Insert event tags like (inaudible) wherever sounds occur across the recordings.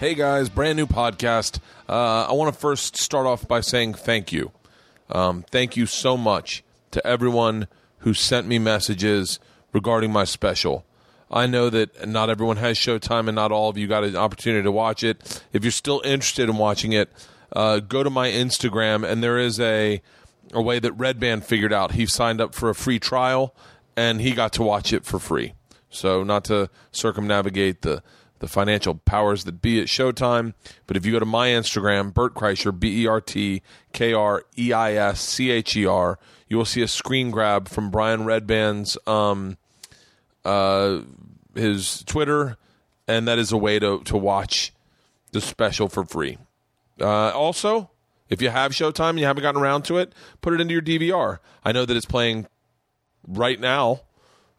Hey guys, brand new podcast. Uh, I want to first start off by saying thank you. Um, thank you so much to everyone who sent me messages regarding my special. I know that not everyone has Showtime and not all of you got an opportunity to watch it. If you're still interested in watching it, uh, go to my Instagram and there is a a way that Redban figured out. He signed up for a free trial and he got to watch it for free. So not to circumnavigate the the financial powers that be at Showtime. But if you go to my Instagram, Bert Kreischer, B E R T K R E I S C H E R, you will see a screen grab from Brian Redban's um, uh, his Twitter, and that is a way to to watch the special for free. Uh, also, if you have Showtime and you haven't gotten around to it, put it into your DVR. I know that it's playing right now,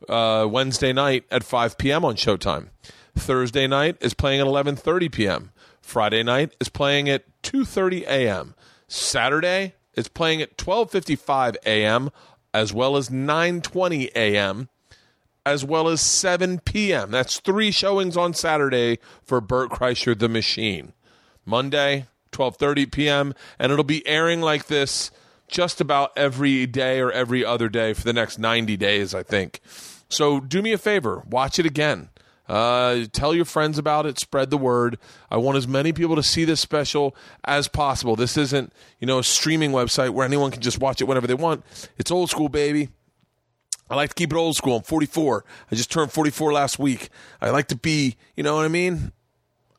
uh, Wednesday night at 5 p.m. on Showtime. Thursday night is playing at 11:30 p.m. Friday night is playing at 2:30 a.m. Saturday is playing at 12:55 a.m. as well as 9:20 a.m. as well as 7 p.m. That's three showings on Saturday for Bert Kreischer the Machine. Monday 12:30 p.m. and it'll be airing like this just about every day or every other day for the next 90 days, I think. So do me a favor, watch it again. Uh, tell your friends about it. Spread the word. I want as many people to see this special as possible. This isn't, you know, a streaming website where anyone can just watch it whenever they want. It's old school, baby. I like to keep it old school. I'm 44. I just turned 44 last week. I like to be, you know what I mean?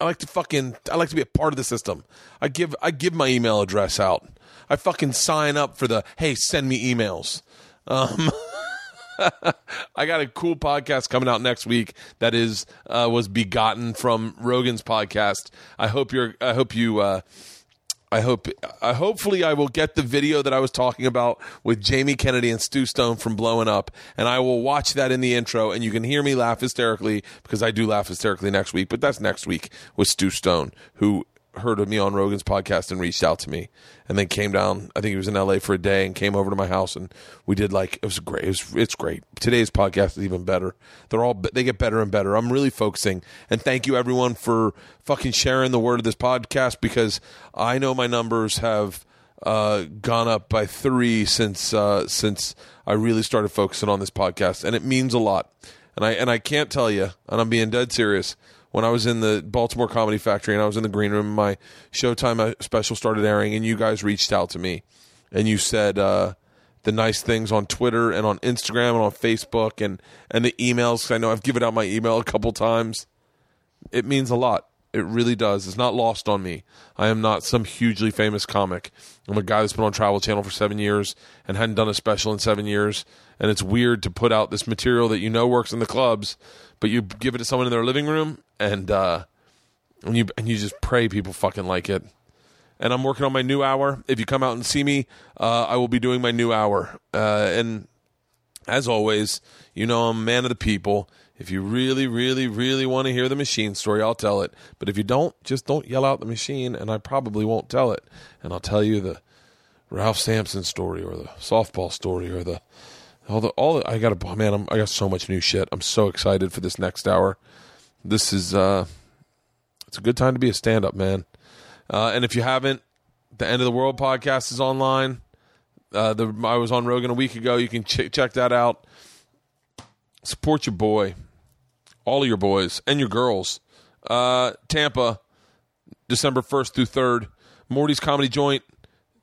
I like to fucking, I like to be a part of the system. I give, I give my email address out. I fucking sign up for the, hey, send me emails. Um, (laughs) (laughs) I got a cool podcast coming out next week that is uh, was begotten from Rogan's podcast. I hope you're. I hope you. Uh, I hope. I hopefully I will get the video that I was talking about with Jamie Kennedy and Stu Stone from Blowing Up, and I will watch that in the intro, and you can hear me laugh hysterically because I do laugh hysterically next week. But that's next week with Stu Stone, who heard of me on Rogan's podcast and reached out to me, and then came down. I think he was in L.A. for a day and came over to my house, and we did like it was great. It was, it's great. Today's podcast is even better. They're all they get better and better. I'm really focusing, and thank you everyone for fucking sharing the word of this podcast because I know my numbers have uh, gone up by three since uh, since I really started focusing on this podcast, and it means a lot. And I and I can't tell you, and I'm being dead serious when I was in the Baltimore Comedy Factory and I was in the green room, my Showtime uh, special started airing, and you guys reached out to me and you said uh, the nice things on Twitter and on Instagram and on Facebook and and the emails. I know I've given out my email a couple times. It means a lot. It really does. It's not lost on me. I am not some hugely famous comic. I'm a guy that's been on Travel Channel for seven years and hadn't done a special in seven years. And it's weird to put out this material that you know works in the clubs, but you give it to someone in their living room and uh, and you and you just pray people fucking like it. And I'm working on my new hour. If you come out and see me, uh, I will be doing my new hour. Uh, and as always, you know I'm a man of the people. If you really, really, really want to hear the machine story, I'll tell it. But if you don't, just don't yell out the machine, and I probably won't tell it. And I'll tell you the Ralph Sampson story, or the softball story, or the all the all. The, I got a man. I'm, I got so much new shit. I'm so excited for this next hour. This is uh, it's a good time to be a stand up man. Uh, and if you haven't, the End of the World podcast is online. Uh, the I was on Rogan a week ago. You can ch- check that out. Support your boy, all of your boys and your girls. Uh, Tampa, December first through third. Morty's Comedy Joint,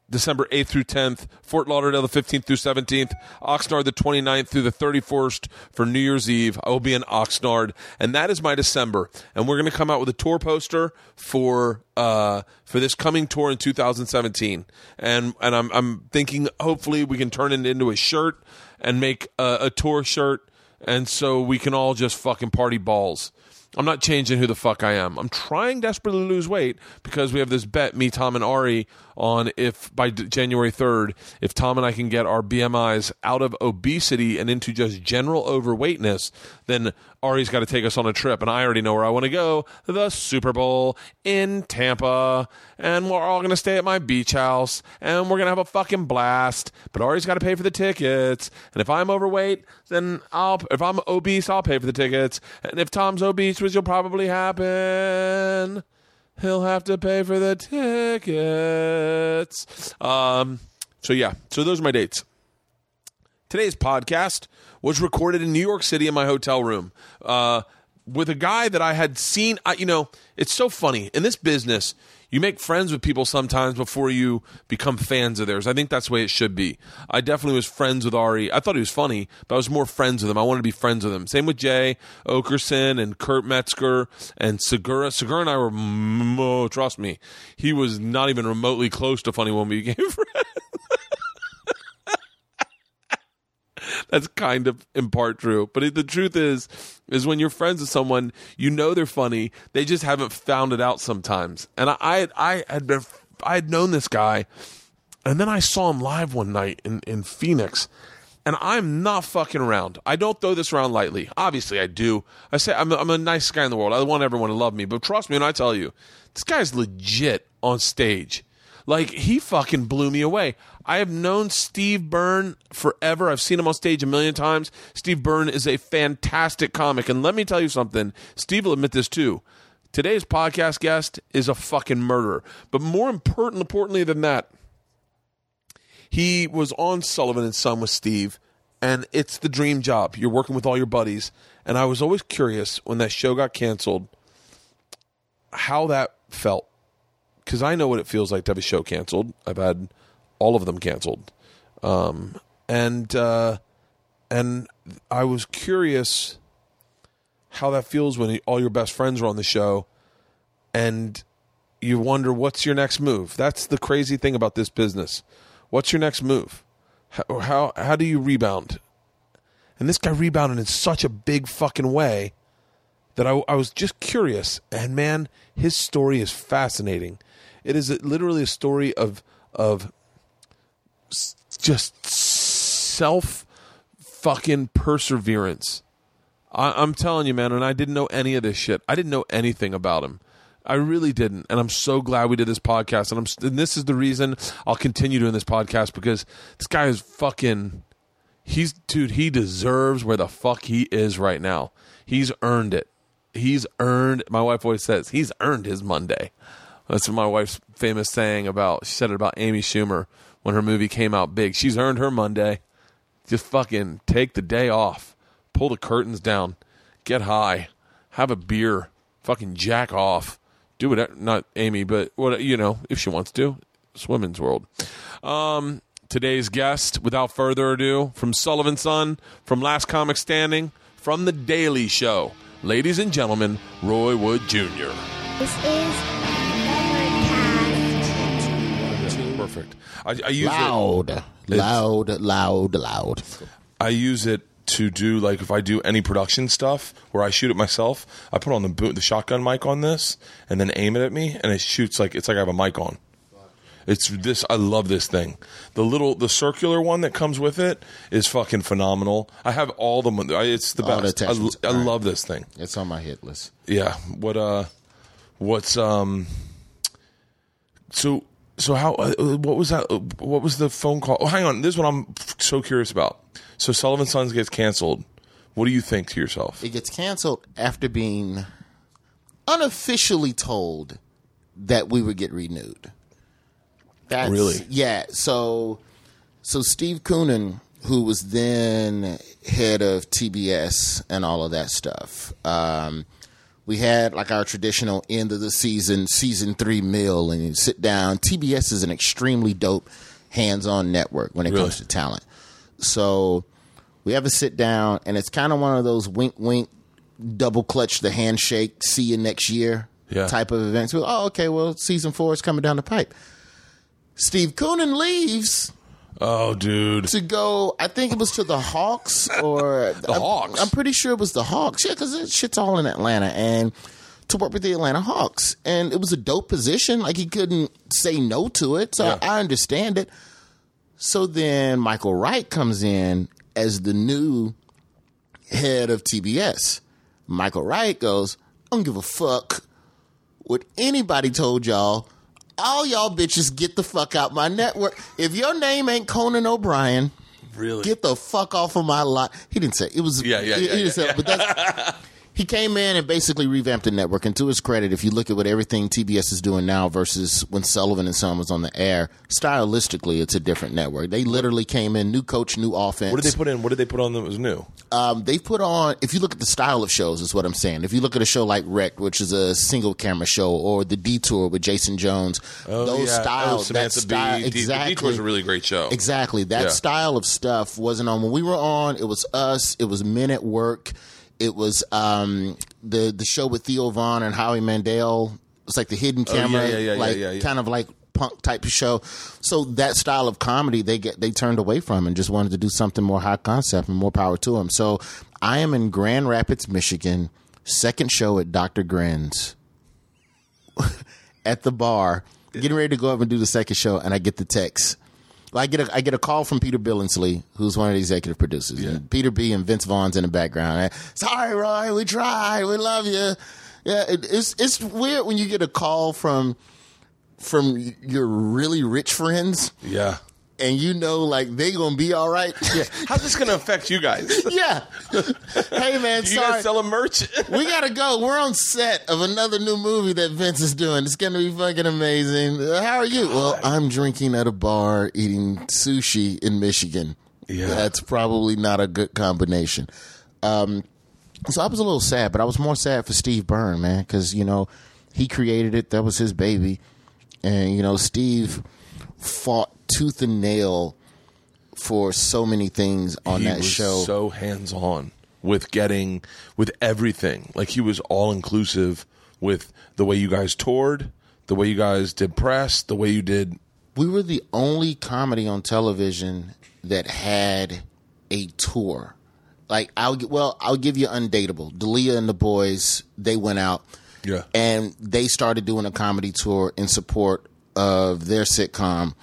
December 8th through 10th, Fort Lauderdale the 15th through 17th, Oxnard the 29th through the 31st for New Year's Eve. I will be in Oxnard, and that is my December. And we're going to come out with a tour poster for uh, for this coming tour in 2017. And and I'm I'm thinking hopefully we can turn it into a shirt and make a, a tour shirt, and so we can all just fucking party balls. I'm not changing who the fuck I am. I'm trying desperately to lose weight because we have this bet, me, Tom, and Ari, on if by January 3rd, if Tom and I can get our BMIs out of obesity and into just general overweightness, then Ari's got to take us on a trip. And I already know where I want to go the Super Bowl in Tampa. And we're all going to stay at my beach house and we're going to have a fucking blast. But Ari's got to pay for the tickets. And if I'm overweight, then I'll, if I'm obese, I'll pay for the tickets. And if Tom's obese, which will probably happen he'll have to pay for the tickets. Um, so yeah, so those are my dates. Today's podcast was recorded in New York City in my hotel room uh, with a guy that I had seen. I, you know, it's so funny in this business. You make friends with people sometimes before you become fans of theirs. I think that's the way it should be. I definitely was friends with Ari. I thought he was funny, but I was more friends with him. I wanted to be friends with him. Same with Jay Oakerson and Kurt Metzger and Segura. Segura and I were, oh, trust me, he was not even remotely close to funny when we became (laughs) friends. (laughs) that's kind of in part true. But the truth is, is when you're friends with someone, you know they're funny. They just haven't found it out sometimes. And I, I, I had been, I had known this guy, and then I saw him live one night in in Phoenix. And I'm not fucking around. I don't throw this around lightly. Obviously, I do. I say I'm a, I'm a nice guy in the world. I want everyone to love me. But trust me when I tell you, this guy's legit on stage. Like he fucking blew me away. I have known Steve Byrne forever. I've seen him on stage a million times. Steve Byrne is a fantastic comic. And let me tell you something. Steve will admit this too. Today's podcast guest is a fucking murderer. But more important, importantly than that, he was on Sullivan and Son with Steve, and it's the dream job. You're working with all your buddies. And I was always curious when that show got canceled how that felt because I know what it feels like to have a show canceled. I've had all of them canceled, um, and uh, and I was curious how that feels when all your best friends are on the show, and you wonder what's your next move. That's the crazy thing about this business. What's your next move? How how, how do you rebound? And this guy rebounded in such a big fucking way that I, I was just curious. And man, his story is fascinating. It is literally a story of of just self fucking perseverance. I, am telling you, man, and I didn't know any of this shit. I didn't know anything about him. I really didn't, and I'm so glad we did this podcast. And I'm, and this is the reason I'll continue doing this podcast because this guy is fucking. He's dude. He deserves where the fuck he is right now. He's earned it. He's earned. My wife always says he's earned his Monday. That's my wife's famous saying about. She said it about Amy Schumer when her movie came out big. She's earned her Monday. Just fucking take the day off, pull the curtains down, get high, have a beer, fucking jack off, do it. Not Amy, but what you know, if she wants to. It's women's world. Um, today's guest, without further ado, from Sullivan Son, from Last Comic Standing, from The Daily Show, ladies and gentlemen, Roy Wood Jr. This is perfect. I, I use loud, it, loud, loud, loud. I use it to do like if I do any production stuff where I shoot it myself. I put on the boot, the shotgun mic on this, and then aim it at me, and it shoots like it's like I have a mic on. It's this. I love this thing. The little, the circular one that comes with it is fucking phenomenal. I have all the. It's the All the best. I. I right. love this thing. It's on my hit list. Yeah. What uh what's um so so how uh, what was that what was the phone call? Oh, hang on. This is what I'm so curious about. So Sullivan Sons gets canceled. What do you think to yourself? It gets canceled after being unofficially told that we would get renewed. That's, Really? Yeah. So, so Steve Koonin, who was then head of TBS and all of that stuff, um, we had like our traditional end of the season, season three meal, and you sit down. TBS is an extremely dope hands-on network when it Really? comes to talent. So we have a sit down, and it's kind of one of those wink, wink, double clutch the handshake, see you next year Yeah. type of events. Oh, okay, well, season four is coming down the pipe. Steve Koonin leaves Oh, dude. to go. I think it was to the Hawks or (laughs) The I'm, Hawks? I'm pretty sure it was the Hawks. Yeah, because shit's all in Atlanta, and to work with the Atlanta Hawks, and it was a dope position. Like he couldn't say no to it, so Yeah. I understand it. So then Michael Wright comes in as the new head of TBS. Michael Wright goes, I don't give a fuck what anybody told y'all. All y'all bitches get the fuck out my network. If your name ain't Conan O'Brien, Really? get the fuck off of my lot. He didn't say it was. Yeah, yeah, he- yeah, he didn't yeah, say- But that's (laughs) he came in and basically revamped the network. And to his credit, if you look at what everything TBS is doing now versus when Sullivan and Son was on the air, stylistically, it's a different network. They literally came in, new coach, new offense. What did they put in? What did they put on that was new? Um, they put on, if you look at the style of shows, is what I'm saying. If you look at a show like Wrecked, which is a single camera show, or The Detour with Jason Jones, those Oh, yeah. styles, Oh, that style. The exactly. Detour's a really great show. Exactly. That Yeah. style of stuff wasn't on when we were on. It was us. It was Men at Work. It was um, the the show with Theo Von and Howie Mandel. It's like the hidden Oh, camera, yeah, yeah, yeah, like yeah, yeah. kind of like punk type of show. So that style of comedy they get they turned away from and just wanted to do something more high concept and more power to them. So I am in Grand Rapids, Michigan. Second show at Dr. Grin's (laughs) at the bar, getting ready to go up and do the second show, and I get the text. I get a I get a call from Peter Billingsley, who's one of the executive producers. And Peter B and Vince Vaughn's in the background. Sorry, Roy, we tried. We love you. Yeah, it, it's it's weird when you get a call from from your really rich friends, Yeah. And you know like they gonna be all right. (laughs) Yeah, How's this to affect you guys? (laughs) yeah. hey man, you sorry. guys sell a merch? (laughs) we gotta go. We're on set of another new movie that Vince is doing. It's gonna be fucking amazing. How are you? Well, I'm drinking at a bar, eating sushi in Michigan. Yeah. that's probably not a good combination. Um, so I was a little sad, but I was more sad for Steve Byrne, man, because you know he created it. That was his baby, and you know Steve fought tooth and nail for so many things on he that was show. so hands on with getting with everything. Like he was all inclusive with the way you guys toured, the way you guys did press, the way you did. we were the only comedy on television that had a tour. Like I'll well, I'll give you undateable. D'Elia and the boys, they went out Yeah. and they started doing a comedy tour in support of their sitcom.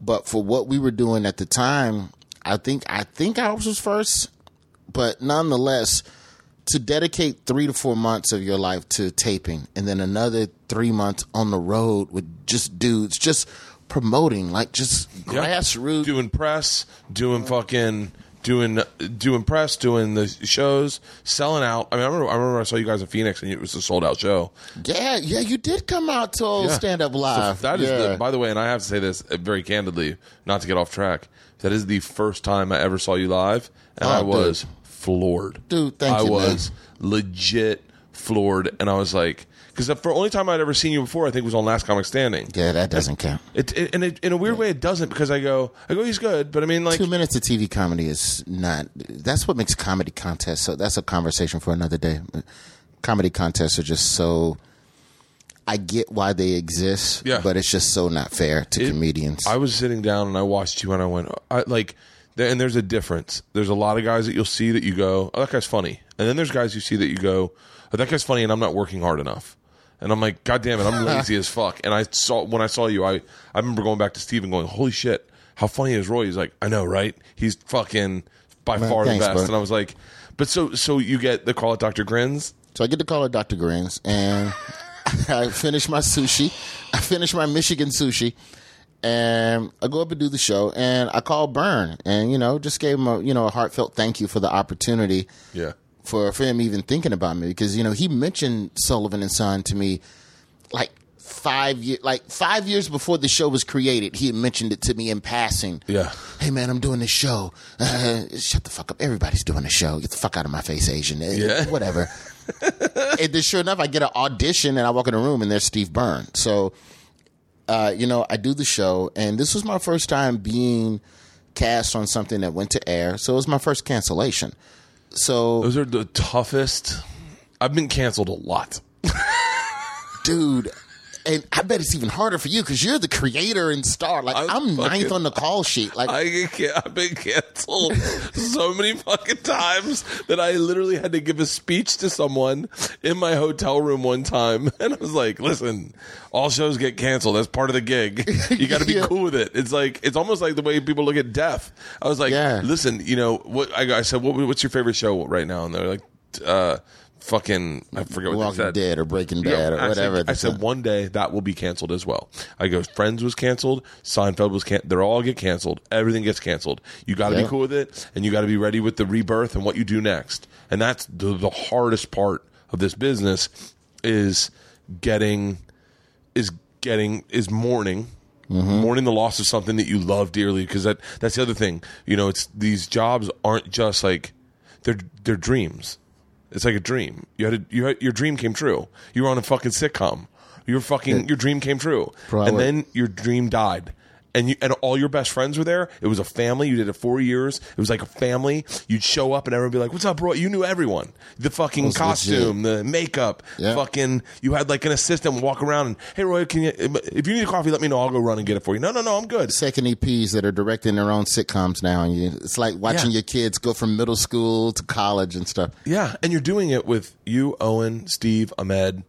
But for what we were doing at the time, I think I think ours was first. But nonetheless, to dedicate three to four months of your life to taping and then another three months on the road with just dudes, just promoting, like just grassroots. doing press, doing fucking doing doing press, doing the shows, selling out. I mean, I remember, I remember I saw you guys in Phoenix and it was a sold out show. Yeah, yeah, you did come out to Yeah. stand up So live. that is yeah. the, by the way, and I have to say this very candidly, not to get off track. That is the first time I ever saw you live, and Oh, I dude. was floored. Dude, thank I you, man. was legit floored, and I was like, because the for only time I'd ever seen you before, I think was on Last Comic Standing. yeah, that doesn't count. It, it, and it, in a weird way, it doesn't because I go, I go, he's good, but I mean, like, Two minutes of TV comedy is not. That's what makes comedy contests. So that's a conversation for another day. Comedy contests are just so. I get why they exist, Yeah. but it's just so not fair to comedians. I was sitting down and I watched you and I went, I like, there, and there's a difference. There's a lot of guys that you'll see that you go, oh, that guy's funny. And then there's guys you see that you go, oh, that guy's funny and I'm not working hard enough. And I'm like, God damn it, I'm lazy as fuck. And I saw, when I saw you, I, I remember going back to Steve and going, holy shit, how funny is Roy? He's like, I know, right? He's fucking by Man, far thanks, the best. bud. And I was like, but so, so you get the call at Dr. Grins? So I get to call at Dr. Grins, and (laughs) I finish my sushi. I finish my Michigan sushi, and I go up and do the show. And I call Byrne, and you know, just gave him a you know a heartfelt thank you for the opportunity Yeah. For for him even thinking about me because you know he mentioned Sullivan and Son to me like five years like five years before the show was created. He had mentioned it to me in passing. Yeah. Hey man, I'm doing this show. Uh, shut the fuck up. Everybody's doing a show. Get the fuck out of my face, Asian. Uh, Yeah. Whatever. (laughs) and then sure enough, I get an audition and I walk in a room and there's Steve Byrne. So, uh, you know, I do the show and this was my first time being cast on something that went to air. So it was my first cancellation. So, Those are the toughest. I've been canceled a lot. dude, and I bet it's even harder for you because you're the creator and star. Like I'm I'm, ninth on the call sheet. Like I get, I've been canceled so many fucking times that I literally had to give a speech to someone in my hotel room one time, (laughs) and I was like, "Listen, all shows get canceled. That's part of the gig. You got to be (laughs) Yeah. cool with it. It's like it's almost like the way people look at death." I was like, Yeah. "Listen, you know what?" I, I said, what, "What's your favorite show right now?" And they're like, uh, "Fucking, I forget what Walking they said." Dead or Breaking Yeah, Bad or I whatever. Said, I said time. one day that will be canceled as well. I go, Friends was canceled, Seinfeld was canceled. They're all get canceled. Everything gets canceled. You got to Yeah. be cool with it, and you got to be ready with the rebirth and what you do next. And that's the, the hardest part of this business is getting is getting is mourning mm-hmm. mourning the loss of something that you love dearly because that that's the other thing you know it's these jobs aren't just like they're they're dreams it's like a dream. You had, a, you had your dream came true. You were on a fucking sitcom. Your fucking your dream came true. Bro, I and would- then your dream died and you and all your best friends were there. It was a family. You did it four years. It was like a family. You'd show up and everyone would be like, "What's up, bro?" You knew everyone. The fucking costume, the makeup, Yeah. fucking. You had like an assistant walk around and, "Hey, Roy, can you? If you need a coffee, let me know. I'll go run and get it for you." No, no, no, I'm good. second EPs that are directing their own sitcoms now, and you, it's like watching Yeah. your kids go from middle school to college and stuff. Yeah, and you're doing it with you, Owen, Steve, Ahmed.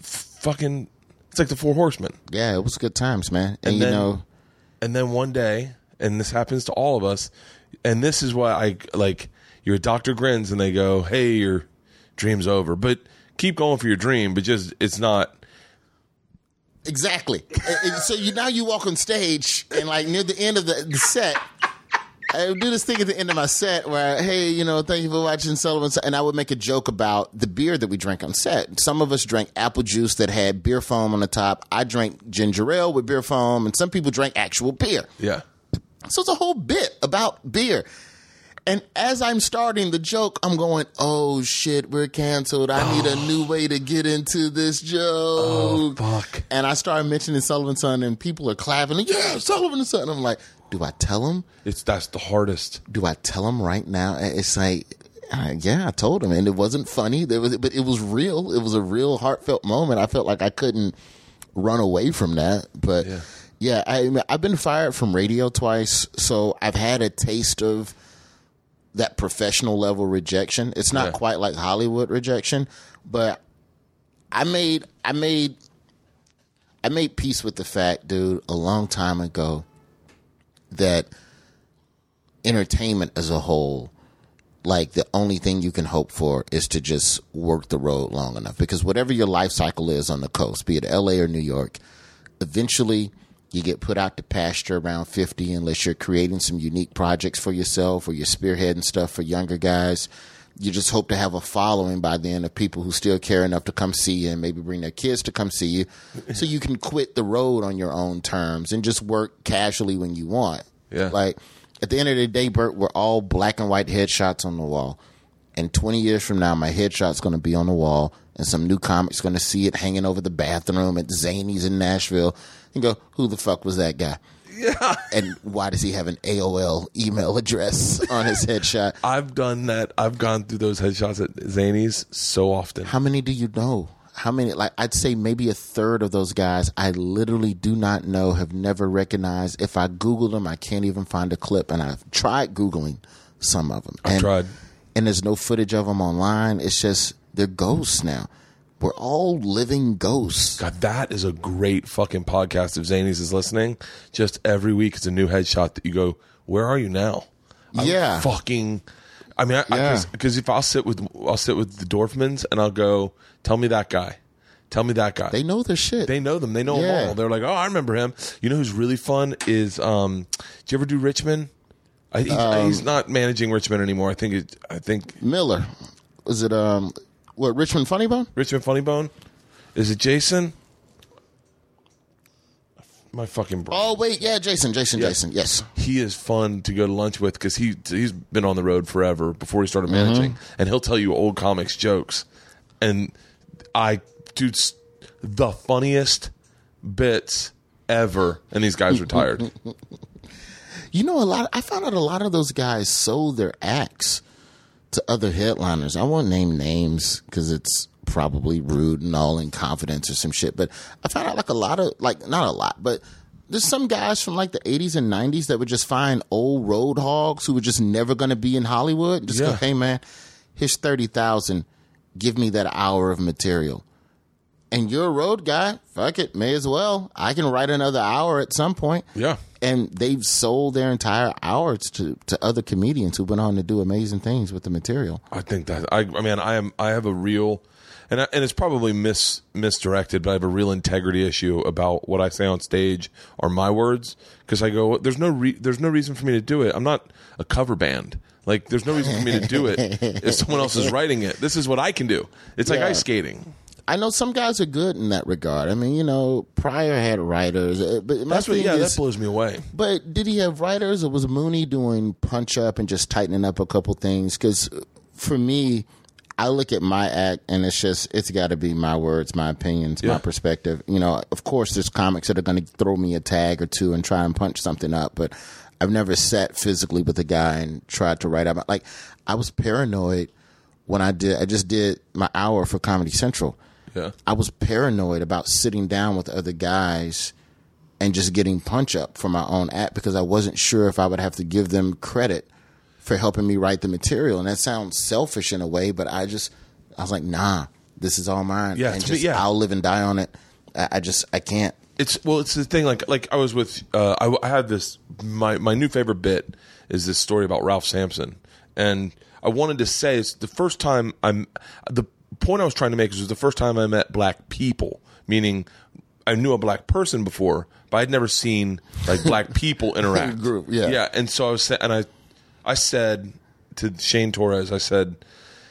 Fucking, it's like the Four Horsemen. Yeah, it was good times, man. And, And you know, and then one day, and this happens to all of us, and this is why I like your doctor grins and they go, "Hey, your dream's over," but keep going for your dream, but just it's not. exactly. (laughs) So you now you walk on stage, and like near the end of the, the set. I would do this thing at the end of my set where, hey, you know, thank you for watching Sullivan's, and I would make a joke about the beer that we drank on set. Some of us drank apple juice that had beer foam on the top. I drank ginger ale with beer foam, and some people drank actual beer. Yeah, So it's a whole bit about beer. And as I'm starting the joke, I'm going, oh shit, we're canceled. I need a oh. new way to get into this joke. Oh, fuck. And I started mentioning Sullivan Son, and people are clapping. Like, yeah, Sullivan Son. I'm like, do I tell him? It's that's the hardest. Do I tell him right now? It's like, uh, yeah, I told him, and it wasn't funny. There was, but it was real. It was a real heartfelt moment. I felt like I couldn't run away from that. But Yeah. yeah, I, I've been fired from radio twice, so I've had a taste of that professional level rejection. It's not Yeah. quite like Hollywood rejection, but I made I made I made peace with the fact, dude, a long time ago that entertainment as a whole like the only thing you can hope for is to just work the road long enough. Because whatever your life cycle is on the coast be it LA or New York eventually you get put out to pasture around 50 unless you're creating some unique projects for yourself or you're spearheading stuff for younger guys you just hope to have a following by then of people who still care enough to come see you and maybe bring their kids to come see you so you can quit the road on your own terms and just work casually when you want Yeah. like at the end of the day bert we're all black and white headshots on the wall and 20 years from now, my headshot's going to be on the wall, and some new comic's going to see it hanging over the bathroom at Zanies in Nashville and go, Who the fuck was that guy? Yeah, And why does he have an AOL email address on his headshot? (laughs) I've done that. I've gone through those headshots at Zanies so often. How many do you know? How many? Like, I'd say maybe a third of those guys I literally do not know, have never recognized. If I Google them, I can't even find a clip, and I've tried Googling some of them. I've and, tried. and there's no footage of them online. It's just they're ghosts now. We're all living ghosts. God, that is a great fucking podcast. If Zanies is listening, just every week it's a new headshot that you go, "Where are you now?" I'm Yeah. fucking. I mean, Yeah. because if I'll sit with I'll sit with the Dorfmans and I'll go, "Tell me that guy, tell me that guy." They know their shit. They know them. They know Yeah. them all. They're like, "Oh, I remember him." You know who's really fun is um. Did you ever do Richmond? I, he's, Um, he's not managing Richmond anymore. I think it, I think Miller. Was it um what Richmond Funny Bone? Richmond Funny Bone. Is it Jason? My fucking bro. Oh wait, yeah, Jason, Jason, Yeah. Jason. Yes. he is fun to go to lunch with because he he's been on the road forever before he started mm-hmm. managing, and he'll tell you old comics jokes, and I dude, the funniest bits ever, and these guys retired. (laughs) You know a lot I found out a lot of those guys sold their acts to other headliners. I won't name names because it's probably rude and all in confidence or some shit. But I found out like a lot of like not a lot, but there's some guys from like the 80s and 90s that would just find old road hogs who were just never going to be in Hollywood. and Just go, hey man, here's thirty thousand. Give me that hour of material. And you're a road guy. Fuck it, may as well. I can write another hour at some point Yeah. And they've sold their entire hours to to other comedians who went on to do amazing things with the material. I think that I, I mean, I am, I have a real, and I, and it's probably mis misdirected, but I have a real integrity issue about what I say on stage are my words because I go, there's no, re- there's no reason for me to do it. I'm not a cover band. Like, there's no reason for me to do it if someone else is (laughs) writing it. This is what I can do. It's like Yeah. ice skating. I know some guys are good in that regard. I mean, you know, Pryor had writers, uh, but That's what, yeah, is, that blows me away. But did he have writers, or was Mooney doing punch up and just tightening up a couple things? Because for me, I look at my act and it's just it's got to be my words, my opinions, Yeah. my perspective. You know, of course, there's comics that are going to throw me a tag or two and try and punch something up, but I've never sat physically with a guy and tried to write out. Like I was paranoid when I did. I just did my hour for Comedy Central. Yeah. I was paranoid about sitting down with other guys and just getting punch up for my own act because I wasn't sure if I would have to give them credit for helping me write the material. And that sounds selfish in a way, but I just, I was like, nah, this is all mine. Yeah, and to me, just, yeah. I'll live and die on it. I, I just, I can't. It's well, it's the thing. Like, like I was with. Uh, I, I had this. My my new favorite bit is this story about Ralph Sampson, and I wanted to say it's the first time I'm. The point I was trying to make is it was the first time I met black people, meaning I knew a black person before, but I'd never seen like black (laughs) people interact. Group, yeah. yeah. And so I was, and I, I said to Shane Torres, I said,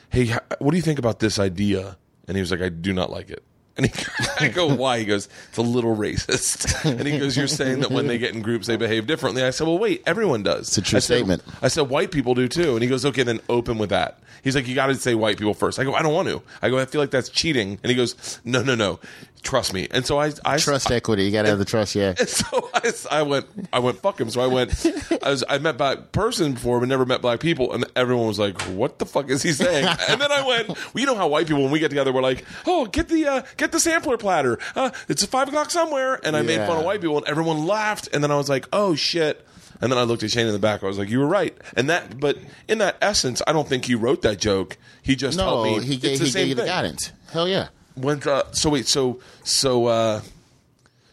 "Hey, what do you think about this idea?" And he was like, "I do not like it." And he, I go, "Why?" He goes, "It's a little racist." (laughs) And he goes, "You're saying that when they get in groups, they behave differently." I said, "Well, wait, everyone does." It's a true I said- statement. I said, "White people do too." And he goes, "Okay, then open with that." He's like, "You got to say white people first. I go, "I don't want to." I go, "I feel like that's cheating." And he goes, "No, no, no, trust me." And so I, I Trust equity. You got to have the trust, yeah. and (laughs) so I, I went, I went, fuck him. So I went, I was, I met black person before, but never met black people, and everyone was like, "What the fuck is he saying?" (laughs) And then I went, well, you know how white people when we get together, we're like, "Oh, get the uh, get the sampler platter. Uh, it's five o'clock somewhere," and I made fun of white people, and everyone laughed, and then I was like, "Oh shit." And then I looked at Shane in the back. I was like, "You were right." And that, but in that essence, I don't think he wrote that joke. He just No, helped me. he gave, it's the he same gave you the guidance. Hell yeah. When uh, so wait so so uh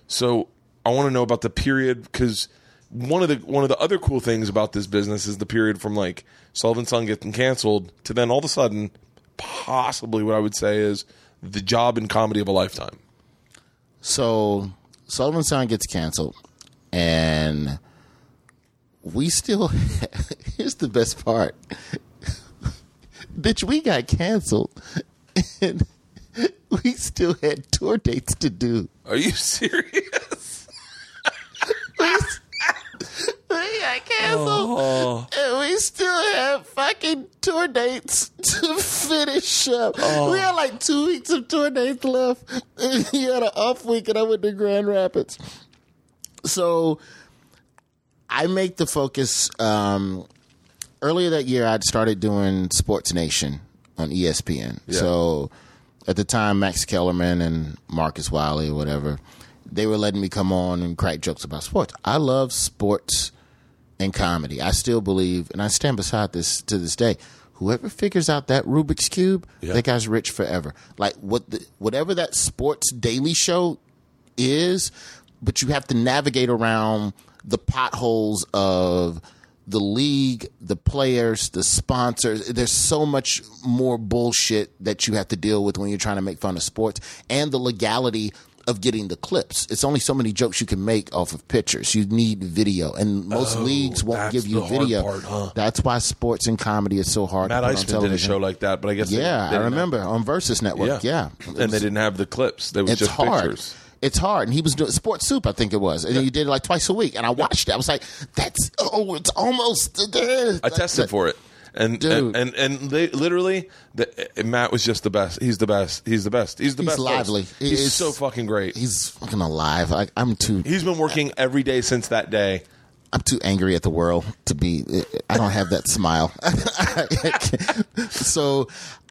so I want to know about the period because one of the one of the other cool things about this business is the period from like Sullivan Son getting canceled to then all of a sudden possibly what I would say is the job in comedy of a lifetime. So Sullivan Sound gets canceled, and we still. (laughs) here's the best part, (laughs) bitch. We got canceled, (laughs) and (laughs) we still had tour dates to do. Are you serious? We (laughs) got canceled, and we still have fucking tour dates to (laughs) finish up. We had like two weeks of tour dates left. he had an off week, and I went to Grand Rapids. So I make the focus. Um, earlier that year, I'd started doing Sports Nation on ESPN. So at the time, Max Kellerman and Marcellus Wiley or whatever, they were letting me come on and crack jokes about sports. I love sports and comedy. I still believe, and I stand beside this to this day. Whoever figures out that Rubik's cube, Yeah. that guy's rich forever. Like what, the, whatever that sports daily show is, but you have to navigate around the potholes of the league, the players, the sponsors. There's so much more bullshit that you have to deal with when you're trying to make fun of sports and the legality of getting the clips. It's only so many jokes you can make off of pictures. You need video, and most oh, leagues won't Oh, give you video. part, huh? That's why sports and comedy is so hard. Matt Iseman did a show like that, but I guess Yeah, they I didn't remember on Versus Network. Have, Yeah, and they didn't have the clips. They was just hard. pictures. It's hard, and he was doing Sports Soup, I think it was, and he did it like twice a week. And I watched it. I was like, "That's oh, it's almost there." I tested for it, and and and, and they, literally, the, uh, Matt was just the best. He's the best. He's the best. He's the He's best. host. lively. He He's so fucking great. He's fucking alive. I, I'm too. He's been working every day since that day. I'm too angry at the world to be. I don't have that smile. (laughs) so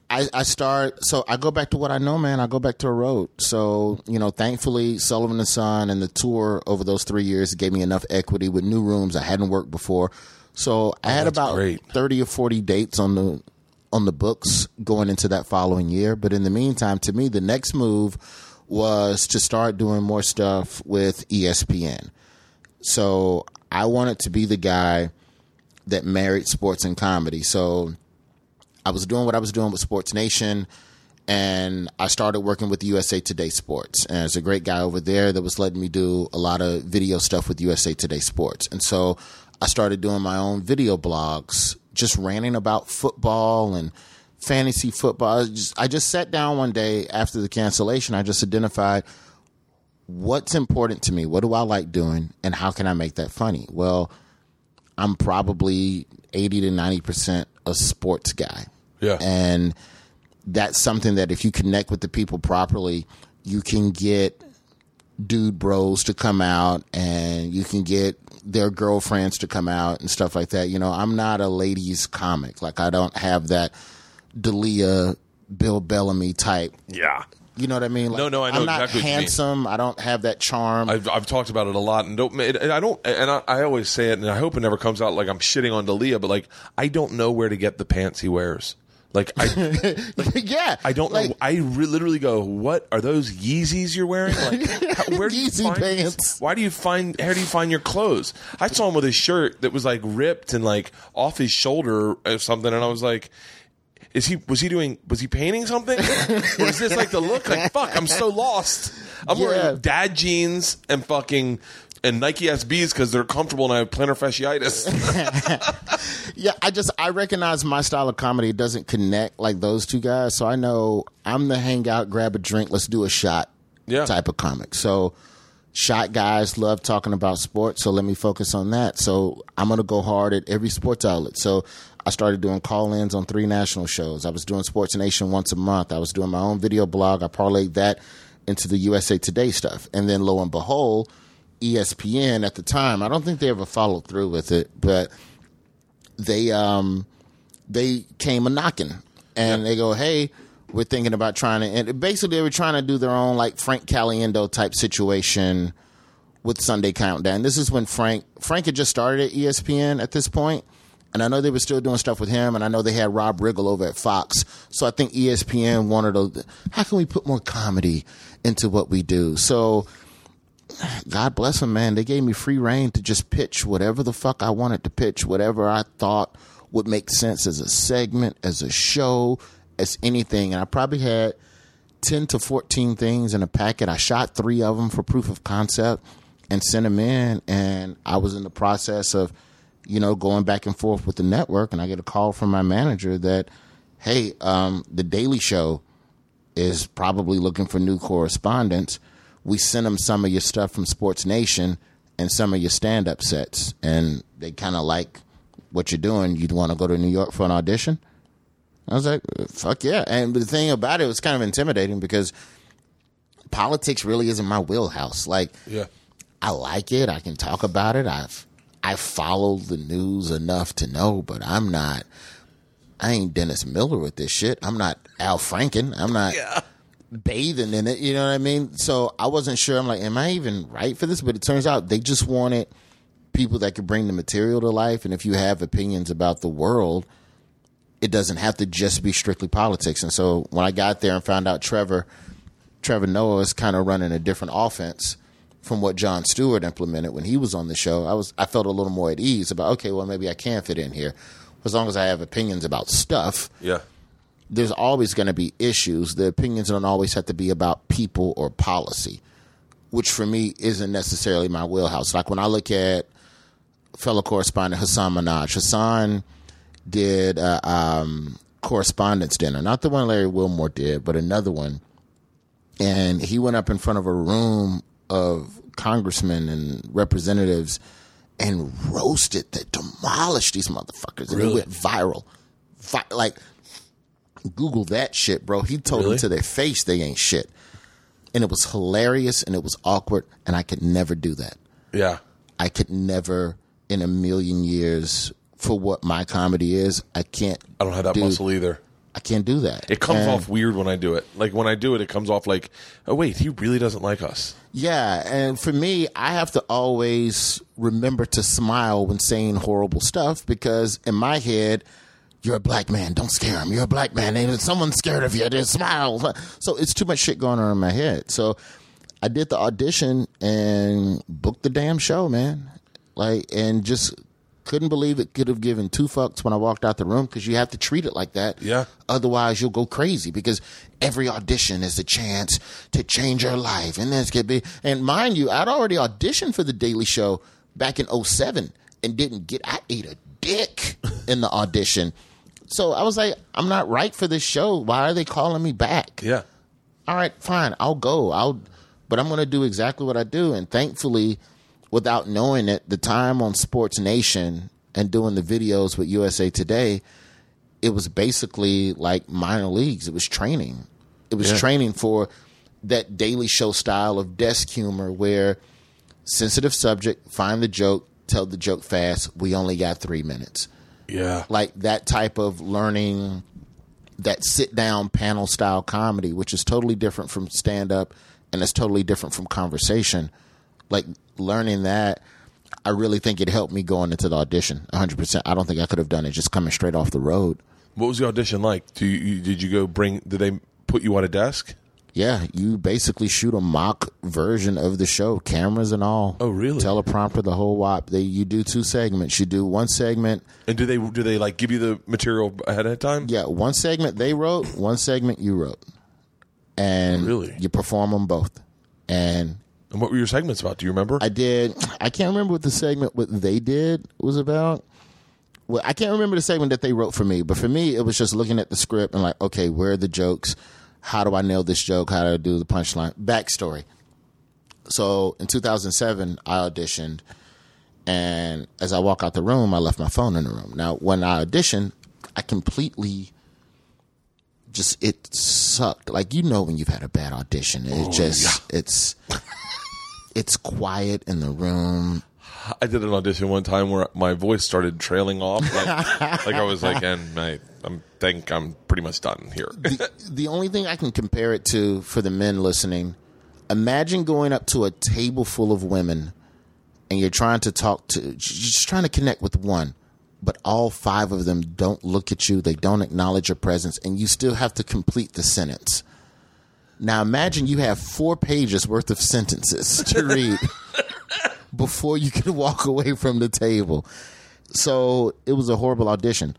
I, I start. So I go back to what I know, man. I go back to a road. So you know, thankfully, Sullivan and Son and the tour over those three years gave me enough equity with new rooms. I hadn't worked before, so I had about great. thirty or forty dates on the on the books going into that following year. But in the meantime, to me, the next move was to start doing more stuff with ESPN. So I wanted to be the guy that married sports and comedy. So I was doing what I was doing with Sports Nation, and I started working with USA Today Sports. And there's a great guy over there that was letting me do a lot of video stuff with USA Today Sports. And so I started doing my own video blogs, just ranting about football and fantasy football. I just, I just sat down one day after the cancellation. I just identified what's important to me, what do I like doing, and how can I make that funny? Well, I'm probably 80 to 90% a sports guy. Yeah. And that's something that if you connect with the people properly, you can get dude bros to come out and you can get their girlfriends to come out and stuff like that. You know, I'm not a ladies comic. Like I don't have that D'Elia Bill Bellamy type. Yeah. You know what I mean? Like, No, no, I know I'm not exactly what you mean. handsome. I don't have that charm. I've, I've talked about it a lot, and don't. And I don't. And I, I always say it, and I hope it never comes out like I'm shitting on D'Elia, but like I don't know where to get the pants he wears. Like I, (laughs) yeah, I don't like, know. I re- literally go, "What are those Yeezys you're wearing? Like, (laughs) how, where do you Yeezy find pants. Why do you find? How do you find your clothes? I saw him with a shirt that was like ripped and like off his shoulder or something, and I was like. Is he was he doing was he painting something? (laughs) or is this like the look? Like fuck, I'm so lost. I'm Yeah. wearing dad jeans and fucking and Nike SBs because they're comfortable and I have plantar fasciitis. (laughs) (laughs) Yeah, I just I recognize my style of comedy doesn't connect like those two guys. So I know I'm the hang out, grab a drink, let's do a shot Yeah. type of comic. So shot guys love talking about sports, so let me focus on that. So I'm gonna go hard at every sports outlet. So I started doing call ins on three national shows. I was doing Sports Nation once a month. I was doing my own video blog. I parlayed that into the USA Today stuff. And then lo and behold, ESPN at the time, I don't think they ever followed through with it, but they um they came a knocking and they go, "Hey, we're thinking about trying to." And basically, they were trying to do their own like Frank Caliendo type situation with Sunday Countdown. This is when Frank Frank had just started at ESPN at this point, and I know they were still doing stuff with him, and I know they had Rob Riggle over at Fox. So I think ESPN wanted to, how can we put more comedy into what we do? So God bless them, man. They gave me free reign to just pitch whatever the fuck I wanted to pitch, whatever I thought would make sense as a segment, as a show, as anything. And I probably had 10 to 14 things in a packet. I shot three of them for proof of concept and sent them in. And I was in the process of, you know, going back and forth with the network. And I get a call from my manager that, hey, um, The Daily Show is probably looking for new correspondents. We sent them some of your stuff from Sports Nation and some of your stand up sets. And they kind of like what you're doing. You'd want to go to New York for an audition? I was like, fuck yeah. And the thing about it was kind of intimidating because politics really isn't my wheelhouse. Like, yeah. I like it. I can talk about it. I've I follow the news enough to know, but I'm not. I ain't Dennis Miller with this shit. I'm not Al Franken. I'm not bathing in it. You know what I mean? So I wasn't sure. I'm like, am I even right for this? But it turns out they just wanted people that could bring the material to life. And if you have opinions about the world, it doesn't have to just be strictly politics. And so when I got there and found out Trevor, Trevor Noah is kind of running a different offense from what Jon Stewart implemented when he was on the show, I was I felt a little more at ease about okay, well maybe I can fit in here. As long as I have opinions about stuff, Yeah. There's always going to be issues. The opinions don't always have to be about people or policy, which for me isn't necessarily my wheelhouse. Like when I look at fellow correspondent Hasan Minhaj, Hasan did a um, correspondence dinner, not the one Larry Wilmore did, but another one. And he went up in front of a room of congressmen and representatives and roasted, that demolished these motherfuckers. And Really? it went viral. Vi- like, Google that shit, bro. He told Really? them to their face they ain't shit. And it was hilarious and it was awkward, and I could never do that. Yeah. I could never in a million years for what my comedy is, I can't I don't have that do- muscle either. I can't do that. It comes And- off weird when I do it. Like when I do it, it comes off like, oh wait, he really doesn't like us. Yeah, and for me, I have to always remember to smile when saying horrible stuff because in my head, you're a black man. Don't scare him. You're a black man. And someone's scared of you, then smile. So it's too much shit going on in my head. So I did the audition and booked the damn show, man. like, and just couldn't believe it could have given two fucks when I walked out the room because you have to treat it like that. Yeah. Otherwise, you'll go crazy because every audition is a chance to change your life. And this could be, and mind you, I'd already auditioned for The Daily Show back in 07 and didn't get, I ate a dick in the audition. So I was like, I'm not right for this show. Why are they calling me back? Yeah. all right, fine, I'll go. I'll, but I'm going to do exactly what I do. And thankfully, without knowing it, the time on Sports Nation and doing the videos with USA Today, it was basically like minor leagues. It was training. It was Yeah. training for that daily show style of desk humor where sensitive subject, find the joke, tell the joke fast. We only got three minutes Yeah. like that type of learning that sit down panel style comedy which is totally different from stand up and it's totally different from conversation like learning that i really think it helped me going into the audition 100% i don't think i could have done it just coming straight off the road What was the audition like? Do you, did you go bring? Did they put you on a desk? Yeah you basically shoot a mock version of the show cameras and all Oh, really? teleprompter the whole wop they you do two segments you do one segment And do they do they like give you the material ahead of time? Yeah, one segment they wrote, one segment you wrote, and Really? you perform them both. And And what were your segments about? Do you remember? I did. I can't remember what the segment what they did was about. Well, I can't remember the segment that they wrote for me, but for me, it was just looking at the script and like, okay, where are the jokes? How do I nail this joke? How do I do the punchline? Backstory. So in 2007, I auditioned, and as I walk out the room, I left my phone in the room. Now, when I auditioned, I completely just it sucked. Like you know when you've had a bad audition, it oh, just it's it's quiet in the room. I did an audition one time where my voice started trailing off, like, (laughs) like I was like, and I I'm think I'm pretty much done here. the only thing I can compare it to for the men listening, imagine going up to a table full of women and you're trying to talk to, you're just trying to connect with one, but all five of them don't look at you, they don't acknowledge your presence, and you still have to complete the sentence. Now imagine you have four pages worth of sentences to read (laughs) before you can (laughs) walk away from the table. So it was a horrible audition.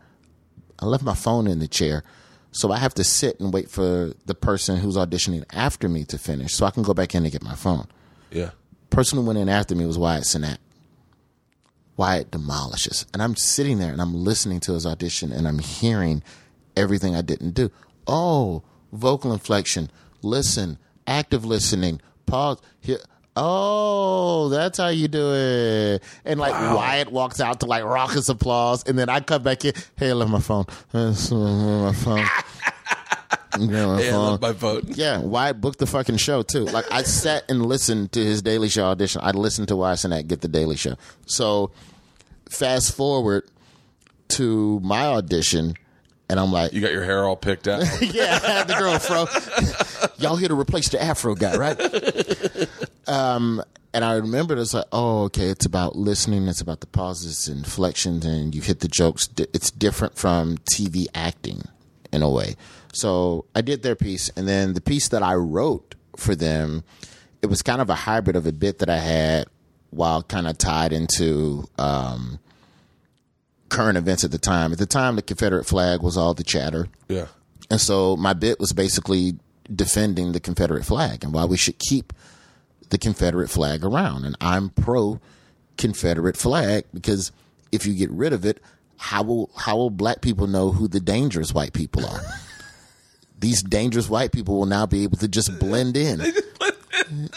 I left my phone in the chair. So I have to sit and wait for the person who's auditioning after me to finish so I can go back in and get my phone. yeah. Person who went in after me was Wyatt Cenac. Wyatt demolishes. And I'm sitting there and I'm listening to his audition and I'm hearing everything I didn't do. Oh, vocal inflection, listen, active listening, pause. Here. Oh, that's how you do it. And like Wyatt walks out to like raucous applause, and then I come back in. Hey, I left my phone. (laughs) My phone. (laughs) Yeah, my Yeah, I phone. my phone. Yeah, Wyatt booked the fucking show too. Like I (laughs) sat and listened to his Daily Show audition. I listened to Wyatt get the Daily Show. So fast forward to my audition, and I'm like, You got your hair all picked out. (laughs) yeah, I had the girl fro. (laughs) Y'all here to replace the Afro guy, right? um, and I remembered it's like, oh, okay, it's about listening. It's about the pauses, and inflections, and you hit the jokes. It's different from TV acting in a way. So I did their piece, and then the piece that I wrote for them, it was kind of a hybrid of a bit that I had while kind of tied into um, current events at the time. At the time, the Confederate flag was all the chatter. yeah. And so my bit was basically defending the Confederate flag and why we should keep the Confederate flag around. And I'm pro Confederate flag because if you get rid of it, how will how will black people know who the dangerous white people are? (laughs) These dangerous white people will now be able to just blend in.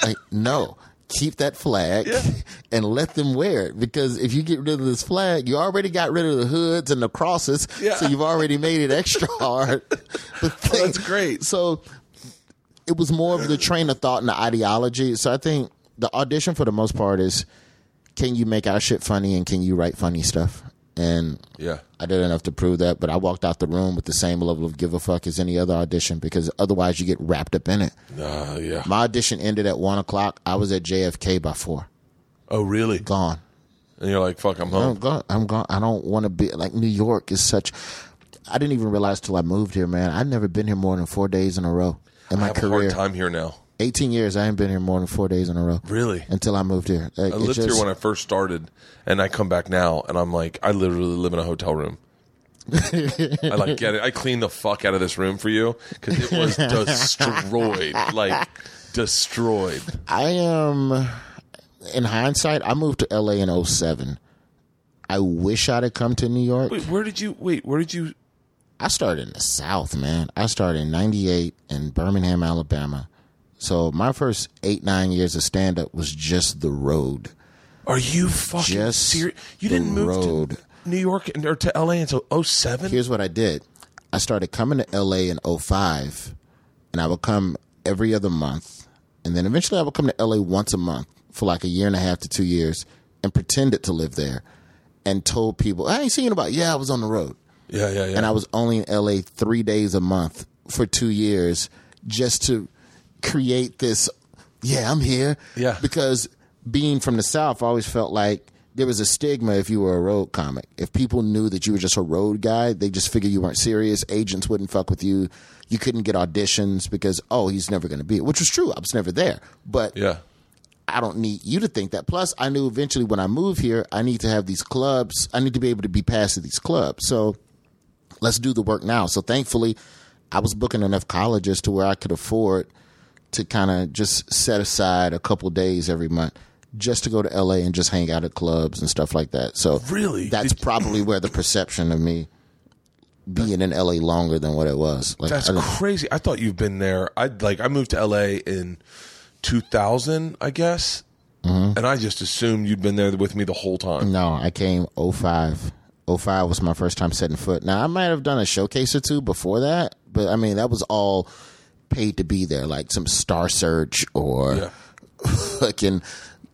Like, no. Keep that flag (laughs) and let them wear it because if you get rid of this flag, you already got rid of the hoods and the crosses, Yeah. so you've already made it extra (laughs) hard. (laughs) Oh, thing- that's great. So it was more of the train of thought and the ideology. So I think the audition for the most part is can you make our shit funny and can you write funny stuff? And Yeah. I did enough to prove that, but I walked out the room with the same level of give a fuck as any other audition because otherwise you get wrapped up in it. Uh, yeah. My audition ended at one o'clock. I was at JFK by four. Oh, really? Gone. And you're like, fuck, I'm I'm home. gone. I'm gone. I don't want to be like New York is such. I didn't even realize till I moved here, man. I'd never been here more than four days in a row in I my have a career. hard time here now. 18 years. I ain't been here more than four days in a row. Really? Until I moved here. Like, I lived just- here when I first started, and I come back now, and I'm like, I literally live in a hotel room. (laughs) I like get it. I cleaned the fuck out of this room for you because it was (laughs) destroyed, like destroyed. I am, in hindsight, I moved to LA in 07. I wish I'd have come to New York. Wait, where did you? Wait, where did you? I started in the South, man. I started in 98 in Birmingham, Alabama. So my first eight, nine years of stand up was just the road. Are you fucking Just serious? You didn't move road. to New York and- or to LA until 07? Here's what I did I started coming to LA in 05, and I would come every other month. And then eventually I would come to LA once a month for like a year and a half to two years and pretended to live there and told people, I ain't seen about, yeah, I was on the road. yeah, yeah, yeah. and I was only in LA three days a month for two years just to create this. Yeah, I'm here. Yeah. Because being from the South, I always felt like there was a stigma if you were a road comic. If people knew that you were just a road guy, they just figured you weren't serious. Agents wouldn't fuck with you. You couldn't get auditions because, oh, he's never going to be, which was true. I was never there. But yeah. I don't need you to think that. Plus, I knew eventually when I move here, I need to have these clubs. I need to be able to be passed to these clubs. So let's do the work now. So thankfully, I was booking enough colleges to where I could afford to kind of just set aside a couple days every month just to go to LA and just hang out at clubs and stuff like that. So Really? that's Did- probably where the perception of me being in LA longer than what it was. Like That's I crazy. I thought you've been there. I like I moved to LA in 2000, I guess. Mm-hmm. And I just assumed you'd been there with me the whole time. No, I came 05. 05 was my first time setting foot. Now, I might have done a showcase or two before that, but I mean, that was all paid to be there, like some Star Search or Yeah. (laughs) fucking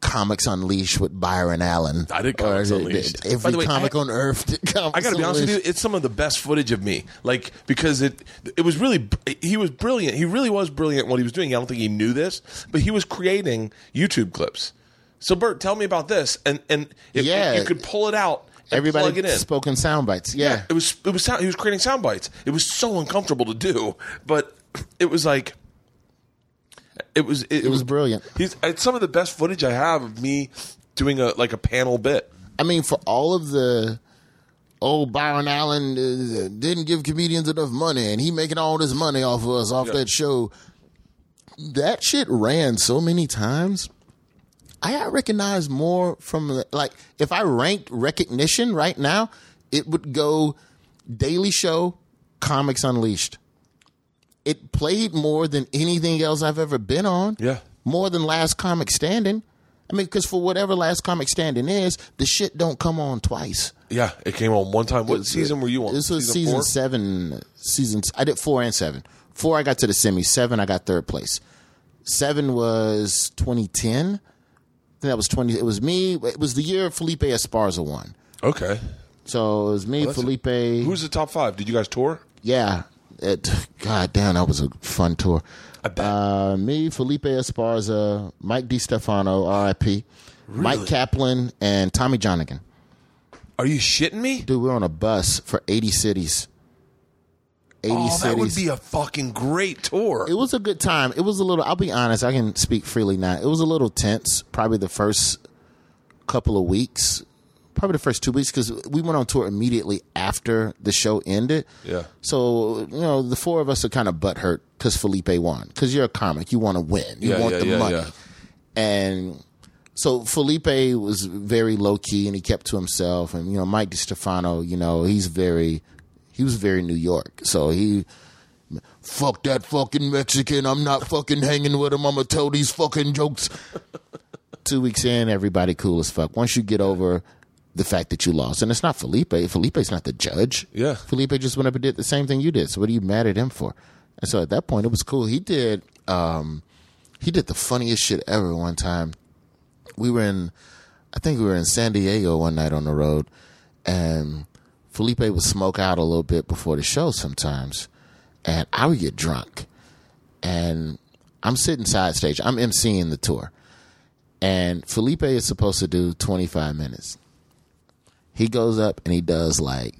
Comics Unleashed with Byron Allen. I did Comics Unleashed. Every By the way, comic I- on earth did Comics I got to be honest with you, it's some of the best footage of me. Like because it it was really he was brilliant. He really was brilliant at what he was doing. I don't think he knew this, but he was creating YouTube clips. So Bert, tell me about this, and and if Yeah. you could pull it out, and Everybody plug it in. spoken sound bites. Yeah. It was it was sound, he was creating sound bites. It was so uncomfortable to do, but it was like it was it, was brilliant. He's it's some of the best footage I have of me doing a like a panel bit. I mean, for all of the oh Byron Allen uh, didn't give comedians enough money, and he making all this money off of us off Yeah. that show. That shit ran so many times. I got recognized more from the- like if I ranked recognition right now, it would go Daily Show, Comics Unleashed. It played more than anything else I've ever been on. Yeah. More than Last Comic Standing. I mean, because for whatever Last Comic Standing is, the shit don't come on twice. Yeah, it came on one time. What season were you on? This was season, four? seven. Seasons. I did four and seven. Four, I got to the semi. Seven, I got third place. Seven was 2010. I think that was 20. It was me. It was the year Felipe Esparza won. Okay. So it was me, oh, that's a- Felipe. Who's the top five? Did you guys tour? Yeah. It, God damn, that was a fun tour. I bet. Uh, me, Felipe Esparza, Mike DeStefano, RIP, Myq Kaplan, and Tommy Johnagin. Are you shitting me? Dude, we we're on a bus for 80 cities. 80 Oh, cities. that would be a fucking great tour. it was a good time. It was a little, I'll be honest, I can speak freely now. It was a little tense, probably the first couple of weeks, probably the first two weeks, because we went on tour immediately after the show ended. Yeah. So, you know, the four of us are kind of butthurt because Felipe won. Because you're a comic, you want to win, you Yeah, want yeah, the yeah, money. yeah. And so Felipe was very low key and he kept to himself. And, you know, Mike DeStefano, you know, he's very, he was very New York. So he, fuck that fucking Mexican. I'm not fucking hanging with him. I'm to tell these fucking jokes. (laughs) Two weeks in, everybody cool as fuck. Once you get over the fact that you lost, and it's not Felipe. Felipe's not the judge. Yeah. Felipe just went up and did the same thing you did. So what are you mad at him for? And so at that point, it was cool. He did, um, he did the funniest shit ever one time. We were in, I think we were in San Diego one night on the road, and Felipe would smoke out a little bit before the show sometimes, and I would get drunk, and I'm sitting side stage. I'm emceeing the tour, and Felipe is supposed to do 25 minutes. He goes up and he does like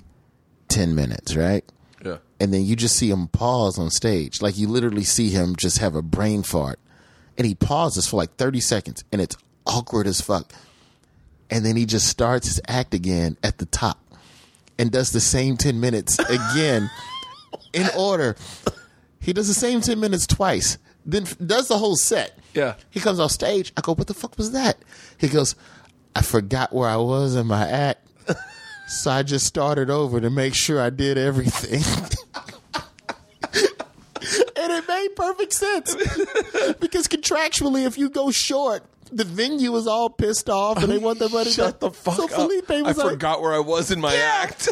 10 minutes, right? Yeah. and then you just see him pause on stage. Like you literally see him just have a brain fart. and he pauses for like 30 seconds and it's awkward as fuck. And then he just starts his act again at the top and does the same 10 minutes (laughs) again in order. He does the same 10 minutes twice, then does the whole set. Yeah. He comes off stage. I go, what the fuck was that? He goes, I forgot where I was in my act. So I just started over to make sure I did everything. and it made perfect sense. because contractually, if you go short, the venue is all pissed off and they want their money Shut back. the fuck so up. Felipe I was like, forgot where I was in my Yeah. act.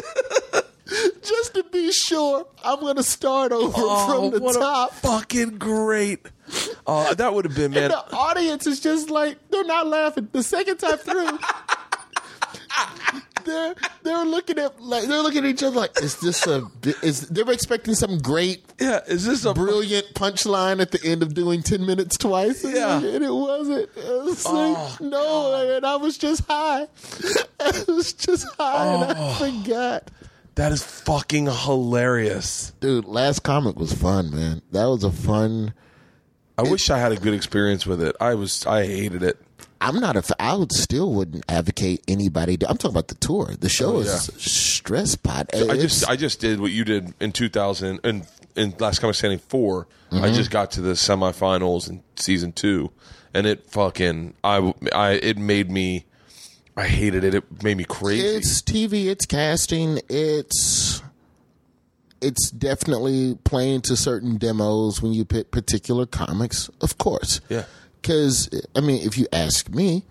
(laughs) just to be sure, I'm going to start over from the Oh, what a top. fucking great. Uh, that would have been, man. And the audience is just like they're not laughing. The second time through, they're they're looking at like they're looking at each other like, is this a is they're expecting some great Yeah, is this a brilliant punchline at the end of doing ten minutes twice? And, Yeah. and it wasn't. It was like, Oh, no, and I was just high. (laughs) I was just high, and I Oh. forgot. That is fucking hilarious. Dude, last comic was fun, man. That was a fun. I wish I had a good experience with it. I was, I hated it. I'm not a. I would still wouldn't advocate anybody. Do, I'm talking about the tour. The show Oh, is stress pot. I just, I just did what you did in 2000 and in Last Comic Standing 4 Mm-hmm. I just got to the semifinals in season two, and it fucking, I, I, it made me, I hated it. It made me crazy. it's TV. It's casting. It's it's definitely playing to certain demos when you pick particular comics. Of course, Yeah. Because I mean, if you ask me,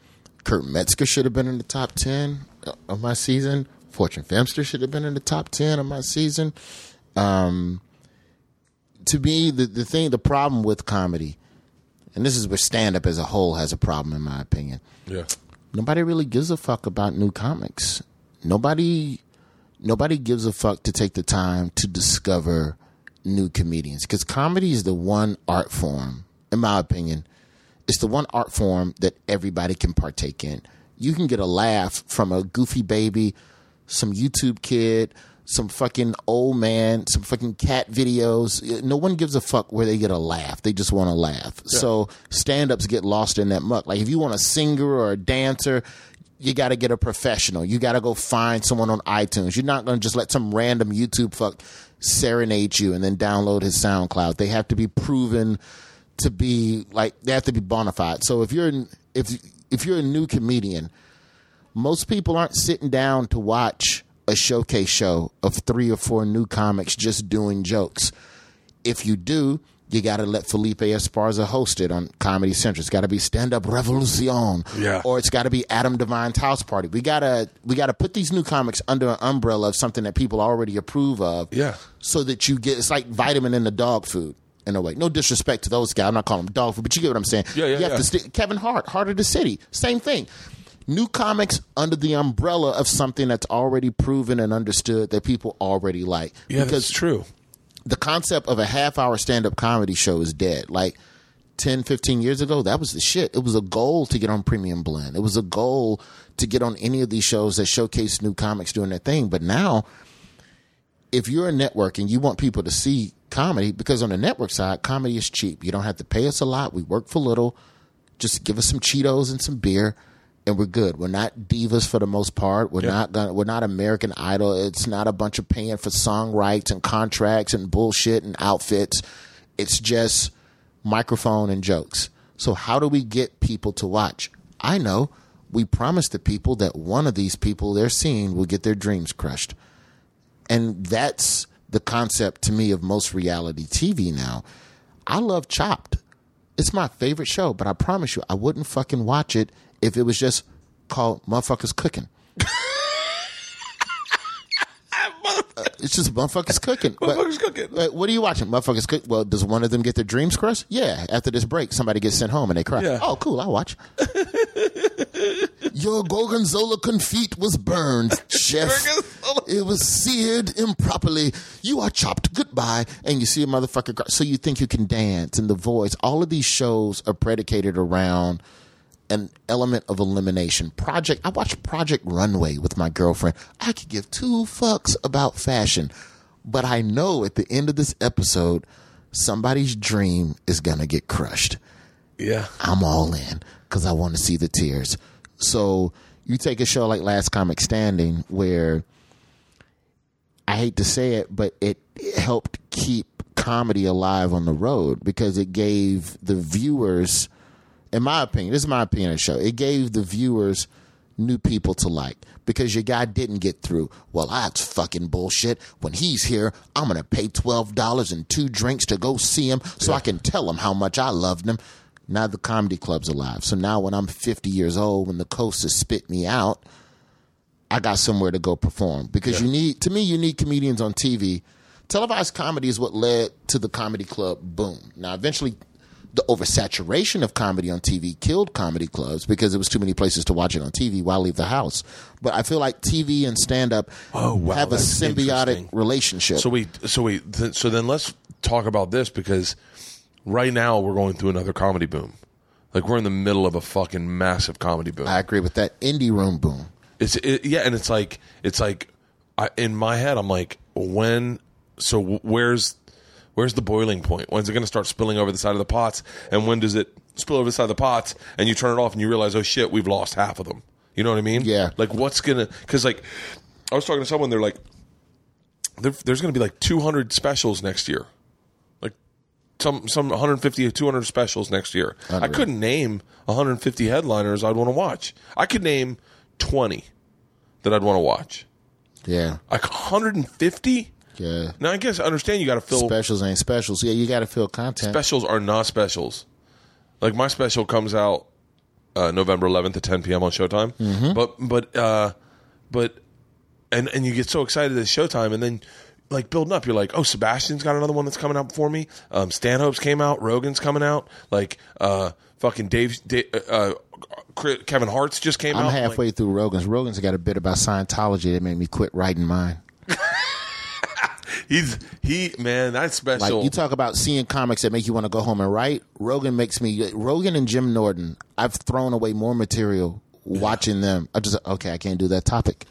Kurt Metzger should have been in the top ten of my season. Fortune Feimster should have been in the top ten of my season. Um, to me, the the thing, the problem with comedy, and this is where stand up as a whole has a problem, in my opinion. yeah. Nobody really gives a fuck about new comics. Nobody, nobody gives a fuck to take the time to discover new comedians because comedy is the one art form, in my opinion, it's the one art form that everybody can partake in. You can get a laugh from a goofy baby, some YouTube kid, some fucking old man, some fucking cat videos. No one gives a fuck where they get a laugh. They just want to laugh. So stand ups get lost in that muck. Like if you want a singer or a dancer, you got to get a professional. You got to go find someone on iTunes. You're not going to just let some random YouTube fuck serenade you and then download his SoundCloud. They have to be proven to be like they have to be bona fide. So if you're if if you're a new comedian, most people aren't sitting down to watch a showcase show of three or four new comics just doing jokes. If you do, you got to let Felipe Esparza host it on Comedy Central. It's got to be Stand Up Revolution, Yeah. or it's got to be Adam DeVine's House Party. We gotta we gotta put these new comics under an umbrella of something that people already approve of. Yeah. so that you get it's like vitamin in the dog food in a way. No disrespect to those guys. I'm not calling them dog food, but you get what I'm saying. Yeah, yeah, You have yeah. to sti- Kevin Hart, Heart of the City, same thing. New comics under the umbrella of something that's already proven and understood that people already like. Yeah, because that's true. the concept of a half hour stand up comedy show is dead. Like 10, 15 years ago, that was the shit. It was a goal to get on Premium Blend. It was a goal to get on any of these shows that showcase new comics doing their thing. But now, if you're a network and you want people to see comedy, because on the network side, comedy is cheap. You don't have to pay us a lot. We work for little. Just give us some Cheetos and some beer. And we're good. We're not divas for the most part. We're Yeah. not gonna. We're not American Idol. It's not a bunch of paying for song rights and contracts and bullshit and outfits. It's just microphone and jokes. So how do we get people to watch? I know. We promise the people that one of these people they're seeing will get their dreams crushed. And that's the concept to me of most reality TV now. I love Chopped. It's my favorite show, but I promise you, I wouldn't fucking watch it if it was just called Motherfuckers Cooking. Uh, (laughs) it's just motherfuckers cooking. But- Motherfuckers cooking. like, what are you watching? Motherfuckers cook. Well, does one of them get their dreams crushed? Yeah. After this break, somebody gets sent home and they cry. Yeah. Oh, cool. I'll watch. (laughs) Your gorgonzola confit was burned, (laughs) chef. It was seared improperly. You are chopped. Goodbye. And you see a motherfucker. So you think you can dance and the voice. All of these shows are predicated around an element of elimination. Project. I watched Project Runway with my girlfriend. I could give two fucks about fashion, but I know at the end of this episode, somebody's dream is gonna get crushed. Yeah. I'm all in because I want to see the tears. So you take a show like Last Comic Standing, where I hate to say it, but it helped keep comedy alive on the road because it gave the viewers, in my opinion, this is my opinion of the show, it gave the viewers new people to like because your guy didn't get through. Well, that's fucking bullshit. When he's here, I'm going to pay $12 and two drinks to go see him so I can tell him how much I loved him. Now the comedy club's alive. So now when I'm 50 years old, when the coast has spit me out, I got somewhere to go perform because you need, to me, you need comedians on TV. Televised comedy is what led to the comedy club boom. Now, eventually, the oversaturation of comedy on TV killed comedy clubs because there was too many places to watch it on TV while I leave the house. But I feel like TV and stand up Oh, wow, have a symbiotic relationship. So we so we th- so then let's talk about this because right now we're going through another comedy boom. Like we're in the middle of a fucking massive comedy boom. I agree with that. Indie room boom. It's it, yeah, and it's like it's like I, in my head I'm like when so w- where's where's the boiling point? When's it going to start spilling over the side of the pots? And when does it spill over the side of the pots? And you turn it off and you realize oh shit we've lost half of them. You know what I mean? Yeah. Like what's gonna because like I was talking to someone they're like there, there's going to be like 200 specials next year. Some some 150 or 200 specials next year. I couldn't name 150 headliners I'd want to watch. I could name 20 that I'd want to watch. Yeah. Like 150? Yeah. Now I guess I understand you got to fill Specials ain't specials. Yeah, you got to fill content. specials are not specials. Like my special comes out uh, November 11th at 10 p.m. on Showtime. Mm-hmm. But but uh, but and and you get so excited at Showtime, and then like building up, you're like, oh, Sebastian's got another one that's coming out before me. Um, Stanhope's came out. Rogan's coming out. Like uh, fucking Dave, Dave uh, Chris- Kevin Hart's just came out. I'm halfway Like, through Rogan's. Rogan's got a bit about Scientology that made me quit writing mine. (laughs) he's he man, that's Like special. you talk about seeing comics that make you want to go home and write. Rogan makes me. Rogan and Jim Norton. I've thrown away more material watching them. I just okay. I can't do that topic.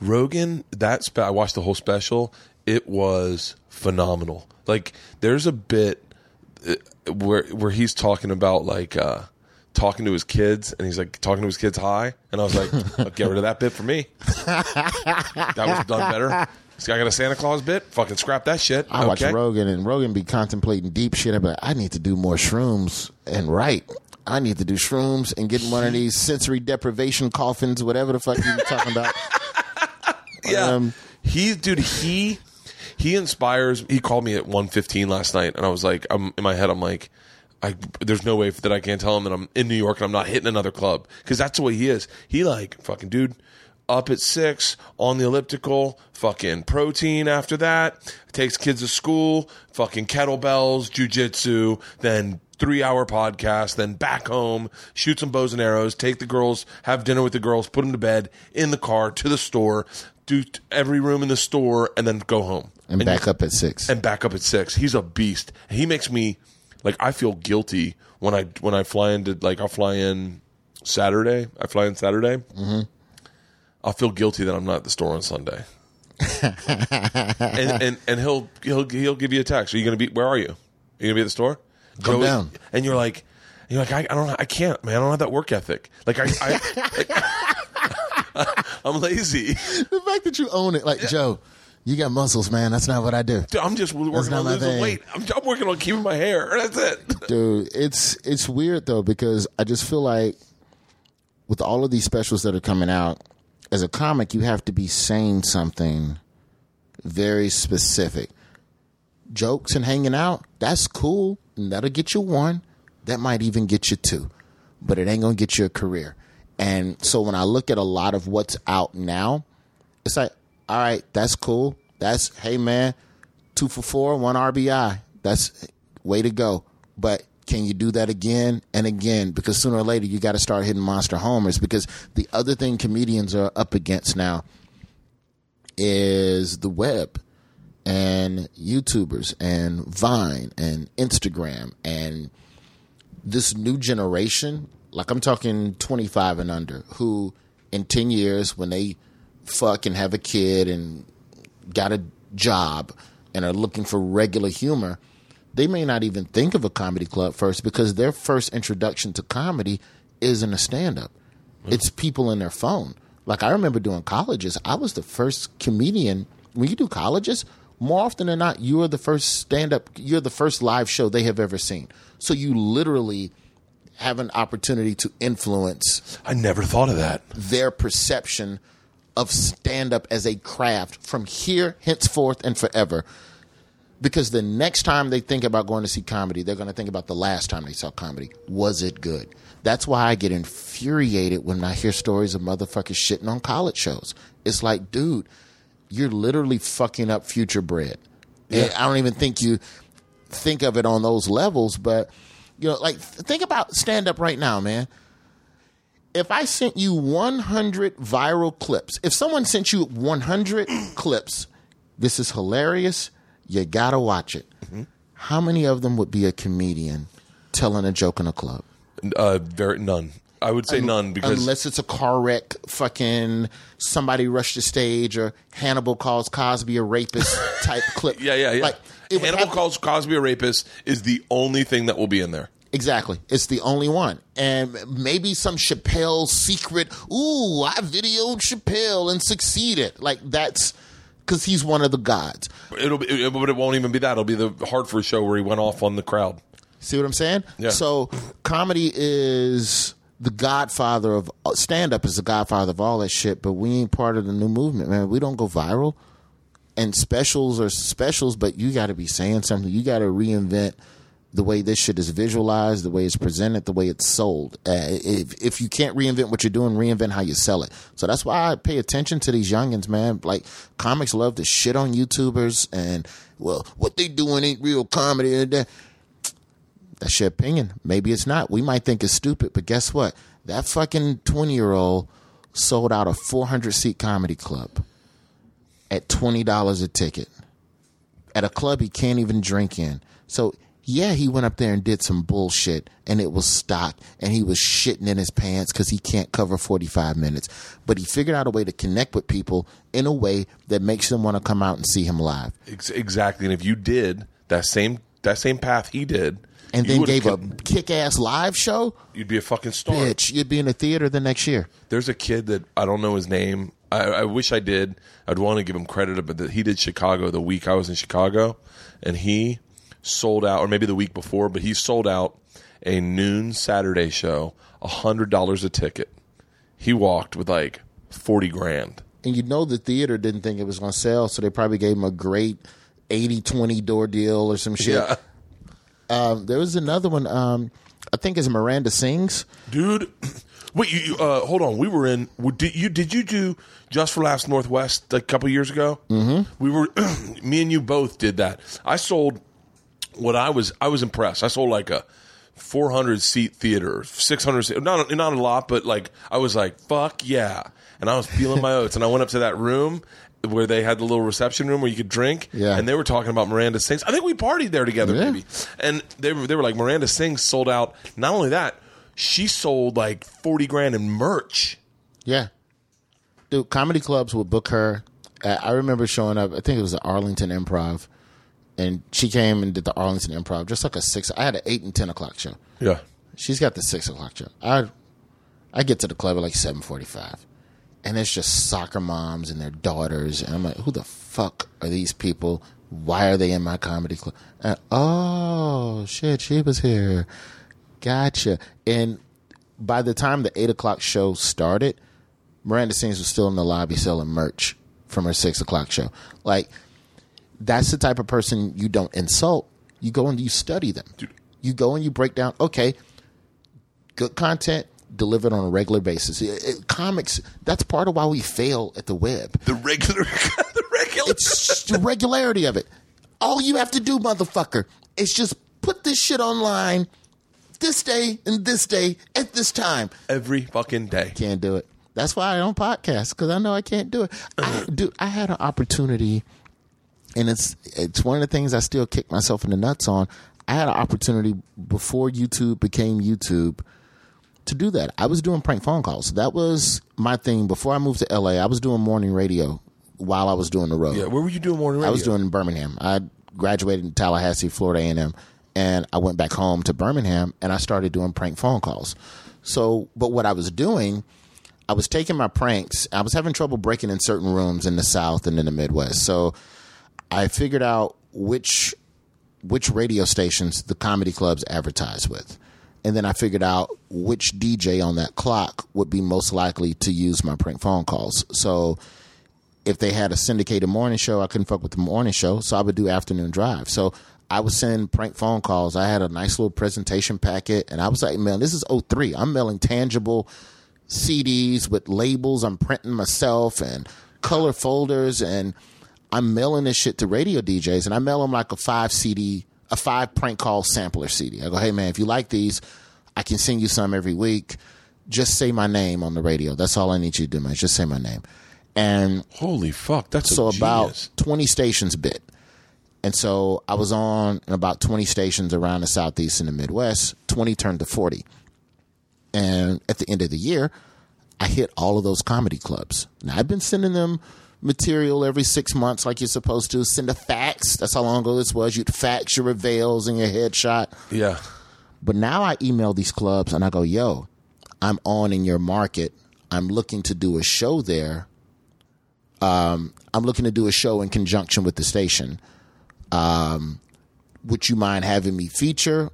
Rogan, that spe- I watched the whole special. It was phenomenal. Like, there's a bit uh, where where he's talking about like uh, talking to his kids, and he's like talking to his kids high, and I was like, "Oh, (laughs) get rid of that bit for me. (laughs) that was done better. This guy got a Santa Claus bit. Fucking scrap that shit. I watch? Rogan and Rogan be contemplating deep shit. I'm like, I need to do more shrooms and write. I need to do shrooms and get in one of these sensory deprivation coffins, whatever the fuck you were talking about. (laughs) Yeah, Um, he, dude, he he inspires. He called me at 1.15 last night, and I was like, I'm in my head. I'm like, I there's no way that I can't tell him that I'm in New York and I'm not hitting another club because that's the way he is. He like fucking dude. Up at six on the elliptical, fucking protein after that, takes kids to school, fucking kettlebells, jujitsu, then three hour podcast, then back home, shoot some bows and arrows, take the girls, have dinner with the girls, put them to bed, in the car, to the store, do every room in the store, and then go home. And back up at six. And back up at six. He's a beast. He makes me like I feel guilty when I when I fly into like I'll fly in Saturday. I fly in Saturday. Mm-hmm. I'll feel guilty that I'm not at the store on Sunday. and, and and he'll he'll he'll give you a text. Are you gonna be? Where are you? Are you gonna be at the store? Come Joey- down. And you're like, you're like, I, I don't, I can't, man. I don't have that work ethic. Like I, I (laughs) (laughs) I'm lazy. the fact that you own it, like Joe, you got muscles, man. That's not what I do. Dude, I'm just working on losing thing. weight. I'm, I'm working on keeping my hair. (laughs) That's it. dude it's it's weird though because i just feel like with all of these specials that are coming out as a comic you have to be saying something very specific jokes and hanging out that's cool and that'll get you one that might even get you two but it ain't gonna get you a career and so when i look at a lot of what's out now it's like all right that's cool that's hey man two for four, one RBI. That's way to go. But can you do that again and again? Because sooner or later you got to start hitting monster homers. Because the other thing comedians are up against now is the web and YouTubers and Vine and Instagram and this new generation. Like I'm talking 25 and under, who in 10 years when they fuck and have a kid and got a job and are looking for regular humor, they may not even think of a comedy club first because their first introduction to comedy isn't a stand up. Mm. It's people in their phone. Like I remember doing colleges, I was the first comedian. When you do colleges, more often than not, you are the first stand up, you're the first live show they have ever seen. So you literally have an opportunity to influence I never thought of that. their perception of stand up as a craft from here, henceforth, and forever. Because the next time they think about going to see comedy, they're going to think about the last time they saw comedy. Was it good? That's why I get infuriated when I hear stories of motherfuckers shitting on college shows. It's like, dude, you're literally fucking up future bread. And I don't even think you think of it on those levels, but you know, like think about stand up right now, man if I sent you 100 viral clips, if someone sent you 100 (clears throat) clips, this is hilarious. You gotta watch it. How many of them would be a comedian telling a joke in a club? Uh, very none. I would say none because Unless it's a car wreck, fucking somebody rushed the stage, or Hannibal calls Cosby a rapist (laughs) type clip. yeah, yeah, yeah. Like Hannibal calls Cosby a rapist is the only thing that will be in there. Exactly. It's the only one. And maybe some Chappelle secret, ooh, I videoed Chappelle and succeeded. Like that's because he's one of the gods. It'll be, it, but it won't even be that. It'll be the Hartford show where he went off on the crowd. See what I'm saying? Yeah. So comedy is the godfather of uh, stand up is the godfather of all that shit, but we ain't part of the new movement, man. We don't go viral. And specials are specials, but you got to be saying something. You got to reinvent the way this shit is visualized, the way it's presented, the way it's sold. Uh, if if you can't reinvent what you're doing, reinvent how you sell it. So that's why I pay attention to these youngins, man. Like comics love to shit on YouTubers and well, what they doing ain't real comedy and that. That's your opinion. Maybe it's not. We might think it's stupid, but guess what? That fucking 20 year old sold out a 400 seat comedy club at $20 a ticket at a club he can't even drink in. So, yeah, he went up there and did some bullshit and it was stock and he was shitting in his pants because he can't cover 45 minutes. But he figured out a way to connect with people in a way that makes them want to come out and see him live. Exactly. And if you did that same that same path he did, And then gave a kick ass live show, you'd be a fucking star. bitch, you'd be in a theater the next year. There's a kid that I don't know his name. I, I wish I did. I'd want to give him credit, but he did Chicago the week I was in Chicago, and he sold out, or maybe the week before, but he sold out a noon Saturday show, a hundred dollars a ticket. He walked with like forty grand. and you know the theater didn't think it was going to sell, so they probably gave him a great 80-20 door deal or some shit. Yeah, Um, there was another one. Um, I think it's Miranda Sings. dude. (clears throat) Wait, you, you uh, hold on. We were in. Did you did you do Just for Laughs Northwest a couple years ago? Mm-hmm. We were. (clears throat) me and you both did that. I sold what I was. I was impressed. I sold like a 400 seat theater, 600 seat. Not not a lot, but like I was like, fuck yeah. And I was feeling my (laughs) oats. And I went up to that room where they had the little reception room where you could drink. Yeah. And they were talking about Miranda Sings. I think we partied there together, Yeah. maybe. And they were they were like Miranda Sings sold out. Not only that, she sold like 40 grand in merch. Yeah. Dude, comedy clubs would book her. I remember showing up, I think it was the Arlington Improv, and she came and did the Arlington Improv, just like a six. I had an 8 and 10 o'clock show. Yeah. She's got the 6 o'clock show. I, I get to the club at like 7.45, and it's just soccer moms and their daughters, and I'm like, who the fuck are these people? Why are they in my comedy club? And, oh, shit, she was here. Gotcha. And by the time the eight o'clock show started, Miranda Sings was still in the lobby selling merch from her six o'clock show. Like, that's the type of person you don't insult. You go and you study them. You go and you break down, okay, good content delivered on a regular basis. It- it- comics, that's part of why we fail at the web. The regular (laughs) the regular It's the regularity of it. All you have to do, motherfucker, is just put this shit online this day and this day at this time. every fucking day. Can't do it. That's why I don't podcast because I know I can't do it. I, uh-huh. dude, I had an opportunity, and it's it's one of the things I still kick myself in the nuts on. I had an opportunity before YouTube became YouTube to do that. I was doing prank phone calls. That was my thing before I moved to LA. I was doing morning radio while I was doing the road. Yeah, where were you doing morning radio? I was doing in Birmingham. I graduated in Tallahassee, Florida A&M, and I went back home to Birmingham and I started doing prank phone calls. So, but what I was doing, I was taking my pranks. I was having trouble breaking in certain rooms in the South and in the Midwest. So, I figured out which which radio stations the comedy clubs advertise with. And then I figured out which DJ on that clock would be most likely to use my prank phone calls. So if they had a syndicated morning show, I couldn't fuck with the morning show, so I would do afternoon drive. So I would send prank phone calls. I had a nice little presentation packet, and I was like, man, this is 03. I'm mailing tangible CDs with labels I'm printing myself and color folders, and I'm mailing this shit to radio DJs, and I mail them like a five CD, a five prank call sampler CD. I go, hey man, if you like these, I can send you some every week. Just say my name on the radio. That's all I need you to do, man. Just say my name. And Holy fuck, that's so about 20 stations bit. And so I was on about 20 stations around the Southeast and the Midwest. 20 turned to 40. And at the end of the year, I hit all of those comedy clubs. Now I've been sending them material every six months like you're supposed to. Send a fax. That's how long ago this was. You'd fax your reveals and your headshot. Yeah. But now I email these clubs and I go, yo, I'm on in your market. I'm looking to do a show there. Um, I'm looking to do a show in conjunction with the station. Um, would you mind having me feature?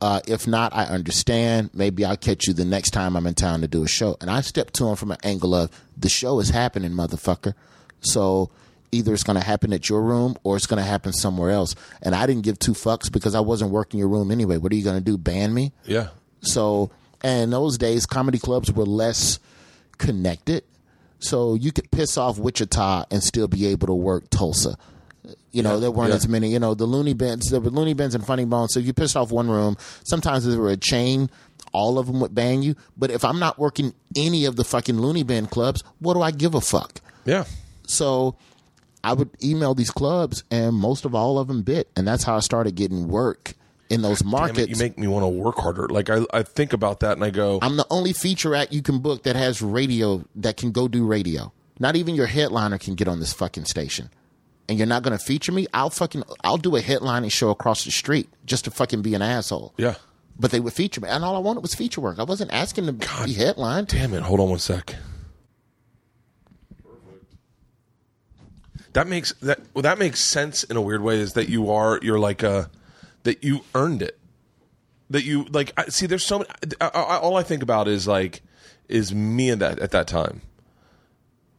Uh, if not, I understand. Maybe I'll catch you the next time I'm in town to do a show. And I step to him from an angle of the show is happening, motherfucker. So either it's going to happen at your room or it's going to happen somewhere else. And I didn't give two fucks because I wasn't working your room anyway. What are you going to do? Ban me? Yeah. So, and in those days, comedy clubs were less connected. So you could piss off Wichita and still be able to work Tulsa. You know, Yeah, there weren't yeah. as many, you know, the loony bins, there were loony bins and funny bones. So if you pissed off one room, sometimes there were a chain, all of them would ban you. But if I'm not working any of the fucking loony bin clubs, what do I give a fuck? Yeah. So I would email these clubs and most of all of them bit. And that's how I started getting work in those markets. it, you make me want to work harder. Like I, I think about that and I go, I'm the only feature act you can book that has radio that can go do radio. Not even your headliner can get on this fucking station. And you're not going to feature me? I'll fucking I'll do a headlining show across the street just to fucking be an asshole. yeah. But they would feature me, and all I wanted was feature work. I wasn't asking to be headlined. Damn it! Hold on one sec. That makes that well, that makes sense in a weird way. Is that you are you're like a that you earned it. That you like I, see. There's so many. I, I, all I think about is like is me at that at that time.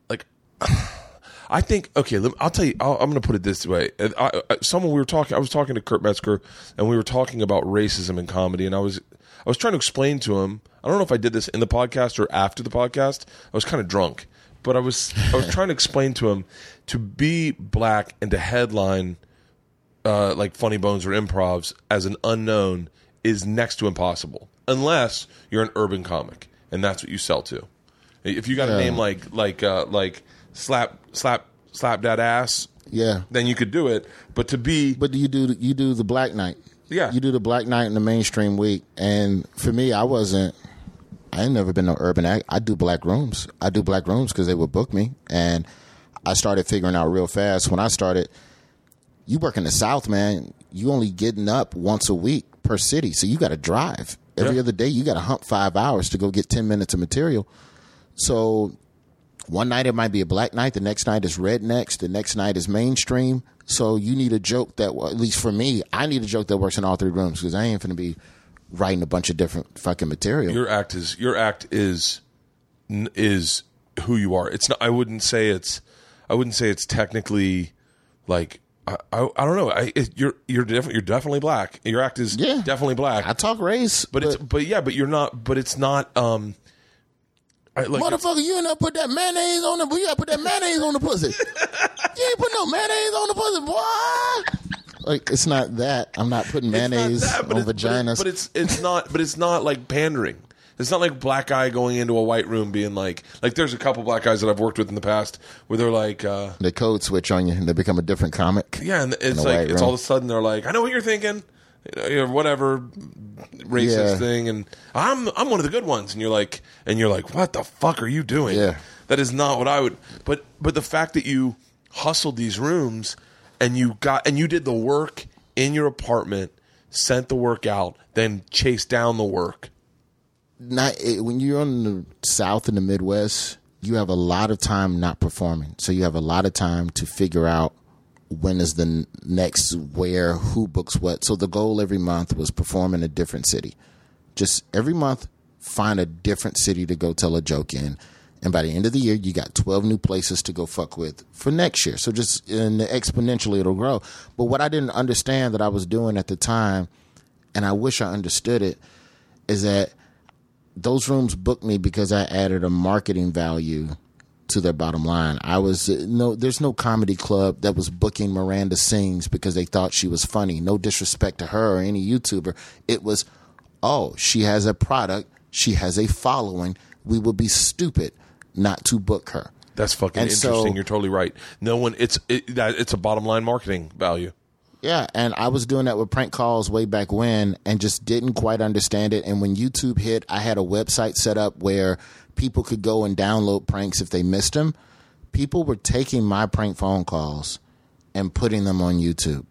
Like (sighs) I think okay. Let, I'll tell you. I'll, I'm going to put it this way. I, I, someone we were talking. I was talking to Kurt Metzger, and we were talking about racism in comedy, and I was I was trying to explain to him. I don't know if I did this in the podcast or after the podcast. I was kind of drunk, but I was I was (laughs) trying to explain to him to be black and to headline uh, like Funny Bones or Improvs as an unknown is next to impossible unless you're an urban comic and that's what you sell to. If you got a name like like uh, like slap slap slap that ass, Yeah. then you could do it. But to be But do you do you do the Black Night? Yeah. You do the Black Night in the mainstream week, and for me, I wasn't. I ain't never been no urban act. I do black rooms. I do black rooms because they would book me, and I started figuring out real fast when I started. You work in the South, man. You only getting up once a week per city, so you got to drive every Yeah. other day. You got to hump five hours to go get ten minutes of material. So one night it might be a black night, the next night is rednecks, the next night is mainstream. So you need a joke that, well, at least for me, I need a joke that works in all three rooms because I ain't to be writing a bunch of different fucking material. your act is your act is is who you are. It's not. I wouldn't say it's. I wouldn't say it's technically like. I, I, I don't know. I, it, you're you're definitely you're definitely black. Your act is Yeah. definitely black. I talk race, but it's but yeah, but you're not. But it's not. Um, I, like motherfucker, you ain't not put that mayonnaise on the. You got to put that mayonnaise on the pussy. (laughs) you ain't put no mayonnaise on the pussy, boy. Like it's not that. I'm not putting mayonnaise that, on vaginas. But, it's it's not. But it's not like pandering. It's not like black guy going into a white room being like like. There's a couple black guys that I've worked with in the past where they're like. uh the code switch on you and they become a different comic. Yeah, and it's like it's all of a sudden they're like, I know what you're thinking, you know, you know, whatever racist Yeah. thing, and I'm I'm one of the good ones, and you're like, and you're like, what the fuck are you doing? Yeah. that is not what I would. But but the fact that you hustled these rooms and you got and you did the work in your apartment, sent the work out, then chased down the work. not it, when you're on the south and the midwest you have a lot of time not performing. So you have a lot of time to figure out when is the next where who books what. So the goal every month was perform in a different city. Just every month find a different city to go tell a joke in and by the end of the year you got 12 new places to go fuck with for next year so just and exponentially it'll grow but what i didn't understand that i was doing at the time and i wish i understood it is that those rooms booked me because I added a marketing value to their bottom line. I was no there's no comedy club that was booking Miranda Sings because they thought she was funny. No disrespect to her or any YouTuber. It was oh, she has a product, she has a following. We would be stupid not to book her. That's fucking And so- interesting. You're totally right. No one. It's it, that it's a bottom line marketing value. Yeah, and I was doing that with prank calls way back when and just didn't quite understand it. And when YouTube hit, I had a website set up where people could go and download pranks if they missed them. People were taking my prank phone calls and putting them on YouTube.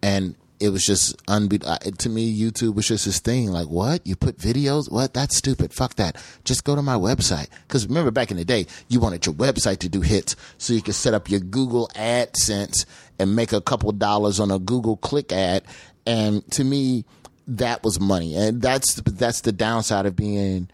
And it was just unbe- uh, to me YouTube was just this thing like what? You put videos? What? That's stupid. Fuck that. Just go to my website. Cuz remember back in the day you wanted your website to do hits so you could set up your Google AdSense and make a couple dollars on a Google click ad and to me that was money. And that's that's the downside of being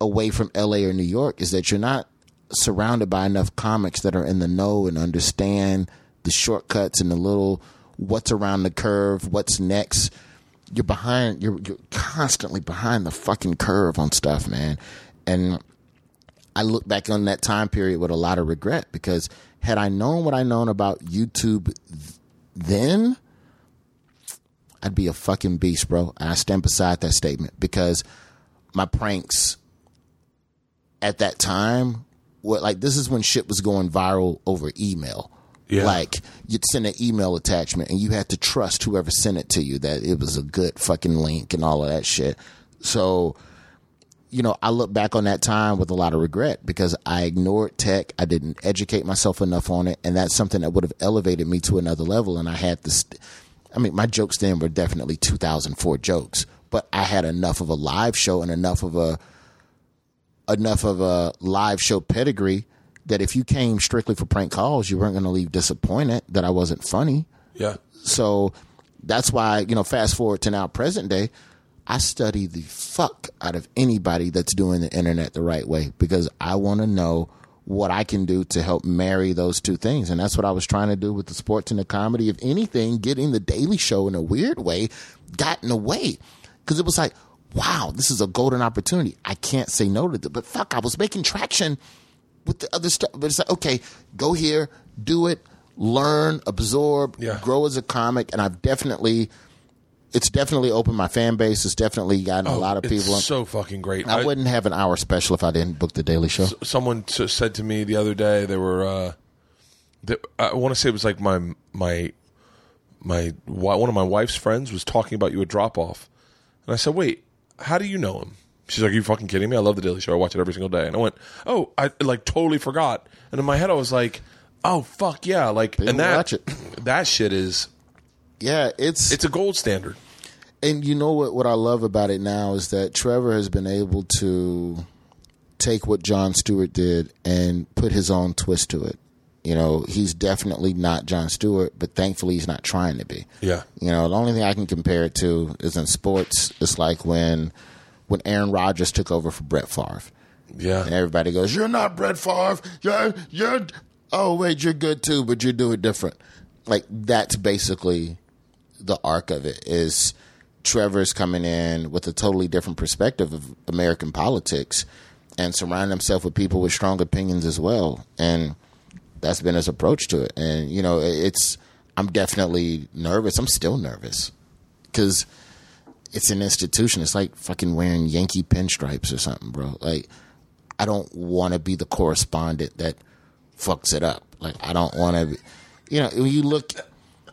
away from LA or New York is that you're not surrounded by enough comics that are in the know and understand the shortcuts and the little what's around the curve, what's next. You're behind you're you're constantly behind the fucking curve on stuff, man. And I look back on that time period with a lot of regret because had I known what I known about YouTube th- then, I'd be a fucking beast, bro. And I stand beside that statement because my pranks at that time were like this is when shit was going viral over email. Yeah. Like you'd send an email attachment and you had to trust whoever sent it to you that it was a good fucking link and all of that shit. So, you know, I look back on that time with a lot of regret because I ignored tech. I didn't educate myself enough on it. And that's something that would have elevated me to another level. And I had this, I mean, my jokes then were definitely 2004 jokes, but I had enough of a live show and enough of a, enough of a live show pedigree that if you came strictly for prank calls, you weren't going to leave disappointed that I wasn't funny. Yeah. So that's why, you know, fast forward to now present day, I study the fuck out of anybody that's doing the internet the right way because I want to know what I can do to help marry those two things. And that's what I was trying to do with the sports and the comedy. If anything, getting the Daily Show in a weird way got in the way because it was like, wow, this is a golden opportunity. I can't say no to it. But fuck, I was making traction with the other stuff. But it's like, okay, go here, do it, learn, absorb, Yeah. grow as a comic. And I've definitely, it's definitely opened my fan base. It's definitely gotten a lot of Oh, It's people. so fucking great. I, wouldn't have an hour special if I didn't book the Daily Show. someone said to me the other day they were uh they, i want to say it was like my my my one of my wife's friends was talking about you at drop off and i said wait how do you know him she's like are you fucking kidding me i love the daily show i watch it every single day and i went oh i like totally forgot and in my head i was like oh fuck yeah like People and that watch it. (clears throat) that shit is Yeah, it's it's a gold standard and you know what what I love about it now is that Trevor has been able to take what Jon Stewart did and put his own twist to it. You know, he's definitely not Jon Stewart, but thankfully he's not trying to be. yeah You know, the only thing I can compare it to is in sports. It's like when when Aaron Rodgers took over for Brett Favre, yeah and everybody goes, "You're not Brett Favre. You're you're oh wait, you're good too, but you do it different." Like that's basically the arc of it. Is Trevor's coming in with a totally different perspective of American politics and surrounding himself with people with strong opinions as well, and that's been his approach to it. And you know, it's I'm definitely nervous. I'm still nervous because it's an institution. It's like fucking wearing Yankee pinstripes or something, bro. Like I don't want to be the correspondent that fucks it up. Like I don't want to. be You know, when you look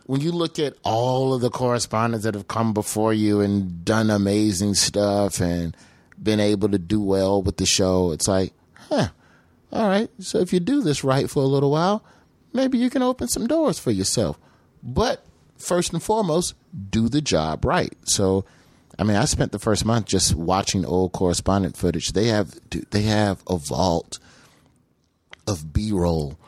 when you look at all of the correspondents that have come before you and done amazing stuff and been able to do well with the show, it's like, huh, all right. So if you do this right for a little while, maybe you can open some doors for yourself. But first and foremost, do the job right. So, I mean, I spent the first month just watching old correspondent footage. They have they have a vault of B roll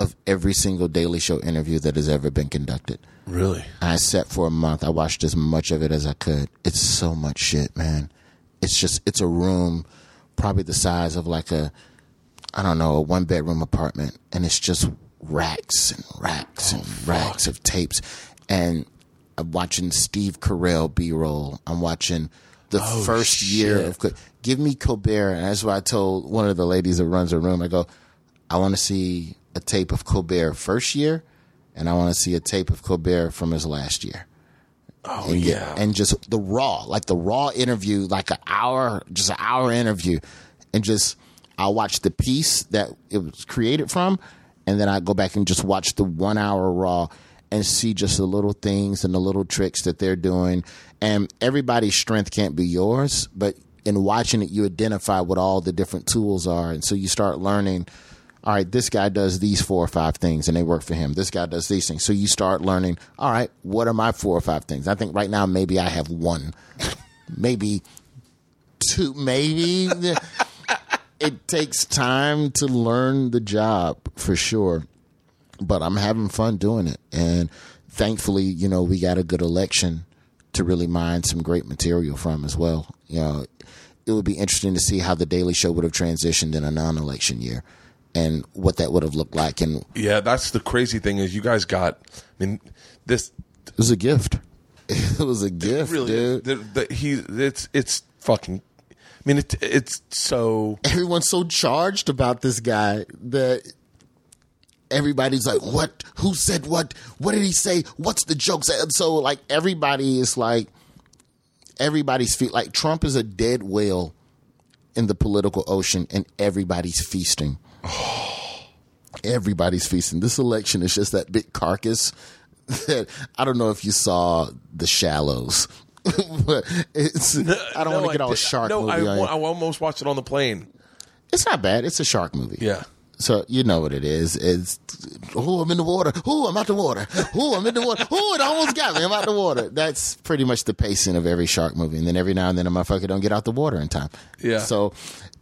of every single Daily Show interview that has ever been conducted. Really? I sat for a month. I watched as much of it as I could. It's so much shit, man. It's just it's a room probably the size of like a I don't know, a one bedroom apartment and it's just racks and racks oh, and Oh, racks of tapes and I'm watching Steve Carell B-roll. I'm watching the oh, first year Oh, of Give me Colbert and that's why I told one of the ladies that runs the room I go I want to see a tape of Colbert first year and I want to see a tape of Colbert from his last year. Oh And yeah. and just the raw, like the raw interview, like an hour, just an hour interview, and just I'll watch the piece that it was created from, and then I go back and just watch the one hour raw and see just the little things and the little tricks that they're doing. And everybody's strength can't be yours, but in watching it, you identify what all the different tools are, and so you start learning all right, this guy does these four or five things and they work for him. This guy does these things. So you start learning, all right, what are my four or five things? I think right now maybe I have one, (laughs) maybe two, maybe. (laughs) it takes time to learn the job for sure, but I'm having fun doing it. And thankfully, you know, we got a good election to really mine some great material from as well. You know, it would be interesting to see how the Daily Show would have transitioned in a non-election year, and what that would have looked like. And yeah, that's the crazy thing is you guys got. I mean, this was a gift. It was a gift, (laughs) really dude. the, the, he it's it's fucking. I mean, it, it's so Everyone's so charged about this guy that everybody's like, "What? Who said what? What did he say? What's the jokes?" And so, like, everybody is like, everybody's feet. Like, Trump is a dead whale in the political ocean, and everybody's feasting. (sighs) everybody's feasting. This election is just that big carcass that I don't know if you saw The Shallows. but (laughs) it's I don't No, want to get all did- shark No, movie I. I almost watched it on the plane. It's not bad. It's a shark movie. Yeah. So you know what it is. It's oh I'm in the water. Oh I'm out the water. Oh I'm in the water. Oh it almost got me. I'm out the water. That's pretty much the pacing of every shark movie. And then every now and then a motherfucker don't get out the water in time. Yeah. So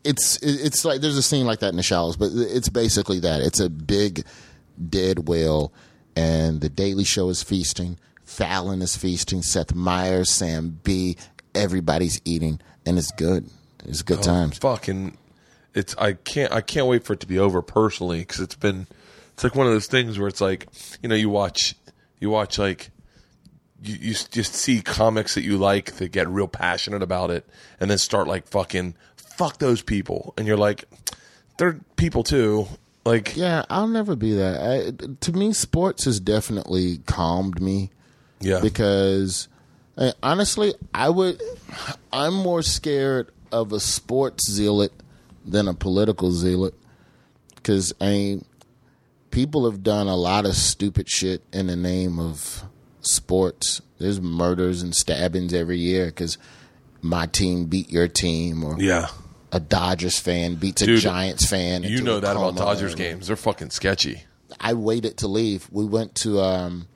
it's it's like there's a scene like that in the shallows, but it's basically that. It's a big dead whale, and the Daily Show is feasting. Fallon is feasting. Seth Meyers, Sam Bee Everybody's eating, and it's good. It's good oh, times. fucking it's I can't I can't wait for it to be over personally because it's been it's like one of those things where it's like you know you watch you watch like you, you just see comics that you like that get real passionate about it and then start like fucking fuck those people and you're like they're people too like Yeah, I'll never be that. I, to me, sports has definitely calmed me yeah because uh, honestly, I would. I'm more scared of a sports zealot than a political zealot because I mean, people have done a lot of stupid shit in the name of sports. There's murders and stabbings every year because my team beat your team, or yeah a Dodgers fan beats a Giants fan. you know that about. Dodgers games they're fucking sketchy I waited to leave. We went to um,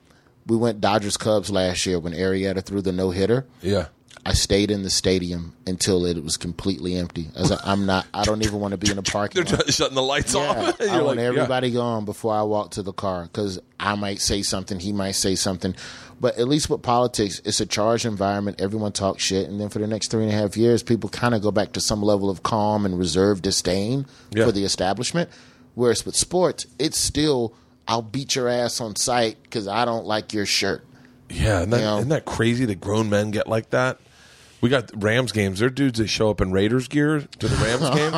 we went Dodgers Cubs last year when Arrieta threw the no hitter. yeah I stayed in the stadium until it was completely empty. I was like, I'm not. I don't even want to be in the parking they're lot. shutting the lights Yeah, off (laughs) I want like, yeah. everybody gone before I walk to the car because I might say something, he might say something. But at least with politics, it's a charged environment. Everyone talks shit, and then for the next three and a half years, people kind of go back to some level of calm and reserved disdain Yeah. for the establishment. Whereas with sports, it's still I'll beat your ass on sight because I don't like your shirt. Yeah, and that, You know? isn't that crazy that grown men get like that? We got Rams games. They're dudes that show up in Raiders gear to the Rams game,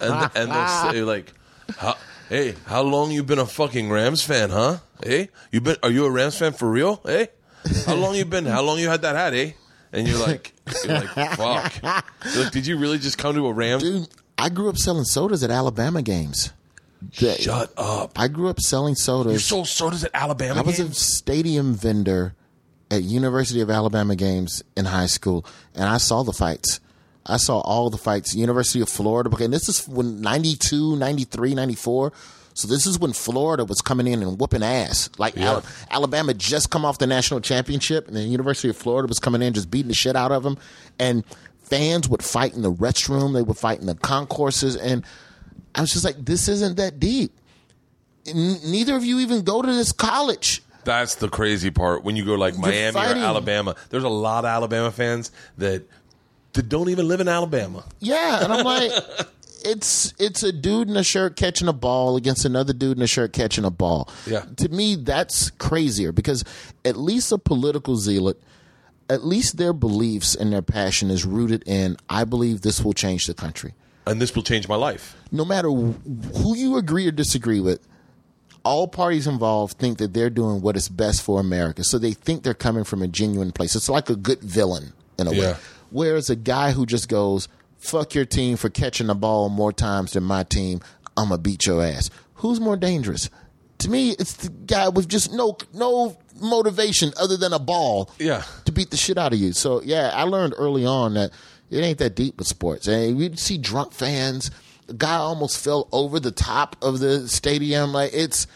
and and they'll say like, how, "Hey, how long you been a fucking Rams fan, huh? Hey, you been? Are you a Rams fan for real? Hey, how long you been? How long you had that hat? Eh?" And you're like, you're like, "Fuck!" You're like, did you really just come to a Rams? Dude, I grew up selling sodas at Alabama games. Shut up! I grew up selling sodas. You sold sodas at Alabama I was a stadium vendor at University of Alabama games in high school, and I saw the fights. I saw all the fights. University of Florida, and this is when 92, 93, 94. So this is when Florida was coming in and whooping ass. Like Yeah. Al- Alabama just come off the national championship, and the University of Florida was coming in just beating the shit out of them. And fans would fight in the restroom, they would fight in the concourses, and I was just like, this isn't that deep. N- neither of you even go to this college. That's the crazy part. When you go like Miami fighting- or Alabama, there's a lot of Alabama fans that that don't even live in Alabama. Yeah, and I'm like, (laughs) it's it's a dude in a shirt catching a ball against another dude in a shirt catching a ball. Yeah. To me, that's crazier because at least a political zealot, at least their beliefs and their passion is rooted in I believe this will change the country. And this will change my life. No matter who you agree or disagree with, all parties involved think that they're doing what is best for America. So they think they're coming from a genuine place. It's like a good villain in a Yeah. way. Whereas a guy who just goes, fuck your team for catching the ball more times than my team, I'm going to beat your ass. Who's more dangerous? To me, it's the guy with just no no motivation other than a ball Yeah. to beat the shit out of you. So yeah, I learned early on that it ain't that deep with sports. And we'd see drunk fans. A guy almost fell over the top of the stadium. Like it's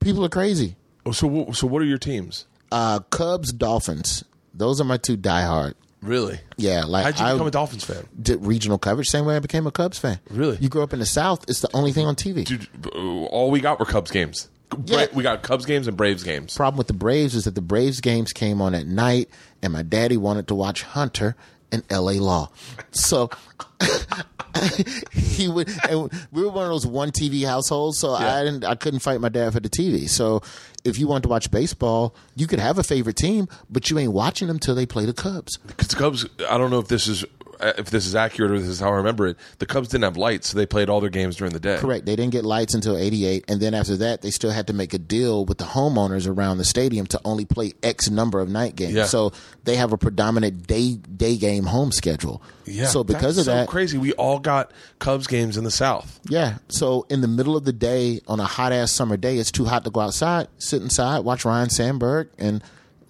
people are crazy. Oh, So, so what are your teams? Uh, Cubs, Dolphins. Those are my two diehard. Really? Yeah, like How'd you I become a Dolphins fan? did regional coverage. Same way I became a Cubs fan. Really? You grew up in the South. It's the only thing on TV. Dude, uh, all we got were Cubs games. Yeah. We got Cubs games and Braves games. problem with the Braves is that the Braves games came on at night, and my daddy wanted to watch Hunter and L.A. Law, so (laughs) (laughs) he would. And we were one of those one TV households, so Yeah. I didn't. I couldn't fight my dad for the TV. So if you wanted to watch baseball, you could have a favorite team, but you ain't watching them till they play the Cubs. Because the Cubs, I don't know if this is Uh, if this is accurate or this is how I remember it. The Cubs didn't have lights, so they played all their games during the day. Correct. They didn't get lights until '88, and then after that, they still had to make a deal with the homeowners around the stadium to only play X number of night games. Yeah. So they have a predominant day day game home schedule. Yeah. So because of that, crazy. We all got Cubs games in the South. yeah. So in the middle of the day on a hot ass summer day, it's too hot to go outside. Sit inside, watch Ryne Sandberg, and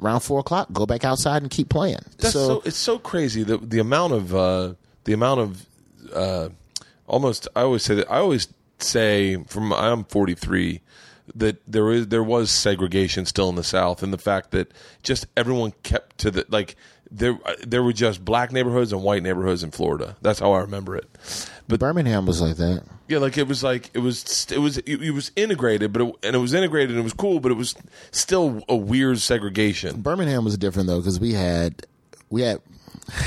around four o'clock, go back outside and keep playing. That's so, it's so crazy the the amount of uh, the amount of uh, almost I always say that I always say from I'm 43 that there is there was segregation still in the South and the fact that just everyone kept to the like there there were just black neighborhoods and white neighborhoods in Florida. That's how I remember it. But Birmingham was like that. Yeah, like it was like it was it was it, it was integrated, but it, and it was integrated and it was cool, but it was still a weird segregation. Birmingham was different though because we had we had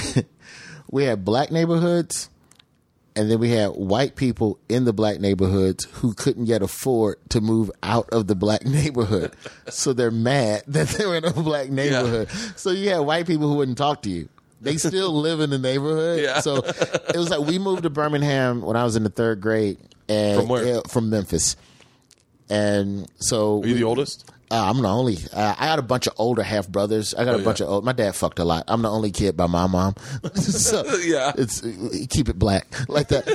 (laughs) we had black neighborhoods and then we had white people in the black neighborhoods who couldn't yet afford to move out of the black (laughs) neighborhood. So they're mad (laughs) that they're in a black neighborhood. So you had white people who wouldn't talk to you they still (laughs) live in the neighborhood Yeah. so it was like we moved to birmingham when i was in the third grade and From where? from memphis and so Are you the oldest? uh, I'm the only. Uh, I got a bunch of older half brothers. I got a Oh, bunch yeah. of old. My dad fucked a lot. I'm the only kid by my mom. (laughs) so (laughs) Yeah. it's keep it black like that.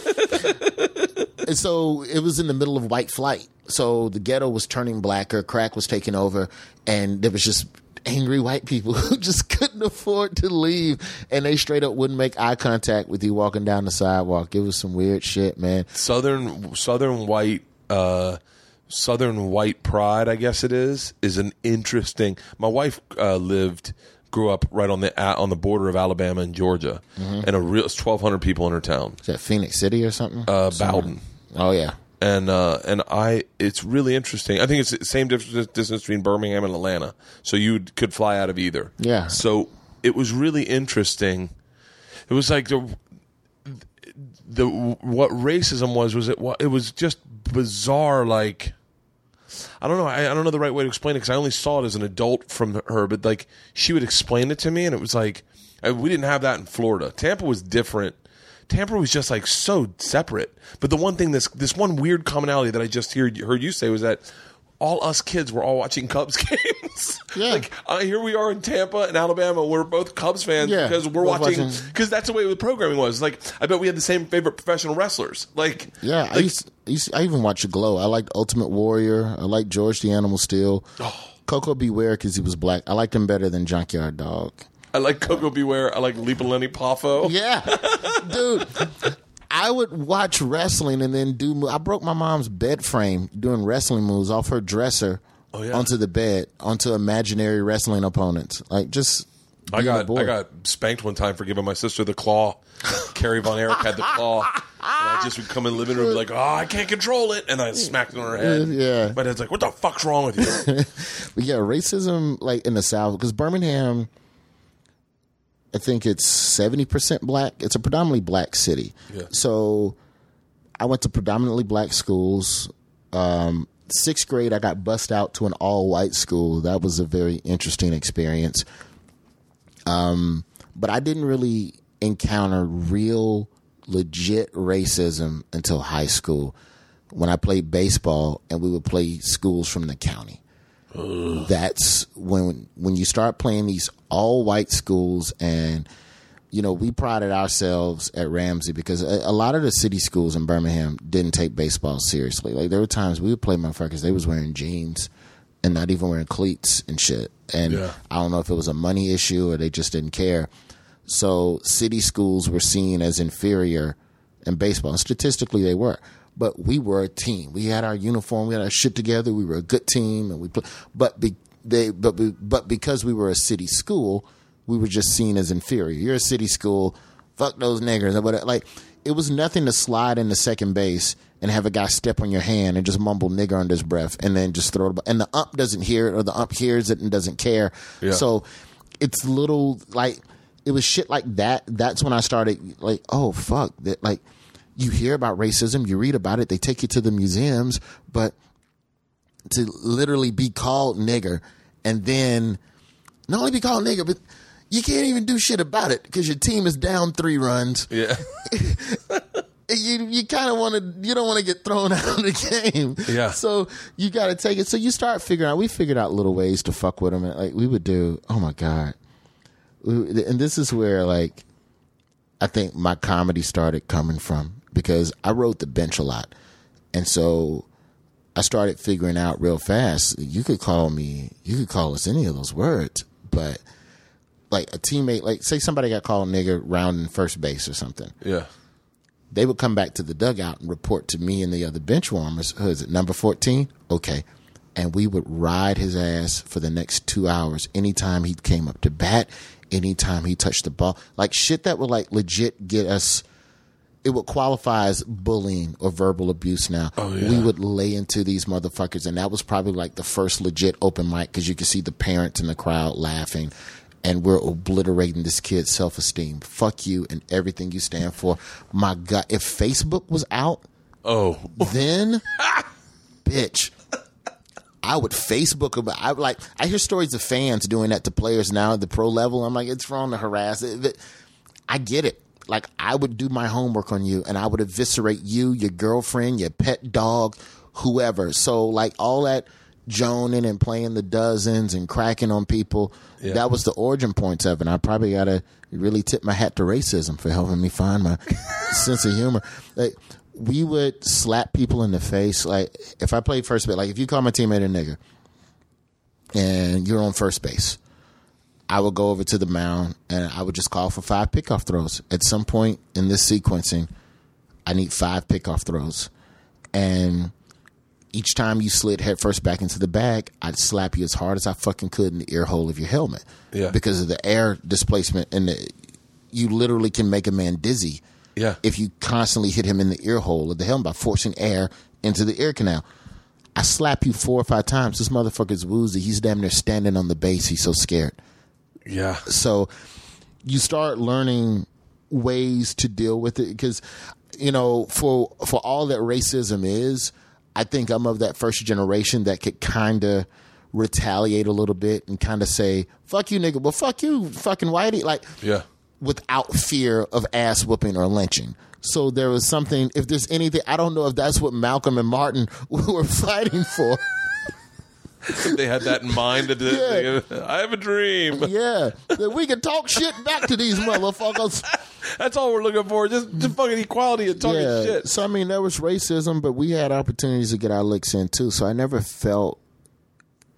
and so it was in the middle of white flight. So the ghetto was turning blacker. Crack was taking over, and there was just angry white people (laughs) who just couldn't afford to leave, and they straight up wouldn't make eye contact with you walking down the sidewalk. It was some weird shit, man. southern southern white uh southern white pride i guess it is is an interesting my wife uh, lived grew up right on the uh, on the border of alabama and georgia and a real 1200 people in her town Is that Phenix City or something? uh Bowdon oh yeah. And uh and i it's really interesting. I think it's the same distance distance between birmingham and atlanta. So you could fly out of either. Yeah. so it was really interesting. It was like the the what racism was was it it was just bizarre like I don't know. I, I don't know the right way to explain it because I only saw it as an adult from her but like she would explain it to me and it was like I, we didn't have that in Florida. Tampa was different Tampa was just like so separate but the one thing this this one weird commonality that I just heard heard you say was that all us kids were all watching Cubs (laughs) games Yeah. like uh, here we are in Tampa and Alabama we're both Cubs fans Yeah, because we're watching because that's the way the programming was. Like, I bet we had the same favorite professional wrestlers. Like, Yeah, I used, I used I even watched Glow. I liked Ultimate Warrior. I liked George the Animal Steele. Oh. Koko B. Ware because he was black. I liked him better than Junkyard Dog. I like Koko B. Ware. I like Leaping Lanny Poffo. Yeah, dude. I would watch wrestling and then do. I broke my mom's bed frame doing wrestling moves off her dresser Oh, yeah. onto the bed onto imaginary wrestling opponents. Like just. I got. I got spanked one time for giving my sister the claw. Kerry Von Erich had the claw. And I just would come in the living room and be like, oh, I can't control it. And I smacked it on her head. Yeah. My dad's like, what the fuck's wrong with you? (laughs) But yeah, racism like in the South because Birmingham, I think it's seventy percent black. It's a predominantly black city. Yeah. So I went to predominantly black schools. Um, sixth grade, I got bussed out to an all white school. That was a very interesting experience. Um, but I didn't really encounter real, legit racism until high school when I played baseball and we would play schools from the county. That's when when you start playing these all white schools and you know we prided ourselves at Ramsay because a, a lot of the city schools in Birmingham didn't take baseball seriously. Like there were times we would play motherfuckers they was wearing jeans and not even wearing cleats and shit. And Yeah. I don't know if it was a money issue or they just didn't care. So city schools were seen as inferior in baseball. And statistically, they were. But we were a team. We had our uniform. We had our shit together. We were a good team, and we. Play, but be, they but be, but because we were a city school, we were just seen as inferior. You're a city school. Fuck those niggers. But like, it was nothing to slide into second base and have a guy step on your hand and just mumble nigger under his breath and then just throw it. And the ump doesn't hear it, or the ump hears it and doesn't care. Yeah. So it's little like it was shit like that. That's when I started like, oh fuck, that like you hear about racism, you read about it, they take you to the museums, but to literally be called nigger and then not only be called nigger, but you can't even do shit about it because your team is down three runs. yeah. (laughs) You you kind of want to you don't want to get thrown (laughs) out of the game. Yeah. So you got to take it. So you start figuring out. We figured out little ways to fuck with them. Like we would do. Oh my god. And this is where like I think my comedy started coming from because I wrote the bench a lot, and so I started figuring out real fast. You could call me. You could call us any of those words, but like a teammate, like say somebody got called nigger rounding first base or something Yeah. they would come back to the dugout and report to me and the other bench warmers, who is it, number 14? Okay. And we would ride his ass for the next two hours anytime he came up to bat, anytime he touched the ball. Like shit that would like legit get us, it would qualify as bullying or verbal abuse now. Oh, yeah. We would lay into these motherfuckers. And that was probably like the first legit open mic because you could see the parents in the crowd laughing. And we're obliterating this kid's self esteem. Fuck you and everything you stand for. My God, if Facebook was out, Oh. then, (laughs) bitch, I would Facebook about. I like. I hear stories of fans doing that to players now at the pro level. I'm like, it's wrong to harass. It, it- I get it. Like I would do my homework on you, and I would eviscerate you, your girlfriend, your pet dog, whoever. So like all that joning and playing the dozens and cracking on people. Yeah. That was the origin points of it. And I probably gotta really tip my hat to racism for helping me find my (laughs) sense of humor. Like we would slap people in the face. Like if I played first base, like if you call my teammate a nigger and you're on first base, I would go over to the mound and I would just call for five pickoff throws. At some point in this sequencing, I need five pickoff throws. And each time you slid headfirst back into the bag, I'd slap you as hard as I fucking could in the ear hole of your helmet. Yeah. Because of the air displacement and the, you literally can make a man dizzy Yeah. if you constantly hit him in the ear hole of the helmet by forcing air into the ear canal. I slap you four or five times. This motherfucker's woozy. He's damn near standing on the base. He's so scared. Yeah. So you start learning ways to deal with it because you know for for all that racism is, I think I'm of that first generation that could kind of retaliate a little bit and kind of say "fuck you, nigga," well, fuck you, fucking whitey, like Yeah. without fear of ass whooping or lynching. So there was something. If there's anything, I don't know if that's what Malcolm and Martin (laughs) were fighting for. They had that in mind. That they- I have a dream. Yeah, that we can talk shit back to these motherfuckers. (laughs) That's all we're looking for. Just, just fucking equality and talking yeah. shit. So I mean, there was racism, but we had opportunities to get our licks in too. So I never felt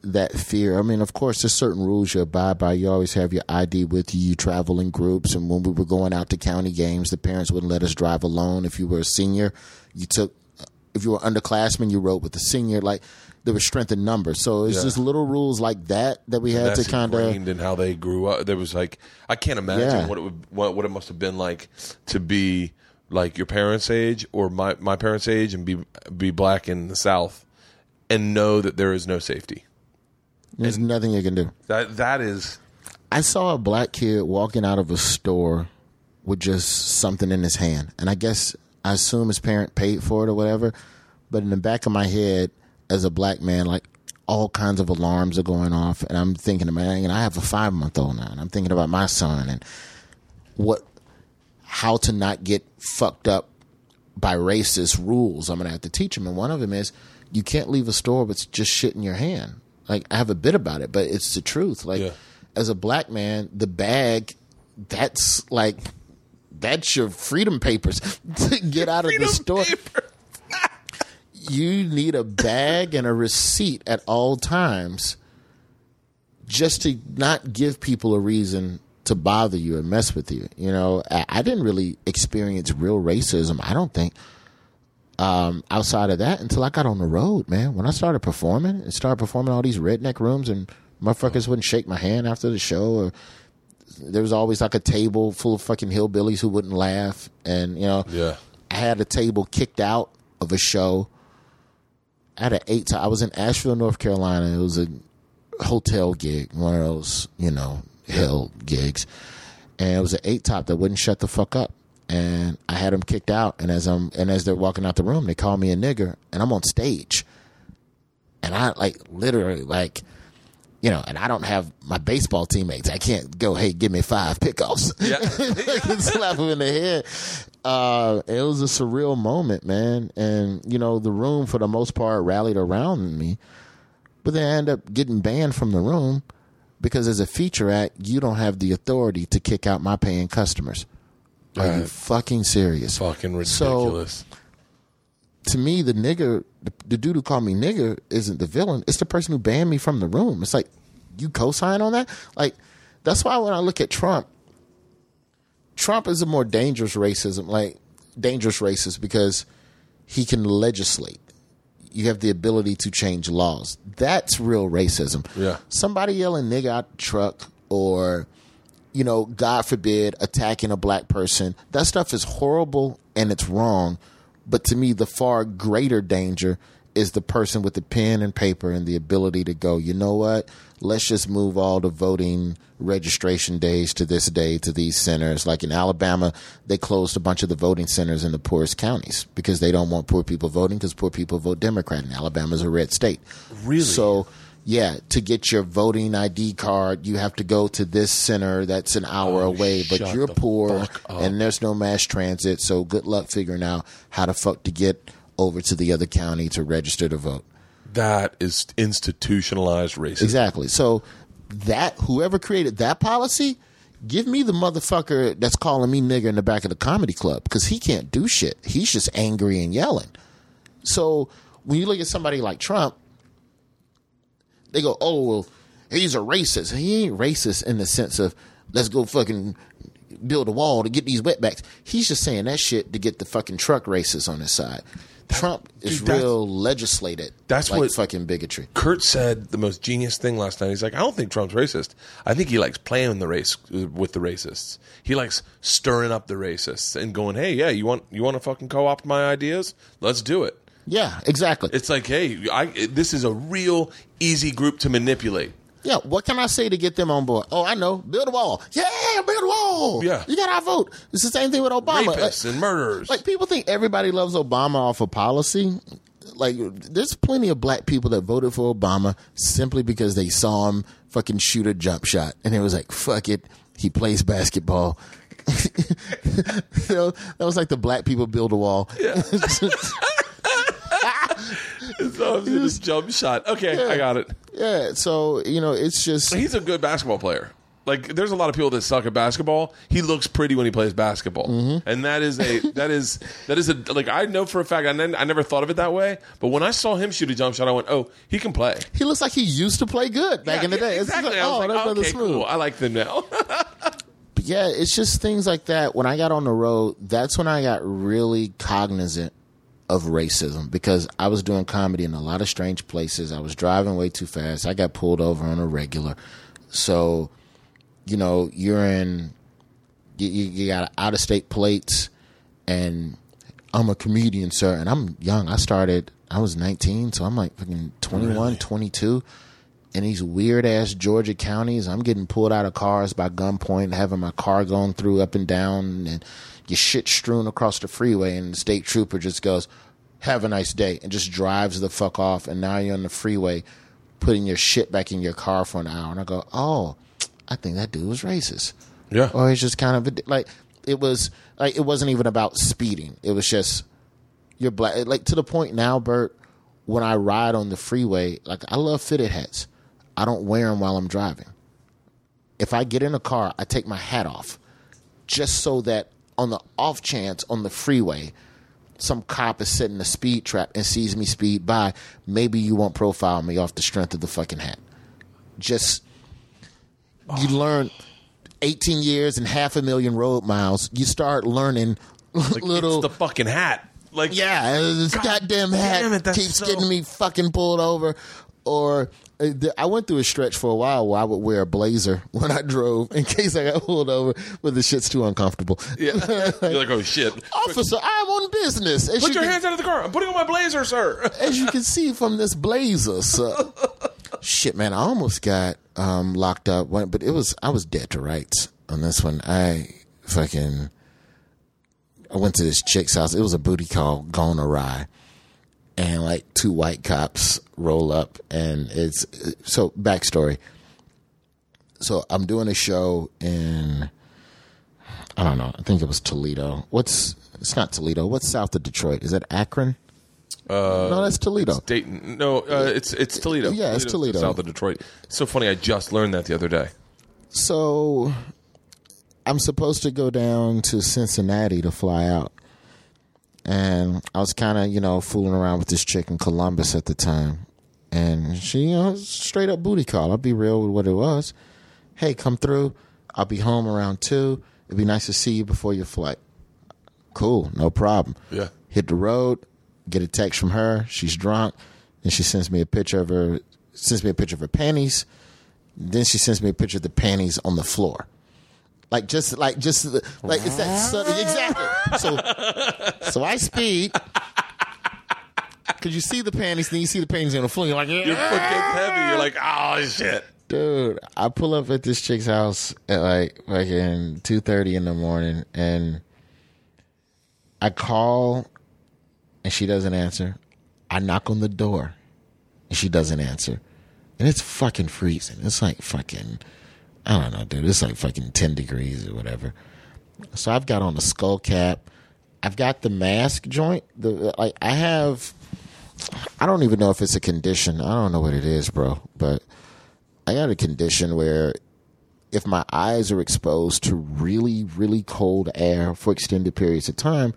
that fear. I mean, of course, there's certain rules you abide by. You always have your ID with you. You travel in groups, and when we were going out to county games, the parents wouldn't let us drive alone. If you were a senior, you took. If you were underclassmen, you rode with the senior. Like there was strength in numbers, so it's Yeah. just little rules like that that we had to kind of. ingrained in how they grew up. There was like I can't imagine Yeah. what it would what, what it must have been like to be like your parents' age or my my parents' age and be be black in the South and know that there is no safety. There's nothing you can do. That that is I saw a black kid walking out of a store with just something in his hand. And I guess I assume his parent paid for it or whatever. But in the back of my head, as a black man, like all kinds of alarms are going off. And I'm thinking, man, and I have a five month old now. And I'm thinking about my son and what, how to not get fucked up by racist rules I'm going to have to teach him. And one of them is you can't leave a store with just shit in your hand. Like, I have a bit about it, but it's the truth. Like, Yeah. as a black man, the bag, that's like, that's your freedom papers (laughs) to get out of the store. You need a bag and a receipt at all times just to not give people a reason to bother you and mess with you. You know, I, I didn't really experience real racism, I don't think, um, outside of that until I got on the road, man. When I started performing and started performing all these redneck rooms and motherfuckers wouldn't shake my hand after the show or there was always like a table full of fucking hillbillies who wouldn't laugh and you know yeah. I had a table kicked out of a show. I had an eight. I was in Asheville, North Carolina. It was a hotel gig, one of those, you know, hell gigs, and it was an eight top that wouldn't shut the fuck up. And I had them kicked out. And as I'm and as they're walking out the room, they call me a nigger, and I'm on stage, and I like literally like. You know, and I don't have my baseball teammates. I can't go, hey, give me five pickoffs. (laughs) Yeah. (laughs) Can slap him in the head. Uh, it was a surreal moment, man. And, you know, the room for the most part rallied around me. But then I ended up getting banned from the room because as a feature act, you don't have the authority to kick out my paying customers. Are you fucking serious? Fucking So- ridiculous. To me, the nigger, the, the dude who called me nigger isn't the villain. It's the person who banned me from the room. It's like, you co-sign on that? Like, that's why when I look at Trump, Trump is a more dangerous racism, like dangerous racist because he can legislate. You have the ability to change laws. That's real racism. Yeah. Somebody yelling nigga out the truck or you know, God forbid, attacking a black person. That stuff is horrible and it's wrong. But to me, the far greater danger is the person with the pen and paper and the ability to go, you know what? Let's just move all the voting registration days to this day to these centers. Like in Alabama, they closed a bunch of the voting centers in the poorest counties because they don't want poor people voting because poor people vote Democrat and Alabama's a red state. Really? So yeah, to get your voting ID card, you have to go to this center that's an hour Oh, away, but you're poor and there's no mass transit. So good luck figuring out how the fuck to get over to the other county to register to vote. That is institutionalized racism. Exactly. So that whoever created that policy, give me the motherfucker that's calling me nigger in the back of the comedy club because he can't do shit. He's just angry and yelling. So when you look at somebody like Trump, they go, "Oh, well, he's a racist." He ain't racist in the sense of let's go fucking build a wall to get these wetbacks. He's just saying that shit to get the fucking truck racists on his side. Trump is dude, real legislated. that's like what- fucking bigotry. Kurt said the most genius thing last night. He's like, I don't think Trump's racist. I think he likes playing the race uh, with the racists. He likes stirring up the racists and going, "Hey, yeah, you want you want to fucking co-opt my ideas? Let's do it." Yeah, exactly. It's like, hey, I, this is a real easy group to manipulate. Yeah, what can I say to get them on board? Oh, I know. Build a wall. Yeah, build a wall. Yeah. You got our vote. It's the same thing with Obama. Like, Rapists and murderers. like, people think everybody loves Obama off of policy. Like there's plenty of black people that voted for Obama simply because they saw him fucking shoot a jump shot and it was like, fuck it. He plays basketball. (laughs) know, that was like the black people build a wall. (laughs) (laughs) (laughs) so it was a jump shot. Okay, I got it. Yeah, so you know, it's just He's a good basketball player. Like, there's a lot of people that suck at basketball. He looks pretty when he plays basketball, Mm-hmm. and that is a that is that is a like I know for a fact. I, ne- I never thought of it that way, but when I saw him shoot a jump shot, I went, "Oh, he can play." He looks like he used to play good back Yeah, in the yeah, day. It's just exactly. like, oh, like, that brother's okay, smooth. cool. I like them now. (laughs) But yeah, it's just things like that. When I got on the road, that's when I got really cognizant of racism because I was doing comedy in a lot of strange places. I was driving way too fast. I got pulled over on a regular. So, you know, you're in, you, you, got out of state plates, and I'm a comedian, sir. And I'm young. I started, I was 19, so I'm like fucking 21, 22 in these weird ass Georgia counties. I'm getting pulled out of cars by gunpoint, having my car going through up and down, and your shit strewn across the freeway. And the state trooper just goes, "Have a nice day," and just drives the fuck off. And now you're on the freeway, putting your shit back in your car for an hour. And I go, "Oh, I think that dude was racist." yeah, or it's just kind of like it was like it wasn't even about speeding. It was just you're black. Like to the point now, Bert. When I ride on the freeway, like I love fitted hats. I don't wear them while I'm driving. If I get in a car, I take my hat off, just so that on the off chance on the freeway, some cop is setting a speed trap and sees me speed by. Maybe you won't profile me off the strength of the fucking hat. Just you oh. learn 18 years and half a million road miles, you start learning like, (laughs) little. it's the fucking hat. Like, yeah, this goddamn hat damn it, keeps so- getting me fucking pulled over. Or I went through a stretch for a while where I would wear a blazer (laughs) when I drove in case I got pulled over, but the shit's too uncomfortable. yeah. (laughs) You're like, oh shit. Officer, I'm on business. As Put you your can- hands out of the car. I'm putting on my blazer, sir. (laughs) as you can see from this blazer. So, shit, man, I almost got um, locked up, but it was I was dead to rights on this one. I fucking I went to this chick's house. It was a booty call gone awry, and like two white cops roll up, and it's so backstory. So I'm doing a show in I don't know. I think it was Toledo. What's it's not Toledo. What's south of Detroit? Is that Akron? Uh, no, that's Toledo. Dayton. No, uh, it's it's Toledo. Yeah, it's Toledo. south of Detroit. It's so funny. I just learned that the other day. So I'm supposed to go down to Cincinnati to fly out. And I was kind of, you know, fooling around with this chick in Columbus at the time. And she, you know, straight up booty call. I'll be real with what it was. Hey, come through. I'll be home around two. It'd be nice to see you before your flight. Cool, no problem. Yeah. Hit the road, get a text from her. She's drunk. And she sends me a picture of her, sends me a picture of her panties. Then she sends me a picture of the panties on the floor. Like just like just like it's that sudden exactly. So so I speed. Cause you see the panties, then you see the panties on the floor. You're like, Your foot gets heavy. You're like, oh shit. dude. I pull up at this chick's house at like fucking two thirty in the morning, and I call, and she doesn't answer. I knock on the door, and she doesn't answer, and it's fucking freezing. It's like fucking, I don't know, dude. It's like fucking ten degrees or whatever. So I've got on a skull cap. I've got the mask joint. The like I have. I don't even know if it's a condition. I don't know what it is, bro. But I got a condition where if my eyes are exposed to really, really cold air for extended periods of time,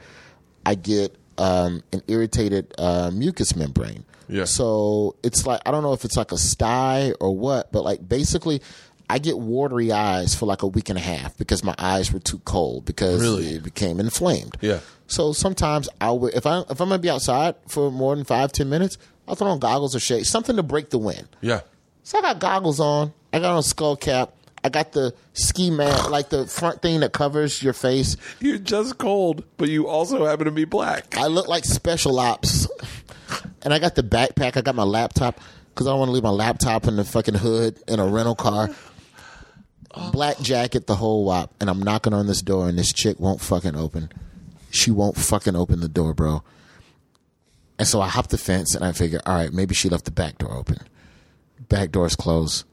I get um, an irritated uh, mucous membrane. Yeah. So it's like I don't know if it's like a sty or what, but like basically, I get watery eyes for like a week and a half because my eyes were too cold because Really? it became inflamed. Yeah. So sometimes I'll wear, if I if I'm gonna be outside for more than five ten minutes, I'll throw on goggles or shades, something to break the wind. Yeah. So I got goggles on. I got on a skull cap. I got the ski mask, (sighs) like the front thing that covers your face. You're just cold, but you also happen to be black. I look like special ops. And I got the backpack. I got my laptop because I don't want to leave my laptop in the fucking hood in a rental car. Black jacket, the whole wop. And I'm knocking on this door, and this chick won't fucking open. She won't fucking open the door, bro. And so I hop the fence, and I figure, all right, maybe she left the back door open. Back door's closed.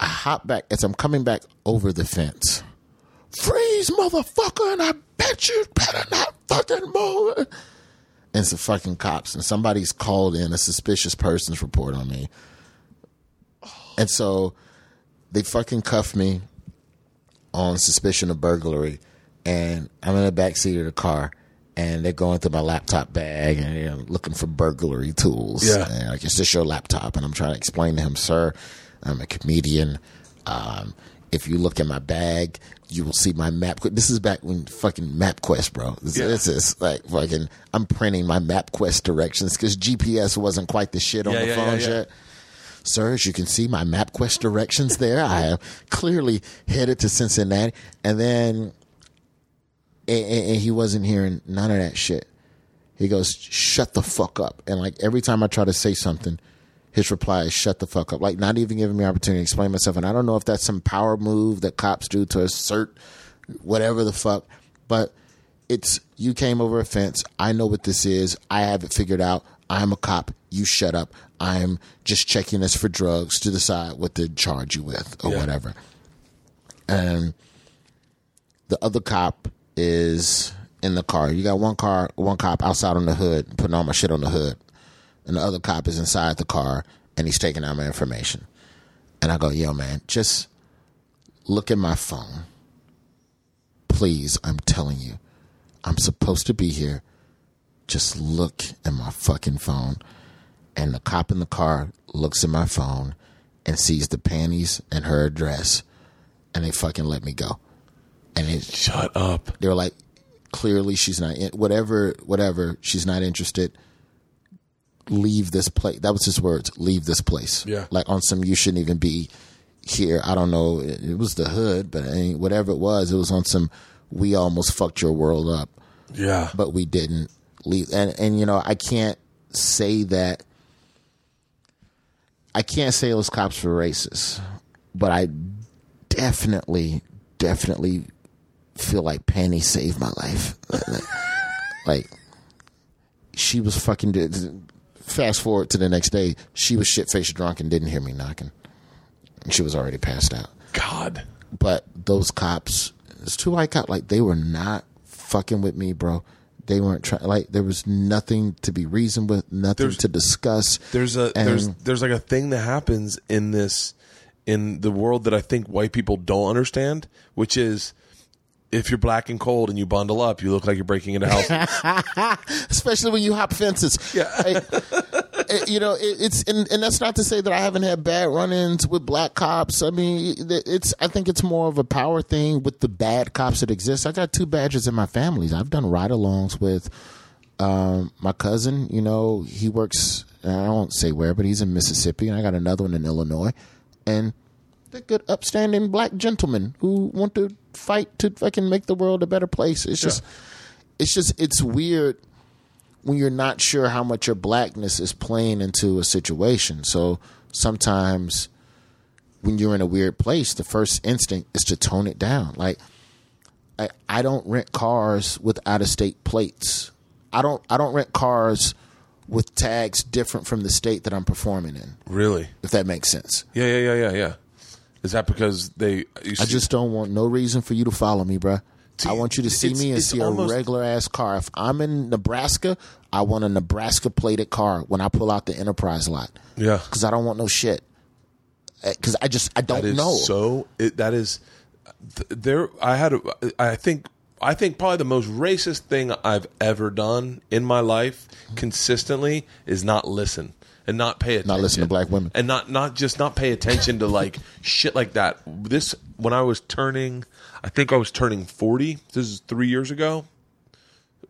I hop back as I'm coming back over the fence. Freeze, motherfucker, and I bet you better not fucking move. And some fucking cops, and somebody's called in a suspicious persons report on me. And so they fucking cuff me on suspicion of burglary, and I'm in the back seat of the car, and they're going through my laptop bag and you know, looking for burglary tools. Yeah. and like, is this your laptop? And I'm trying to explain to him, sir, I'm a comedian. Um, if you look in my bag, you will see my map. This is back when fucking MapQuest, bro. This, Yeah. this is like fucking. I'm printing my MapQuest directions because GPS wasn't quite the shit on Yeah, the yeah, yeah. yet. Sir, as you can see, my MapQuest directions there. I am clearly headed to Cincinnati, and then and, and- and he wasn't hearing none of that shit. He goes, "Shut the fuck up!" And like every time I try to say something, his reply is "Shut the fuck up!" Like not even giving me opportunity to explain myself. And I don't know if that's some power move that cops do to assert whatever the fuck, but it's you came over a fence. I know what this is. I have it figured out. I'm a cop. You shut up. I'm just checking this for drugs to decide what to charge you with or Yeah. whatever. And the other cop is in the car. You got one car, one cop outside on the hood, putting all my shit on the hood, and the other cop is inside the car and he's taking out my information. And I go, yo, man, just look at my phone. Please, I'm telling you, I'm supposed to be here. Just look at my fucking phone. And the cop in the car looks at my phone and sees the panties and her address, and they fucking let me go. And it, Shut up. they were like, clearly she's not in, whatever, whatever. She's not interested. Leave this place. That was his words. Leave this place. Yeah. Like on some, you shouldn't even be here. I don't know. It, it was the hood, but I mean, whatever it was, it was on some. We almost fucked your world up, Yeah. but we didn't leave. And and you know, I can't say that. I can't say those cops were racist, but I definitely, definitely feel like Penny saved my life. (laughs) like she was fucking. Fast forward to the next day, she was shit faced drunk and didn't hear me knocking. She was already passed out. God. But those cops, it's two white cops, like they were not fucking with me, bro. They weren't trying. Like there was nothing to be reasoned with, nothing There's- to discuss. There's a And- there's there's like a thing that happens in this in the world that I think white people don't understand, which is if you're black and cold and you bundle up, you look like you're breaking into houses. (laughs) especially when you hop fences. Yeah. Like, it- you know, it, it's and, and that's not to say that I haven't had bad run-ins with black cops. I mean, it's I think it's more of a power thing with the bad cops that exist. I got two badges in my families. I've done ride-alongs with um, my cousin. You know, he works. I won't say where, but he's in Mississippi, and I got another one in Illinois, and they're good, upstanding black gentlemen who want to fight to fucking make the world a better place. It's just, it's just, it's weird when you're not sure how much your blackness is playing into a situation. So sometimes when you're in a weird place, the first instinct is to tone it down. Like I, I don't rent cars with out of state plates. I don't I don't rent cars with tags different from the state that I'm performing in, really? if that makes sense. Yeah, yeah, yeah, yeah, yeah. Is that because they? I just don't want no reason for you to follow me, bruh. I want you to see me and see almost- a regular ass car. If I'm in Nebraska, I want a Nebraska plated car when I pull out the Enterprise lot. yeah. because I don't want no shit. Eh, because I just I don't That is know. so. It, that is there. I had. A, I think. I think probably the most racist thing I've ever done in my life consistently is not listen and not pay attention. Not listen to black women. and not not just not pay attention to like shit like that. This when I was turning, I think I was turning forty. This is three years ago,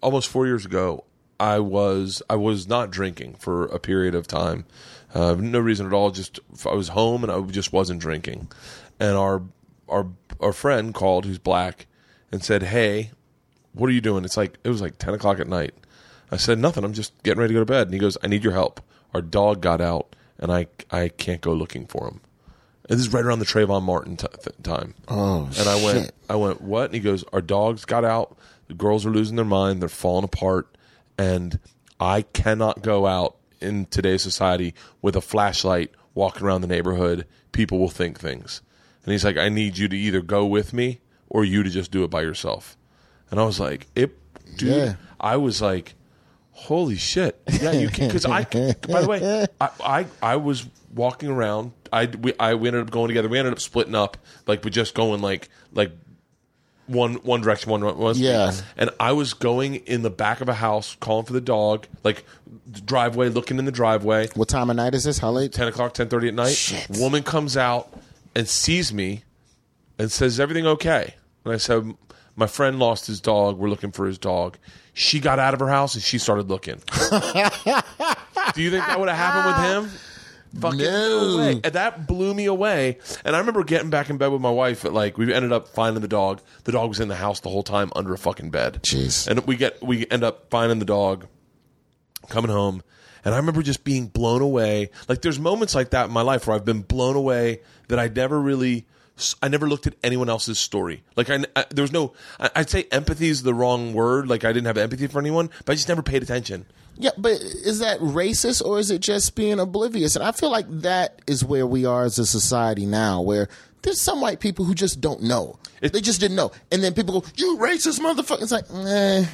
almost four years ago. I was I was not drinking for a period of time, uh, no reason at all. Just I was home and I just wasn't drinking, and our our our friend called who's black and said, "Hey, what are you doing?" It's like it was like ten o'clock at night. I said nothing. I'm just getting ready to go to bed. And he goes, "I need your help. Our dog got out, and I I can't go looking for him." And this is right around the Trayvon Martin t- th- time. Oh, and I went, shit. I went, what? And he goes, our dogs got out. The girls are losing their mind. They're falling apart, and I cannot go out in today's society with a flashlight walking around the neighborhood. People will think things. And he's like, I need you to either go with me or you to just do it by yourself. And I was like, it, dude. Yeah. I was like, Holy shit! Yeah, you can because I. (laughs) By the way, I, I I was walking around. I we I we ended up going together. We ended up splitting up, like we just going like like one one direction, one street. Yeah. And I was going in the back of a house, calling for the dog, like driveway, looking in the driveway. What time of night is this? How late? Ten o'clock, ten thirty at night. Shit. Woman comes out and sees me, and says, "Is everything okay?" And I said, "My friend lost his dog. We're looking for his dog." She got out of her house and she started looking. (laughs) Do you think that would have happened with him? Fucking No. way. And that blew me away. And I remember getting back in bed with my wife. At like we ended up finding the dog. The dog was in the house the whole time under a fucking bed. Jeez. And we get we end up finding the dog, coming home, and I remember just being blown away. Like there's moments like that in my life where I've been blown away that I never really. I never looked at anyone else's story. Like I, I there was no. I, I'd say empathy is the wrong word. Like I didn't have empathy for anyone, but I just never paid attention. Yeah, but is that racist or is it just being oblivious? And I feel like that is where we are as a society now, where there's some white people who just don't know. It- they just didn't know. And then people go, you racist motherfucker. It's like, eh.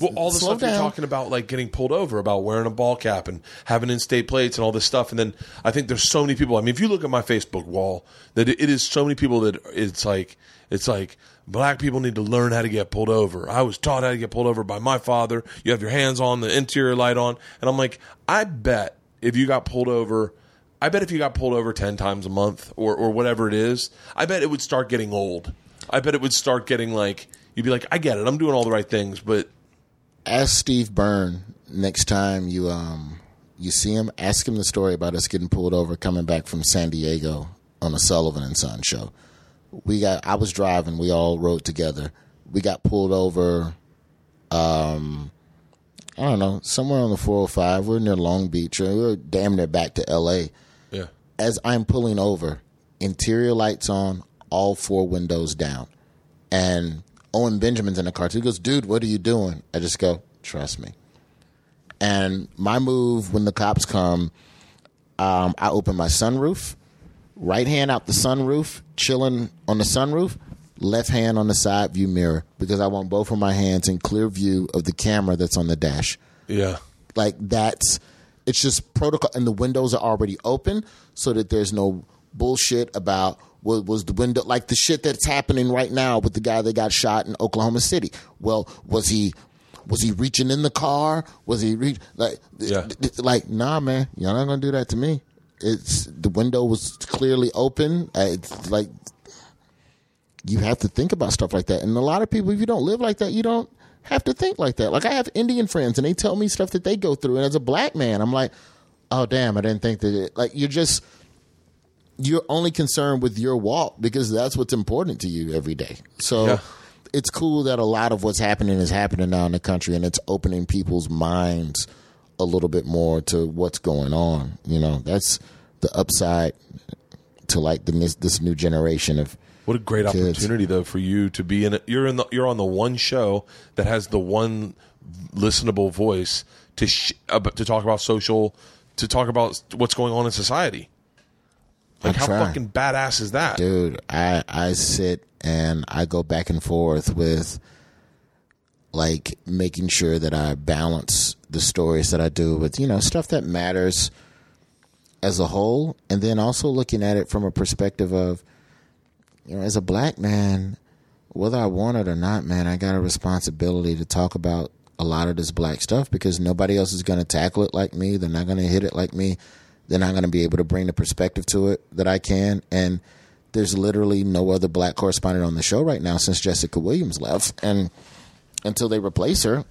Well, all the stuff you're talking about, like getting pulled over, about wearing a ball cap and having in-state plates and all this stuff, and then I think there's so many people. I mean, if you look at my Facebook wall, that it it is so many people that it's like it's like black people need to learn how to get pulled over. I was taught how to get pulled over by my father. You have your hands on, the interior light on, and I'm like, I bet if you got pulled over. I bet if you got pulled over 10 times a month or, or whatever it is, I bet it would start getting old. I bet it would start getting like, you'd be like, I get it. I'm doing all the right things, but Ask Steve Byrne next time you um you see him. Ask him the story about us getting pulled over coming back from San Diego on a Sullivan and Son show. We got. I was driving. We all rode together. We got pulled over. Um, I don't know, somewhere on the 405. We're near Long Beach. We we're damn near back to L.A. As I'm pulling over, interior lights on, all four windows down, and Owen Benjamin's in the car. too. He goes, "Dude, what are you doing?" I just go, "Trust me." And my move when the cops come, um, I open my sunroof, right hand out the sunroof, chilling on the sunroof, left hand on the side view mirror because I want both of my hands in clear view of the camera that's on the dash. Yeah. Like that's it's just protocol, and the windows are already open so that there's no bullshit about was, was the window like the shit that's happening right now with the guy that got shot in Oklahoma City. Well, was he? Was he reaching in the car? Was he reach like Yeah. like nah man, you're not gonna do that to me. It's the window was clearly open. It's like you have to think about stuff like that. And a lot of people, if you don't live like that, you don't have to think like that. Like I have Indian friends, and they tell me stuff that they go through, and as a black man, I'm like, oh damn, I didn't think that. It, like you're just you're only concerned with your walk because that's what's important to you every day. So. Yeah. It's cool that a lot of what's happening is happening now in the country, and it's opening people's minds a little bit more to what's going on. You know, that's the upside to like the this, this new generation of What a great Kids. opportunity though for you to be in it. You're in the you're on the one show that has the one listenable voice to sh- to talk about social to talk about what's going on in society. Like I how try. fucking badass is that? dude i i sit and i go back and forth with like making sure that i balance the stories that i do with you know stuff that matters as a whole and then also looking at it from a perspective of you know as a black man whether i want it or not man i got a responsibility to talk about a lot of this black stuff because nobody else is going to tackle it like me. They're not going to hit it like me. They're not going to be able to bring the perspective to it that i can. And there's literally no other black correspondent on the show right now since jessica williams left. And until they replace her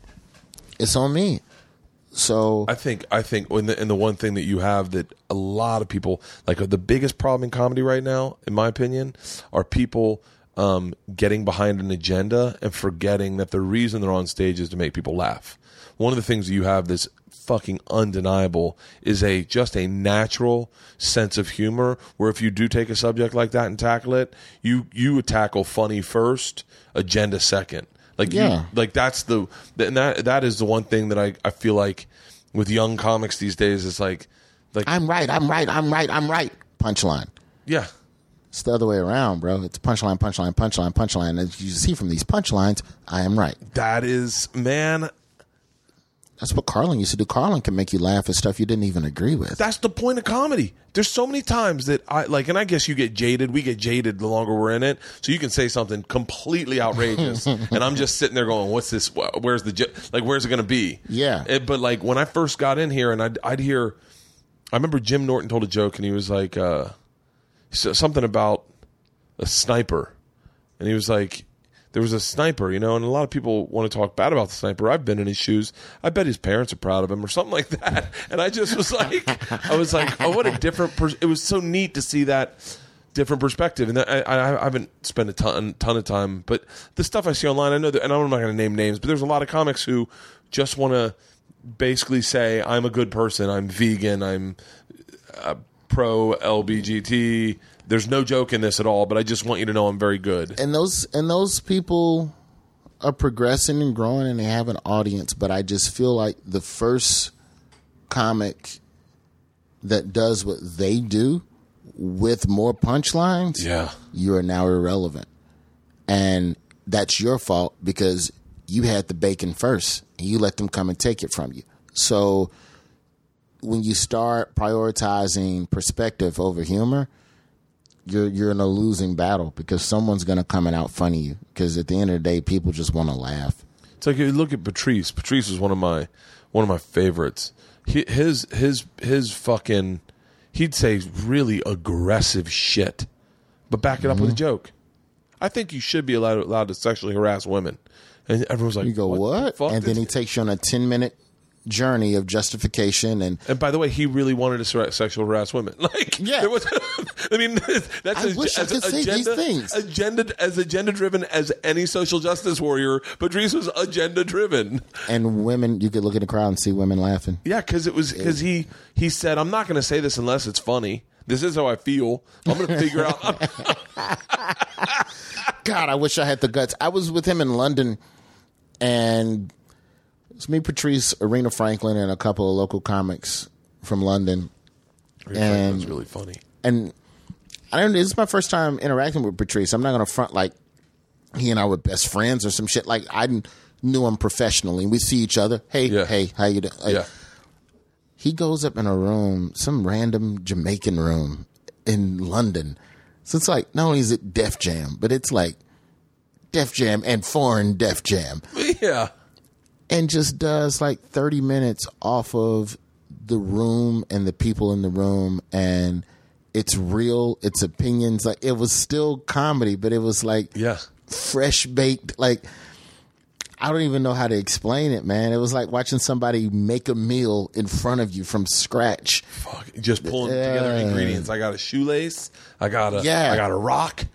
it's on me. So I think I think and the, the one thing that you have that a lot of people like the biggest problem in comedy right now, in my opinion, are people um, getting behind an agenda and forgetting that the reason they're on stage is to make people laugh. One of the things that you have that's fucking undeniable is a just a natural sense of humor where if you do take a subject like that and tackle it, you you would tackle funny first, agenda second. Like you, Yeah. like that's the and that that is the one thing that I I feel like with young comics these days is like like i'm right i'm right i'm right i'm right punchline yeah It's the other way around, bro. It's punchline, punchline, punchline, punchline. As you see from these punchlines, I am right. that is man That's what Carlin used to do. Carlin can make you laugh at stuff you didn't even agree with. That's the point of comedy. There's so many times that I like, and I guess you get jaded. We get jaded the longer we're in it. So you can say something completely outrageous, (laughs) and I'm just sitting there going, "What's this? Where's the like? Where's it going to be?" Yeah. It- but like when I first got in here, and I'd, I'd hear, I remember Jim Norton told a joke, and he was like, uh, something about a sniper, and he was like, there was a sniper, you know, and a lot of people want to talk bad about the sniper. I've been in his shoes. I bet his parents are proud of him or something like that. (laughs) And I just was like, I was like, oh, what a different. Pers-. It was so neat to see that different perspective. And I, I, I haven't spent a ton, ton of time, but the stuff I see online, I know that, and I'm not going to name names, but there's a lot of comics who just want to basically say, I'm a good person, I'm vegan, I'm uh, pro LBGT. There's no joke in this at all, but I just want you to know I'm very good. and those and those people are progressing and growing and they have an audience but i just feel like the first comic that does what they do with more punchlines Yeah. you are now irrelevant and that's your fault because you had the bacon first and you let them come and take it from you so when you start prioritizing perspective over humor you're you're in a losing battle because someone's going to come and out funny you because at the end of the day people just want to laugh It's like you look at Patrice. Patrice was one of my one of my favorites. He, his his his fucking he'd say really aggressive shit, but back it up with a mm-hmm. joke. I think you should be allowed allowed to sexually harass women, and everyone's like, you go what, the fuck?" and then he takes you on a 10 minute journey of justification and And by the way, he really wanted to se- sexual harass women. (laughs) Like, Yeah. there was, (laughs) I mean, (laughs) that's I as, wish I as could say these agenda, things. agenda as agenda driven as any social justice warrior. Patrice was agenda driven. and women you could look in the crowd and see women laughing Yeah, because it was because he he said, "I'm not going to say this unless it's funny. This is how I feel. I'm going to figure out." God, I wish I had the guts. I was with him in London, and it's me, Patrice, Arena Franklin, and a couple of local comics from London. It was really funny. And I don't. Know, this is my first time interacting with Patrice. I'm not going to front like he and I were best friends or some shit. Like I knew him professionally. We see each other. Hey, Yeah. hey, how you doing? Like, Yeah, he goes up in a room, some random Jamaican room in London. So it's like not only is it Def Jam, but it's like Def Jam and foreign Def Jam, (laughs) yeah, and just does like thirty minutes off of the room and the people in the room, and it's real, it's opinions. Like it was still comedy, but it was like yeah. fresh baked, like. I don't even know how to explain it, man. It was like watching somebody make a meal in front of you from scratch. Fuck, just pulling together ingredients. I got a shoelace. I got a. Yeah. I got a rock.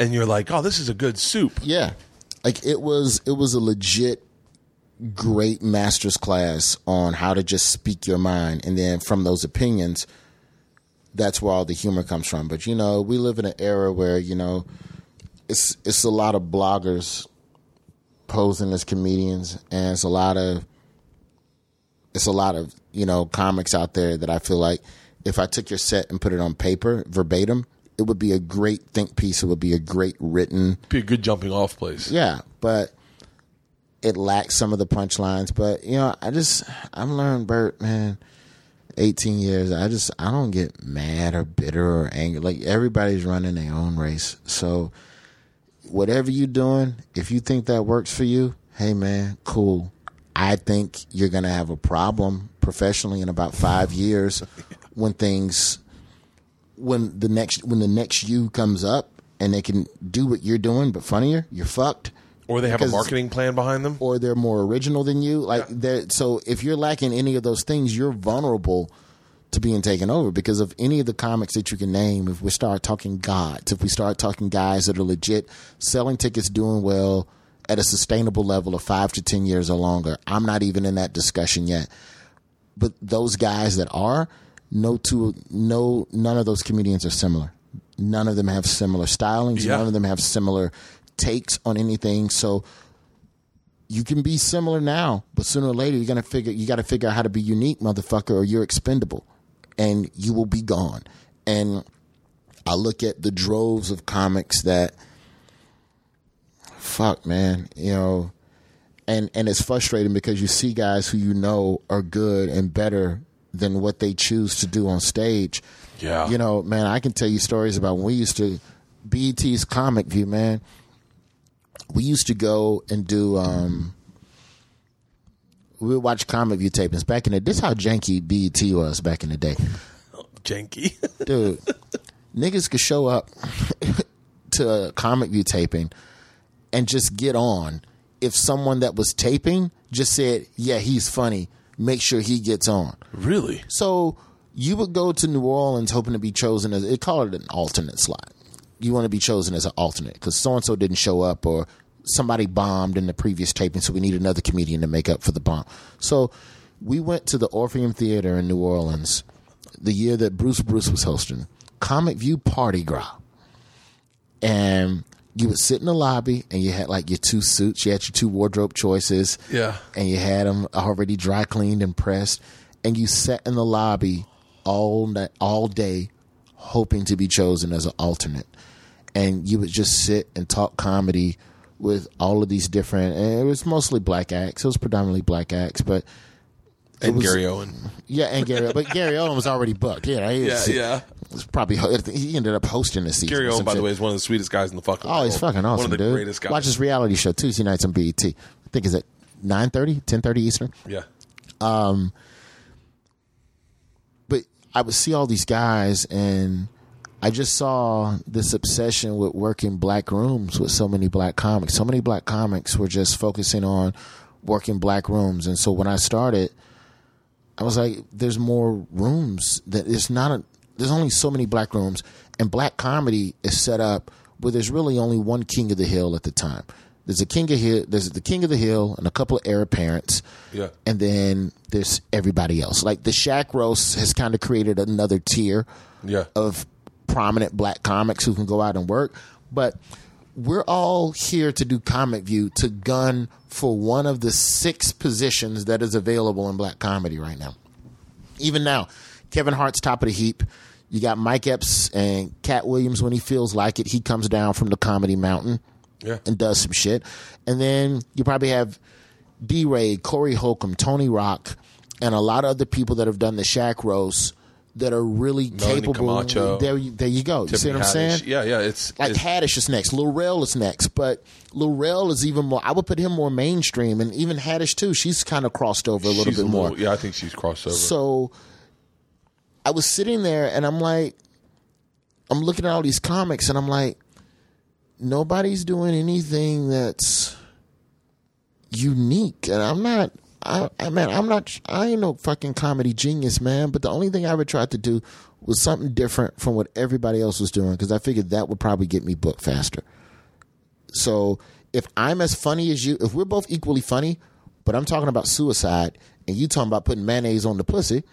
And you're like, oh, this is a good soup. Yeah. Like it was it was a legit great master's class on how to just speak your mind and then from those opinions that's where all the humor comes from. But you know, we live in an era where, you know, it's it's a lot of bloggers posing as comedians and it's a lot of it's a lot of, you know, comics out there that I feel like if I took your set and put it on paper verbatim, it would be a great think piece. It would be a great written Be a good jumping off place. yeah, but it lacks some of the punchlines. But you know, I just I've learned, Bert, man. Eighteen years, I just I don't get mad or bitter or angry. Like everybody's running their own race. So whatever you're doing, if you think that works for you, hey man, cool. I think you're gonna have a problem professionally in about five years (laughs) when things when the next when the next you comes up and they can do what you're doing but funnier, you're fucked. Or they have a marketing plan behind them. Or they're more original than you. Like they're so if you're lacking any of those things, you're vulnerable to being taken over because of any of the comics that you can name. If we start talking gods, if we start talking guys that are legit selling tickets, doing well at a sustainable level of five to ten years or longer, I'm not even in that discussion yet. But those guys that are, no two, no, none of those comedians are similar. None of them have similar stylings. Yeah. None of them have similar takes on anything. So you can be similar now, but sooner or later you're gonna figure you got to figure out how to be unique, motherfucker, or you're expendable, and you will be gone. And I look at the droves of comics that, fuck, man, you know, and and it's frustrating because you see guys who you know are good and better than what they choose to do on stage. Yeah. You know, man, I can tell you stories about when we used to BET's Comic View, man. We used to go and do um we would watch Comic View tapings back in the this how janky BET was back in the day. Janky. (laughs) Dude, niggas could show up (laughs) to a Comic View taping and just get on if someone that was taping just said, "Yeah, he's funny. Make sure he gets on." really? So you would go to New Orleans hoping to be chosen as it called it an alternate slot. You want to be chosen as an alternate because so and so didn't show up or somebody bombed in the previous taping, so we need another comedian to make up for the bomb. So we went to the Orpheum Theater in New Orleans the year that Bruce Bruce was hosting Comic View Party Gras, and you would sit in the lobby and you had like your two suits, you had your two wardrobe choices, Yeah. and you had them already dry cleaned and pressed, and you sat in the lobby all night, all day, hoping to be chosen as an alternate, and you would just sit and talk comedy with all of these different. And it was mostly black acts. It was predominantly black acts, but And was- Gary Owen. yeah, and Gary, Owen. but Gary Owen was already booked. Yeah, was, yeah. was probably (laughs) he ended up hosting the season. Gary Owen, by the way, is one of the sweetest guys in the fucking Oh, he's fucking awesome, One of the dude. greatest guys. Watch his reality show Tuesday nights on BET. I think it's at 9.30, 10.30 Eastern. Yeah. Um, but I would see all these guys, and I just saw this obsession with working black rooms with so many black comics. So many black comics were just focusing on working black rooms, and so when I started, I was like, "There's more rooms. That it's not a. There's only so many black rooms, and black comedy is set up where there's really only one king of the hill at the time. There's a king of hill. There's the king of the hill and a couple of heir parents. Yeah. and then there's everybody else. Like the Shaq roast has kind of created another tier Yeah. of prominent black comics who can go out and work. But we're all here to do Comic View to gun for one of the six positions that is available in black comedy right now. Even now, Kevin Hart's top of the heap. You got Mike Epps and Katt Williams when he feels like it. He comes down from the comedy mountain Yeah. and does some shit. And then you probably have D-Ray, Corey Holcomb, Tony Rock, and a lot of other people that have done the Shaq roast that are really Melanie capable. Comarcho. there, you- there you go. You see what I'm Haddish. saying? Yeah, yeah. It's Like it's, Haddish is next, Lil Rel is next, but Lil Rel is even more. I would put him more mainstream, and even Haddish too. She's kind of crossed over a little bit a more. little- yeah, I think she's crossed over. So I was sitting there and I'm like, I'm looking at all these comics and I'm like, nobody's doing anything that's unique. And I'm not, I, I man, I'm not, I ain't no fucking comedy genius, man. But the only thing I ever tried to do was something different from what everybody else was doing because I figured that would probably get me booked faster. So if I'm as funny as you, if we're both equally funny, but I'm talking about suicide and you talking about putting mayonnaise on the pussy,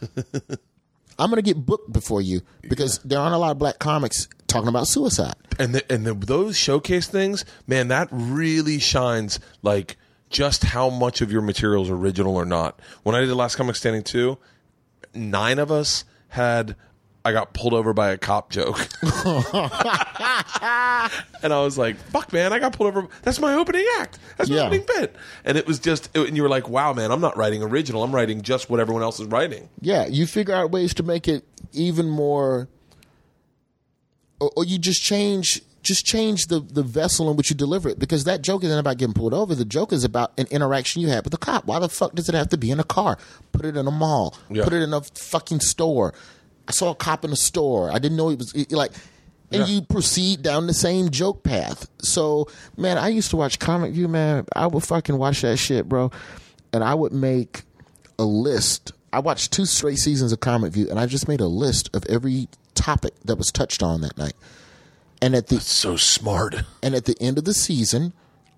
(laughs) I'm gonna get booked before you because there aren't a lot of black comics talking about suicide. and the, and the, those showcase things, man, that really shines like just how much of your material is original or not. When I did the last comic standing two, nine of us had I got pulled over by a cop joke, (laughs) and I was like, "Fuck, man, I got pulled over. That's my opening act. That's my Yeah. opening bit." And it was just, it- and you were like, "Wow, man, I'm not writing original. I'm writing just what everyone else is writing." Yeah, you figure out ways to make it even more, or, or you just change just change the the vessel in which you deliver it because that joke isn't about getting pulled over. The joke is about an interaction you had with a cop. Why the fuck does it have to be in a car? Put it in a mall. Yeah. Put it in a fucking store. I saw a cop in a store. I didn't know he was he- like. And Yeah. you proceed down the same joke path. So, man, I used to watch Comic View, man. I would fucking watch that shit, bro. And I would make a list. I watched two straight seasons of Comic View, and I just made a list of every topic that was touched on that night. And at the So smart. and at the end of the season,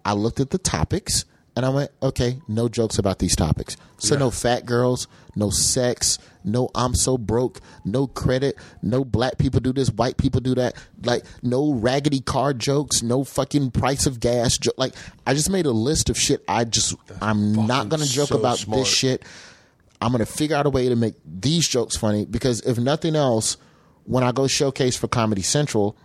I looked at the topics and I went, okay, no jokes about these topics. So no fat girls, no sex, no I'm so broke, no credit, no black people do this, white people do that, like no raggedy car jokes, no fucking price of gas. Jo- like I just made a list of shit. I just I'm not gonna joke so about smart. this shit. I'm gonna figure out a way to make these jokes funny because if nothing else, when I go showcase for Comedy Central,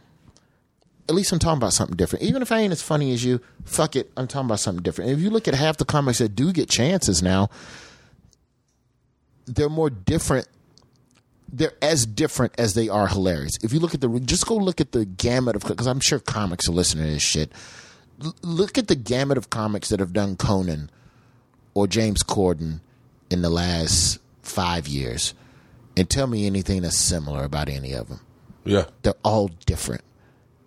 at least I'm talking about something different. Even if I ain't as funny as you, fuck it, I'm talking about something different. And if you look at half the comics that do get chances now, they're more different. They're as different as they are hilarious. If you look at the, just go look at the gamut of, because I'm sure comics are listening to this shit. L- look at the gamut of comics that have done Conan or James Corden in the last five years, and tell me anything that's similar about any of them. Yeah. They're all different,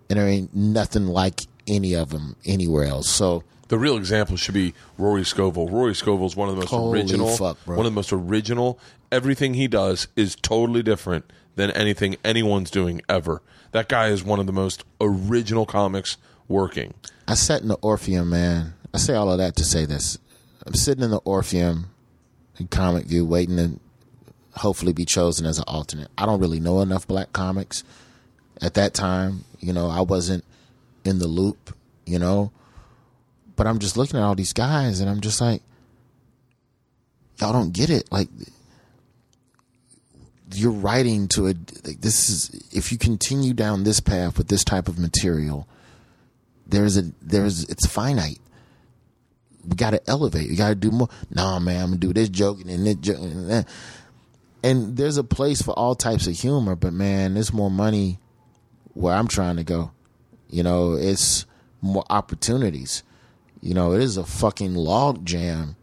and there ain't nothing like any of them anywhere else. So The real example should be Rory Scovel. Rory Scovel is one of the most Holy original. fuck, bro. One of the most original. Everything he does is totally different than anything anyone's doing ever. That guy is one of the most original comics working. I sat in the Orpheum, man. I say all of that to say this. I'm sitting in the Orpheum in Comic View, waiting to hopefully be chosen as an alternate. I don't really know enough black comics at that time. You know, I wasn't in the loop, you know. But I'm just looking at all these guys and I'm just like, y'all don't get it. Like, you're writing to a, like, this is, if you continue down this path with this type of material, there's a there's it's finite. We got to elevate. We got to do more. Nah, man, I'm gonna do this joke and this joke and that. And there's a place for all types of humor, but man, there's more money where I'm trying to go. You know, it's more opportunities. You know, it is a fucking log jam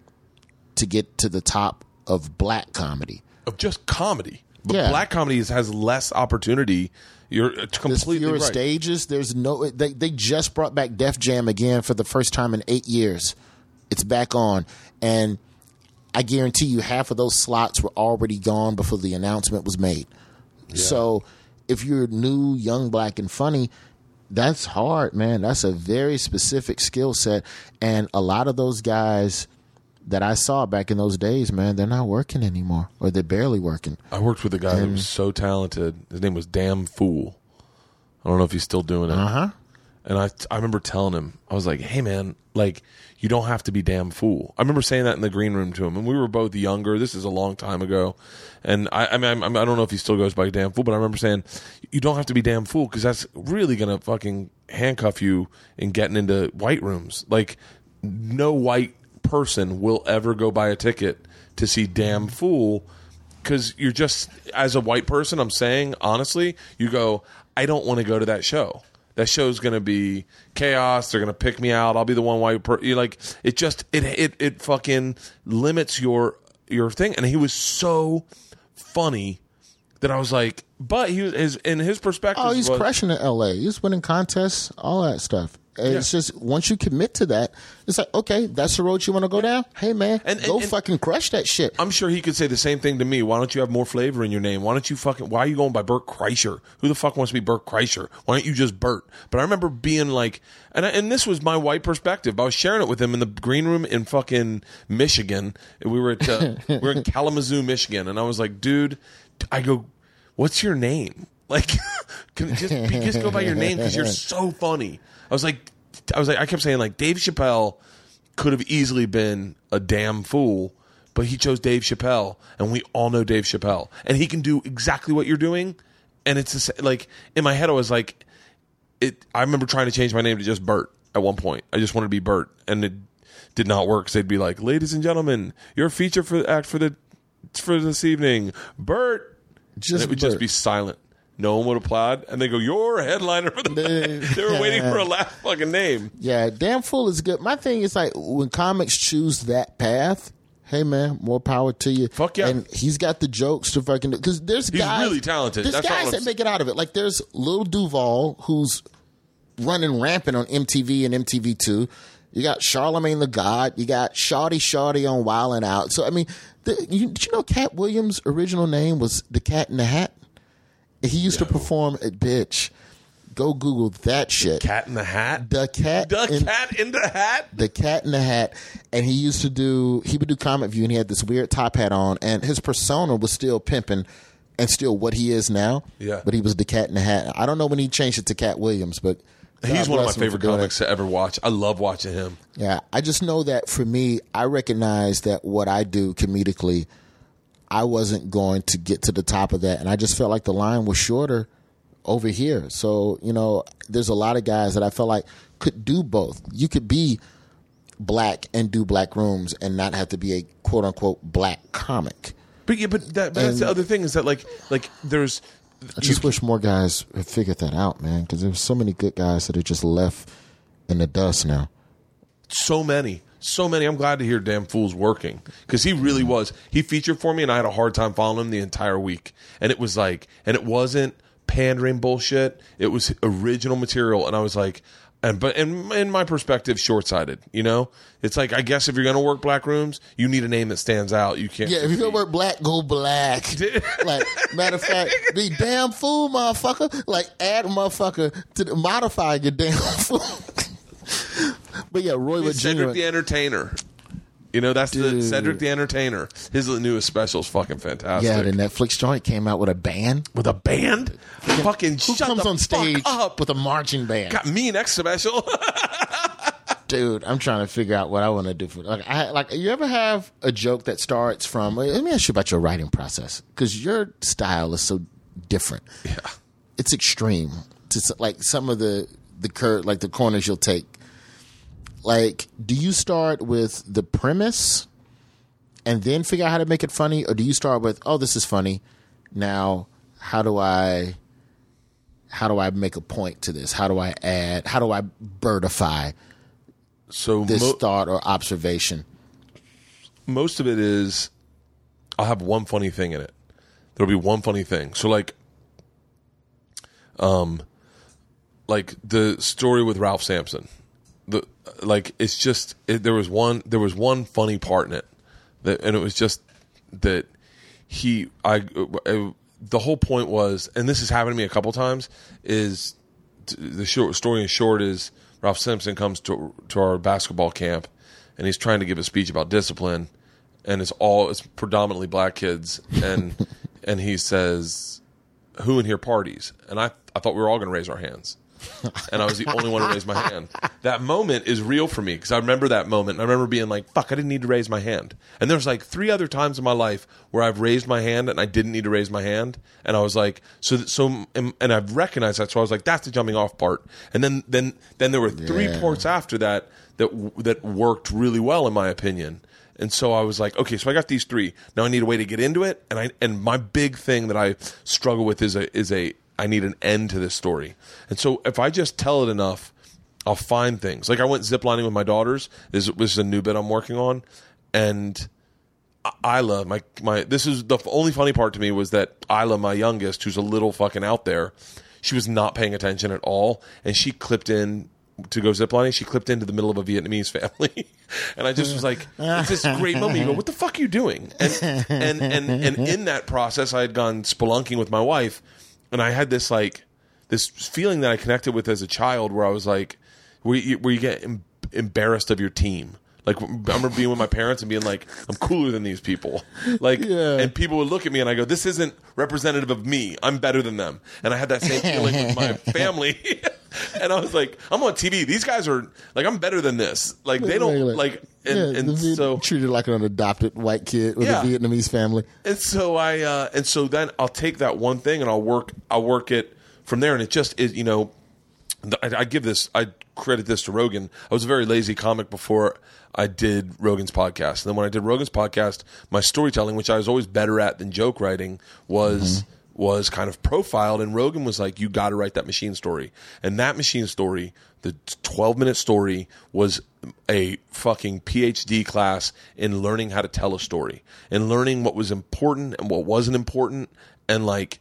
to get to the top of black comedy. Of just comedy. But Yeah. black comedy has less opportunity. You're uh, There's completely fewer right. stages. There's no. Uh, they they just brought back Def Jam again for the first time in eight years. It's back on, and I guarantee you, half of those slots were already gone before the announcement was made. So, if you're new, young, black, and funny, that's hard, man. That's a very specific skill set, and a lot of those guys that I saw back in those days, man, they're not working anymore, or they're barely working. I worked with a guy that was so talented. His name was Damn Fool. I don't know if he's still doing it. Uh huh. And I, I remember telling him, I was like, hey, man, like, you don't have to be damn fool. I remember saying that in the green room to him. And we were both younger. This is a long time ago. And I, I mean, I'm, I don't know if he still goes by damn fool, but I remember saying, you don't have to be damn fool because that's really going to fucking handcuff you in getting into white rooms. Like, no white person will ever go buy a ticket to see damn fool because you're just as a white person i'm saying honestly you go i don't want to go to that show that show's going to be chaos they're going to pick me out i'll be the one white person you like it just it it it fucking limits your your thing and he was so funny that i was like but he was his in his perspective Oh, he's was, crushing in L.A. He's winning contests, all that stuff. And It's just once you commit to that, it's like okay, that's the road you want to go down. Hey man, And- and- go and- fucking crush that shit. I'm sure he could say the same thing to me. Why don't you have more flavor in your name? Why don't you fucking? Why are you going by Bert Kreischer? Who the fuck wants to be Bert Kreischer? Why don't you just Bert? But I remember being like, and I, and this was my white perspective. I was sharing it with him in the green room in fucking Michigan. We were at uh, (laughs) we were in Kalamazoo, Michigan, and I was like, dude, I go, what's your name? Like, (laughs) can just just go by your name because you're so funny. I was like, I was like, I kept saying like Dave Chappelle could have easily been a damn fool, but he chose Dave Chappelle, and we all know Dave Chappelle, and he can do exactly what you're doing. And it's the sa- like in my head, I was like, it. I remember trying to change my name to just Bert at one point. I just wanted to be Bert, and it did not work. So they'd be like, "Ladies and gentlemen, your feature for the act for the for this evening, Bert." Just and it would just be silent. No one would applaud, and they go, "You're a headliner for the." night." (laughs) they were waiting for a last fucking name. Yeah, damn fool is good. My thing is like when comics choose that path. Hey man, more power to you. Fuck yeah. And he's got the jokes to fucking because there's He's guys really talented. There's That's guys that make it out of it. Like there's Lil Duval who's running rampant on MTV and MTV two. You got Charlemagne the God. You got Shawty Shawty on Wild and Out. So I mean, the, you, did you know Katt Williams' original name was the Cat in the Hat? He used to perform at Bitch. Go Google that shit. Cat in the Hat. the cat. The in- cat in the hat. the cat in the hat and he used to do he would do comic view and he had this weird top hat on and his persona was still pimping and still what he is now Yeah. but he was the cat in the hat i don't know when he changed it to katt williams but He's God one of my bless him for favorite comics to ever watch. I love watching him. yeah i just know that for me i recognize that what i do comedically i wasn't going to get to the top of that and i just felt like the line was shorter over here. So, you know, there's a lot of guys that I felt like could do both. You could be black and do black rooms and not have to be a quote unquote black comic. But yeah, but, that, but that's the other thing is that like like there's I just wish more guys had figured that out, man, because there's so many good guys that are just left in the dust now. so many, so many. I'm glad to hear Damn Fool's working because he really was. He featured for me, and I had a hard time following him the entire week. And it was like, and it wasn't pandering bullshit. It was original material, and I was like, and but in in my perspective, short sighted. You know, it's like I guess if you're gonna work black rooms, you need a name that stands out. You can't. Yeah, if you're gonna work black, go black. (laughs) like matter of fact, be damn fool, motherfucker. Like add motherfucker to the, modify your damn (laughs) fool. But yeah, Roy Wood Jr. Cedric the Entertainer. You know, that's the Cedric the Entertainer. His newest special is fucking fantastic. yeah, the Netflix joint came out with a band. with a band. Fucking Who comes on stage up. with a marching band? Got me next special. (laughs) Dude, I'm trying to figure out what I want to do for like. I like. You ever have a joke that starts from? Let me ask you about your writing process because your style is so different. yeah. it's extreme. It's like some of the the cur like the corners you'll take. Like, do you start with the premise and then figure out how to make it funny, or do you start with, oh, this is funny. Now, how do I how do I make a point to this? How do I add? How do I birdify So this mo- thought or observation? most of it is I'll have one funny thing in it. There'll be one funny thing. So like um like the story with Ralph Sampson. The like it's just it, there was one there was one funny part in it. That and it was just that he I the whole point was and this has happened to me a couple times is the short story in short is Ralph Simpson comes to to our basketball camp and he's trying to give a speech about discipline and it's all it's predominantly black kids and (laughs) and he says who in here parties and I I thought we were all going to raise our hands and I was the only one to raise my hand. That moment is real for me because I remember that moment. And I remember being like, "Fuck, I didn't need to raise my hand." And there's like three other times in my life where I've raised my hand and I didn't need to raise my hand, and I was like, "So, so," and and I've recognized that. So I was like, "That's the jumping off part." And then, then, then there were three Yeah. parts after that that that worked really well in my opinion. And so I was like, okay, so I got these three. Now I need a way to get into it. And I and my big thing that I struggle with is a is a I need an end to this story. And so if I just tell it enough, I'll find things. Like I went ziplining with my daughters. This, is a new bit I'm working on, and Ila, my my. This is the only funny part to me was that Ila, my youngest, who's a little fucking out there, she was not paying attention at all, and she clipped in to go ziplining. She clipped into the middle of a Vietnamese (laughs) family, and I just was like, "It's this great moment." You go, "What the fuck are you doing?" And and and and in that process, I had gone spelunking with my wife, and I had this like this feeling that I connected with as a child, where I was like, where you, where you get em- embarrassed of your team. Like I remember being with my parents and being like, "I'm cooler than these people," like, Yeah. and people would look at me and I go, "This isn't representative of me. I'm better than them." And I had that same feeling with my (laughs) family, (laughs) (laughs) and I was like, "I'm on TV. These guys are like, I'm better than this. Like they don't like." And, yeah, and so treated like an adopted white kid with Yeah. a Vietnamese family. and so I uh, and so then I'll take that one thing and I'll work I'll work it from there and it just is you know I, I give this I credit this to Rogan. I was a very lazy comic before I did Rogan's podcast. And then when I did Rogan's podcast, my storytelling, which I was always better at than joke writing, was was kind of profiled. And Rogan was like, "You got to write that machine story." And that machine story, the twelve minute story, was a fucking PhD class in learning how to tell a story and learning what was important and what wasn't important, and like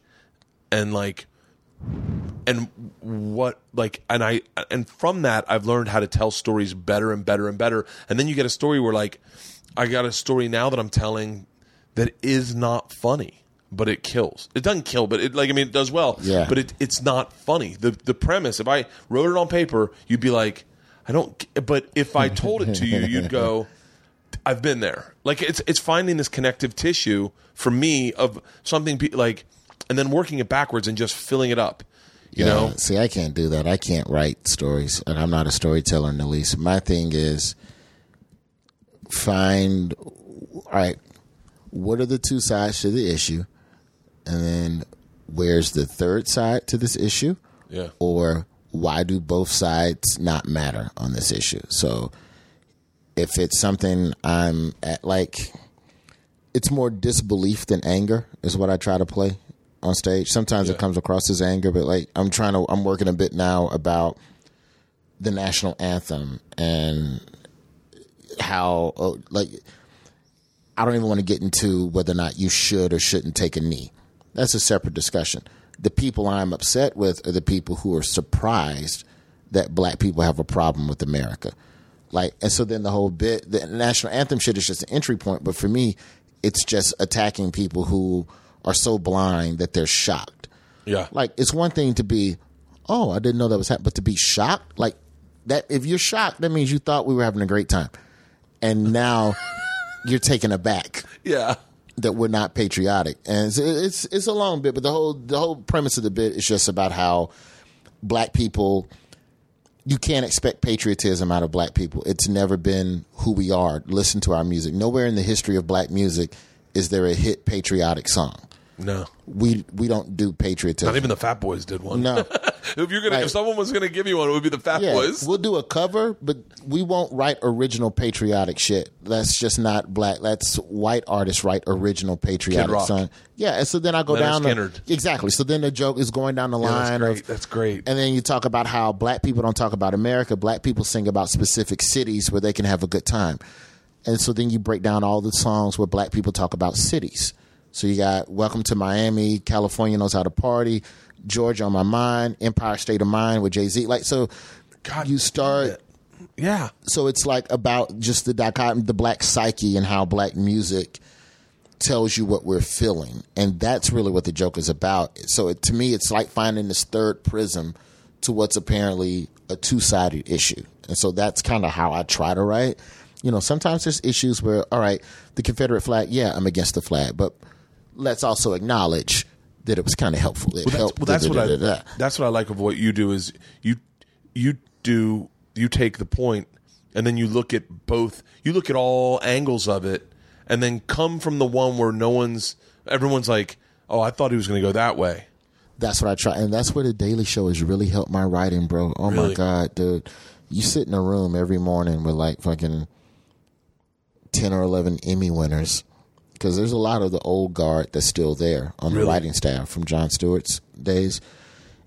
and like and what like and i and from that i've learned how to tell stories better and better and better and then you get a story where like i got a story now that i'm telling that is not funny but it kills it doesn't kill but it like i mean it does well Yeah. but it, it's not funny the the premise if i wrote it on paper you'd be like i don't but if i told it to you you'd go I've been there. Like it's it's finding this connective tissue for me of something pe- like, and then working it backwards and just filling it up. You Yeah, know, see, I can't do that. I can't write stories, and I'm not a storyteller in the least. My thing is find all right. What are the two sides to the issue, and then where's the third side to this issue? Yeah. Or why do both sides not matter on this issue? So if it's something I'm at, like, it's more disbelief than anger, is what I try to play on stage. Sometimes Yeah. it comes across as anger, but like, I'm trying to, I'm working a bit now about the national anthem and how, oh, like, I don't even want to get into whether or not you should or shouldn't take a knee. That's a separate discussion. The people I'm upset with are the people who are surprised that black people have a problem with America. Like, and so then the whole bit, the national anthem shit is just an entry point. But for me, it's just attacking people who are so blind that they're shocked. Yeah. Like, it's one thing to be, oh, I didn't know that was happening, but to be shocked, like that, if you're shocked, that means you thought we were having a great time. And now (laughs) you're taken aback yeah. That we're not patriotic, and it's, it's it's a long bit, but the whole the whole premise of the bit is just about how black people you can't expect patriotism out of black people. It's never been who we are. Listen to our music. Nowhere in the history of black music is there a hit patriotic song. No. We we don't do patriotism. Not even the Fat Boys did one. no. (laughs) if you're gonna, Right. if someone was gonna give you one, it would be the Fat Yeah, Boys. we'll do a cover, but we won't write original patriotic shit. That's just not black. That's white artists write original patriotic song. Yeah, and so then I go Leonard down the, exactly. So then the joke is going down the Yeah, line that's great. of That's great. and then you talk about how black people don't talk about America. Black people sing about specific cities where they can have a good time. And so then you break down all the songs where black people talk about cities. So you got Welcome to Miami, California knows how to party, Georgia on my mind, Empire State of Mind with Jay Z. Like so God you start yeah. so it's like about just the dichotomy, the black psyche, and how black music tells you what we're feeling, and that's really what the joke is about. So it, to me, it's like finding this third prism to what's apparently a two-sided issue, and so that's kind of how I try to write. You know, sometimes there's issues where, all right, the Confederate flag, yeah, I'm against the flag, but let's also acknowledge that it was kind of helpful. It Well, that's, helped. well, that's what I. That's what I like of what you do is you you do you take the point and then you look at both. You look at all angles of it, and then come from the one where no one's everyone's like, oh, I thought he was going to go that way. That's what I try, and that's where the Daily Show has really helped my writing, bro. Oh my god, dude! You sit in a room every morning with like fucking ten or eleven Emmy winners, because there's a lot of the old guard that's still there on the writing staff from Jon Stewart's days,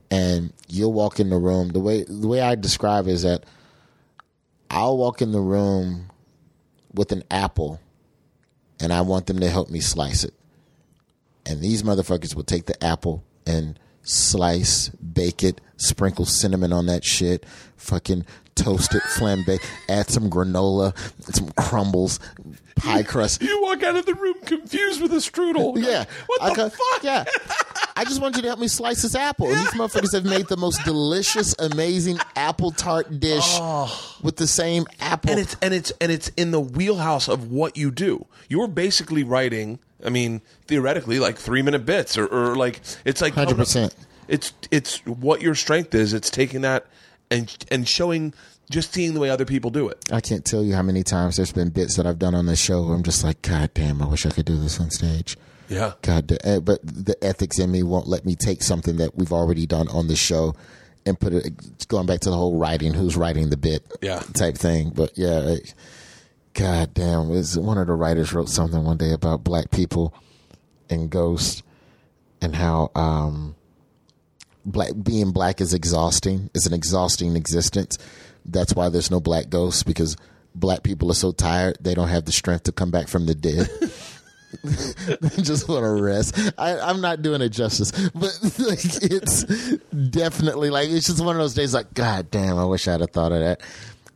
and you'll walk in the room. The way the way I describe it is that I'll walk in the room with an apple, and I want them to help me slice it. And these motherfuckers will take the apple and slice, bake it, sprinkle cinnamon on that shit, fucking toast it, flambe, (laughs) add some granola, some crumbles, pie crust. You walk out of the room confused with a strudel. Yeah. What I the ca- fuck? Yeah. I just want you to help me slice this apple. And these motherfuckers have made the most delicious, amazing apple tart dish oh. with the same apple. Oh. and it's and it's and it's in the wheelhouse of what you do. You're basically writing. I mean, theoretically, like three minute bits, or, or like it's like 100%. It's it's what your strength is. It's taking that and and showing, just seeing the way other people do it. I can't tell you how many times there's been bits that I've done on this show where I'm just like, God damn, I wish I could do this on stage. Yeah, God, da- eh, but the ethics in me won't let me take something that we've already done on the show and put it. Going back to the whole writing, who's writing the bit, Yeah. type thing. But yeah, God damn, it's, one of the writers wrote something one day about black people and ghosts and how um, black being black is exhausting. It's an exhausting existence. That's why there's no black ghosts because black people are so tired they don't have the strength to come back from the dead. (laughs) just want to rest. I, I'm not doing it justice, but like, it's definitely like it's just one of those days. Like, God damn, I wish I'd have thought of that.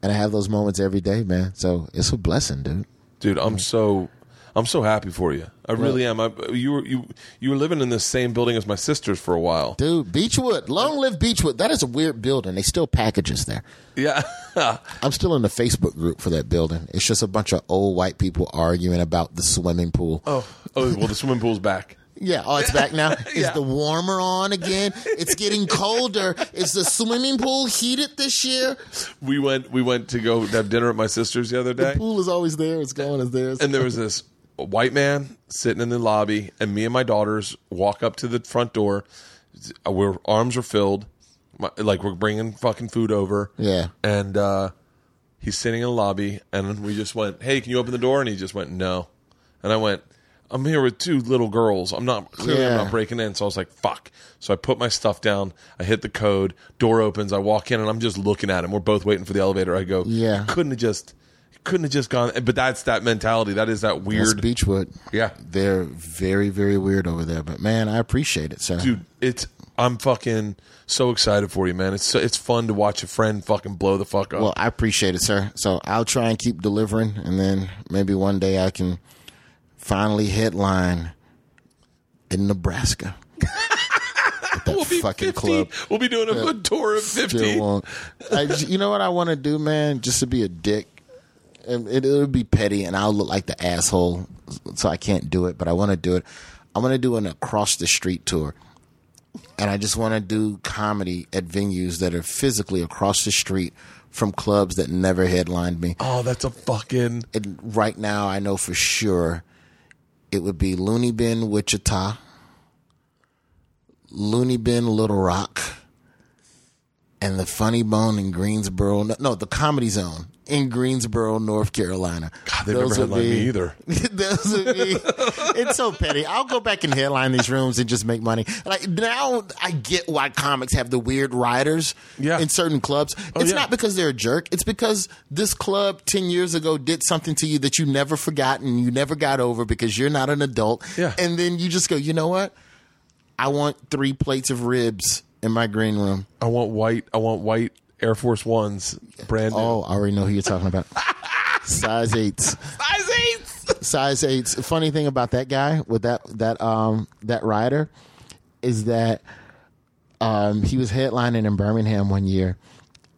And I have those moments every day, man. So it's a blessing, dude. dude, I'm so I'm so happy for you. I really am. I, you were you you were living in the same building as my sisters for a while. Dude, Beechwood, long live Beechwood. That is a weird building. They still packages there. Yeah, (laughs) I'm still in the Facebook group for that building. It's just a bunch of old white people arguing about the swimming pool. oh oh well, the swimming pool's back. Yeah, oh, it's back now. (laughs) Is Yeah. the warmer on again? It's getting colder. Is the swimming pool heated this year? We went we went to go have dinner at my sister's the other day. The pool is always there. It's going as there. and there was this white man sitting in the lobby, and me and my daughters walk up to the front door. Our arms are filled, my, like we're bringing fucking food over. Yeah. and uh, he's sitting in the lobby, and we just went, "Hey, can you open the door?" And he just went, "No," and I went. I'm here with two little girls. I'm not clearly I'm not breaking in. So I was like, fuck. So I put my stuff down. I hit the code. Door opens. I walk in and I'm just looking at him. We're both waiting for the elevator. I go, Yeah. Couldn't have just, couldn't have just gone. But that's that mentality. That is that That's weird. Beechwood. Yeah. They're very, very weird over there. But man, I appreciate it, sir. Dude, it's, I'm fucking so excited for you, man. It's, so, it's fun to watch a friend fucking blow the fuck up. Well, I appreciate it, sir. So I'll try and keep delivering, and then maybe one day I can finally headline in Nebraska. (laughs) We'll be fucking 50. club. We'll be doing a good tour of 50. I, you know what I want to do, man? Just to be a dick. And It, it'll be petty, and I'll look like the asshole, so I can't do it. But I want to do it. I want to do an across the street tour, and I just want to do comedy at venues that are physically across the street from clubs that never headlined me. Oh, that's a fucking. And right now, I know for sure it would be Loony Bin, Wichita, Loony Bin, Little Rock, and the Funny Bone in Greensboro. No, the Comedy Zone in Greensboro, North Carolina. God, they've never headlined me either. (laughs) those would be. It's so petty. I'll go back and headline these rooms and just make money. Like now, I get why comics have the weird riders Yeah. in certain clubs. Oh, it's yeah. not because they're a jerk. It's because this club ten years ago did something to you that you never forgot and you never got over because you're not an adult. Yeah. And then you just go, you know what? I want three plates of ribs in my green room. I want white. I want white Air Force Ones, brand new. Oh, I already know who you're talking about. (laughs) Size eights. Size eights. size eights. Funny thing about that guy with that that um that rider is that um he was headlining in Birmingham one year,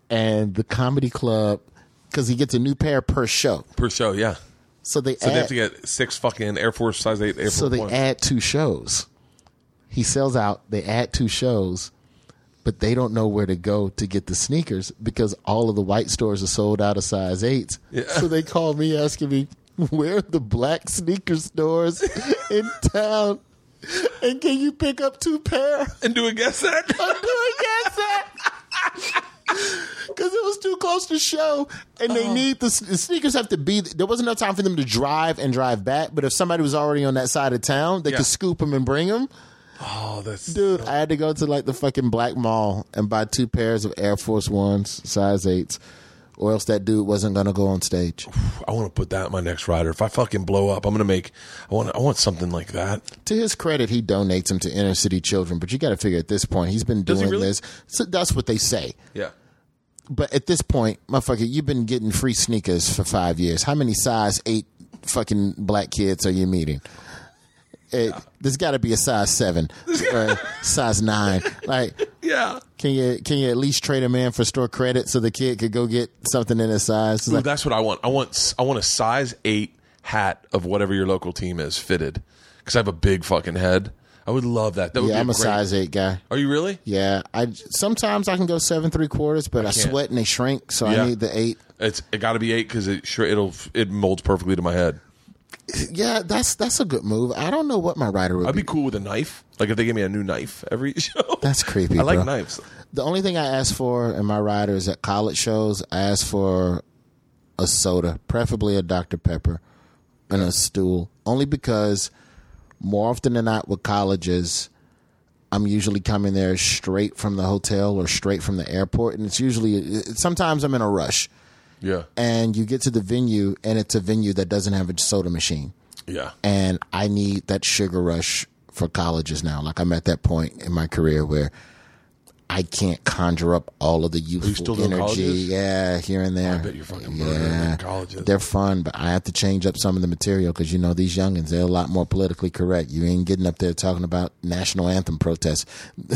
and the comedy club because he gets a new pair per show, per show. Yeah. so they So add, they have to get six fucking Air Force size eight Air Force so they add two shows. He sells out. They add two shows. But they don't know where to go to get the sneakers because all of the white stores are sold out of size eights. Yeah. So they called me asking me where are the black sneaker stores (laughs) in town, and can you pick up two pair? and do a guess set. I'm doing yes, because it was too close to show, and they uh-huh. need the, the sneakers have to be. There wasn't enough time for them to drive and drive back, but if somebody was already on that side of town, they Yeah. could scoop them and bring them. Oh, that's Dude, I had to go to like the fucking black mall and buy two pairs of Air Force Ones, size eights, or else that dude wasn't gonna go on stage. I want to put that in my next rider. If I fucking blow up, I'm gonna make. I want. I want something like that. To his credit, he donates them to inner city children, but you got to figure at this point he's been he doing really? this. So that's what they say. Yeah. But at this point, motherfucker, you've been getting free sneakers for five years. How many size eight fucking black kids are you meeting? It, There's got to be a size seven (laughs) or size nine. Like, Yeah. can you can you at least trade a man for store credit so the kid could go get something in his size? Ooh, like, that's what I want. I want. I want a size eight hat of whatever your local team is fitted. Because I have a big fucking head. I would love that. That would yeah, I'm a size eight guy. Are you really? Yeah, I sometimes I can go seven three quarters, but I, can't. sweat and they shrink, so Yeah. I need the eight. It's it got to be eight because it sure it'll it molds perfectly to my head. Yeah, that's that's a good move. I don't know what my rider would I'd be. be cool with a knife. Like if they give me a new knife every (laughs) show. That's creepy. I like bro. knives. The only thing I ask for in my rider is at college shows, I ask for a soda, preferably a Dr. Pepper, and a stool. Only because more often than not with colleges, I'm usually coming there straight from the hotel or straight from the airport. And it's usually, sometimes I'm in a rush. Yeah. And you get to the venue, and it's a venue that doesn't have a soda machine. Yeah. And I need that sugar rush for colleges now. Like I'm at that point in my career where I can't conjure up all of the youthful still energy. colleges? Yeah, here and there. I bet you're fucking murdering colleges. They're fun, but I have to change up some of the material because you know these youngins they're a lot more politically correct. You ain't getting up there talking about national anthem protests.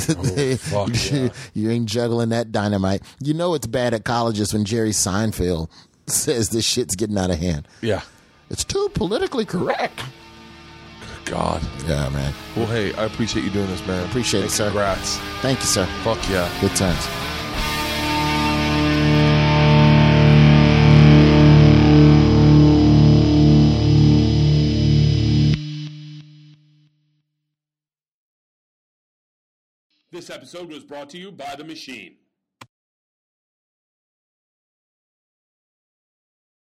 Oh, (laughs) fuck, yeah. you ain't juggling that dynamite. You know it's bad at colleges when Jerry Seinfeld (laughs) says this shit's getting out of hand. Yeah. It's too politically correct. God. Yeah, man. Well, hey, I appreciate you doing this, man. Appreciate it, sir. Congrats. Thank you, sir. Fuck yeah. Good times. This episode was brought to you by The Machine.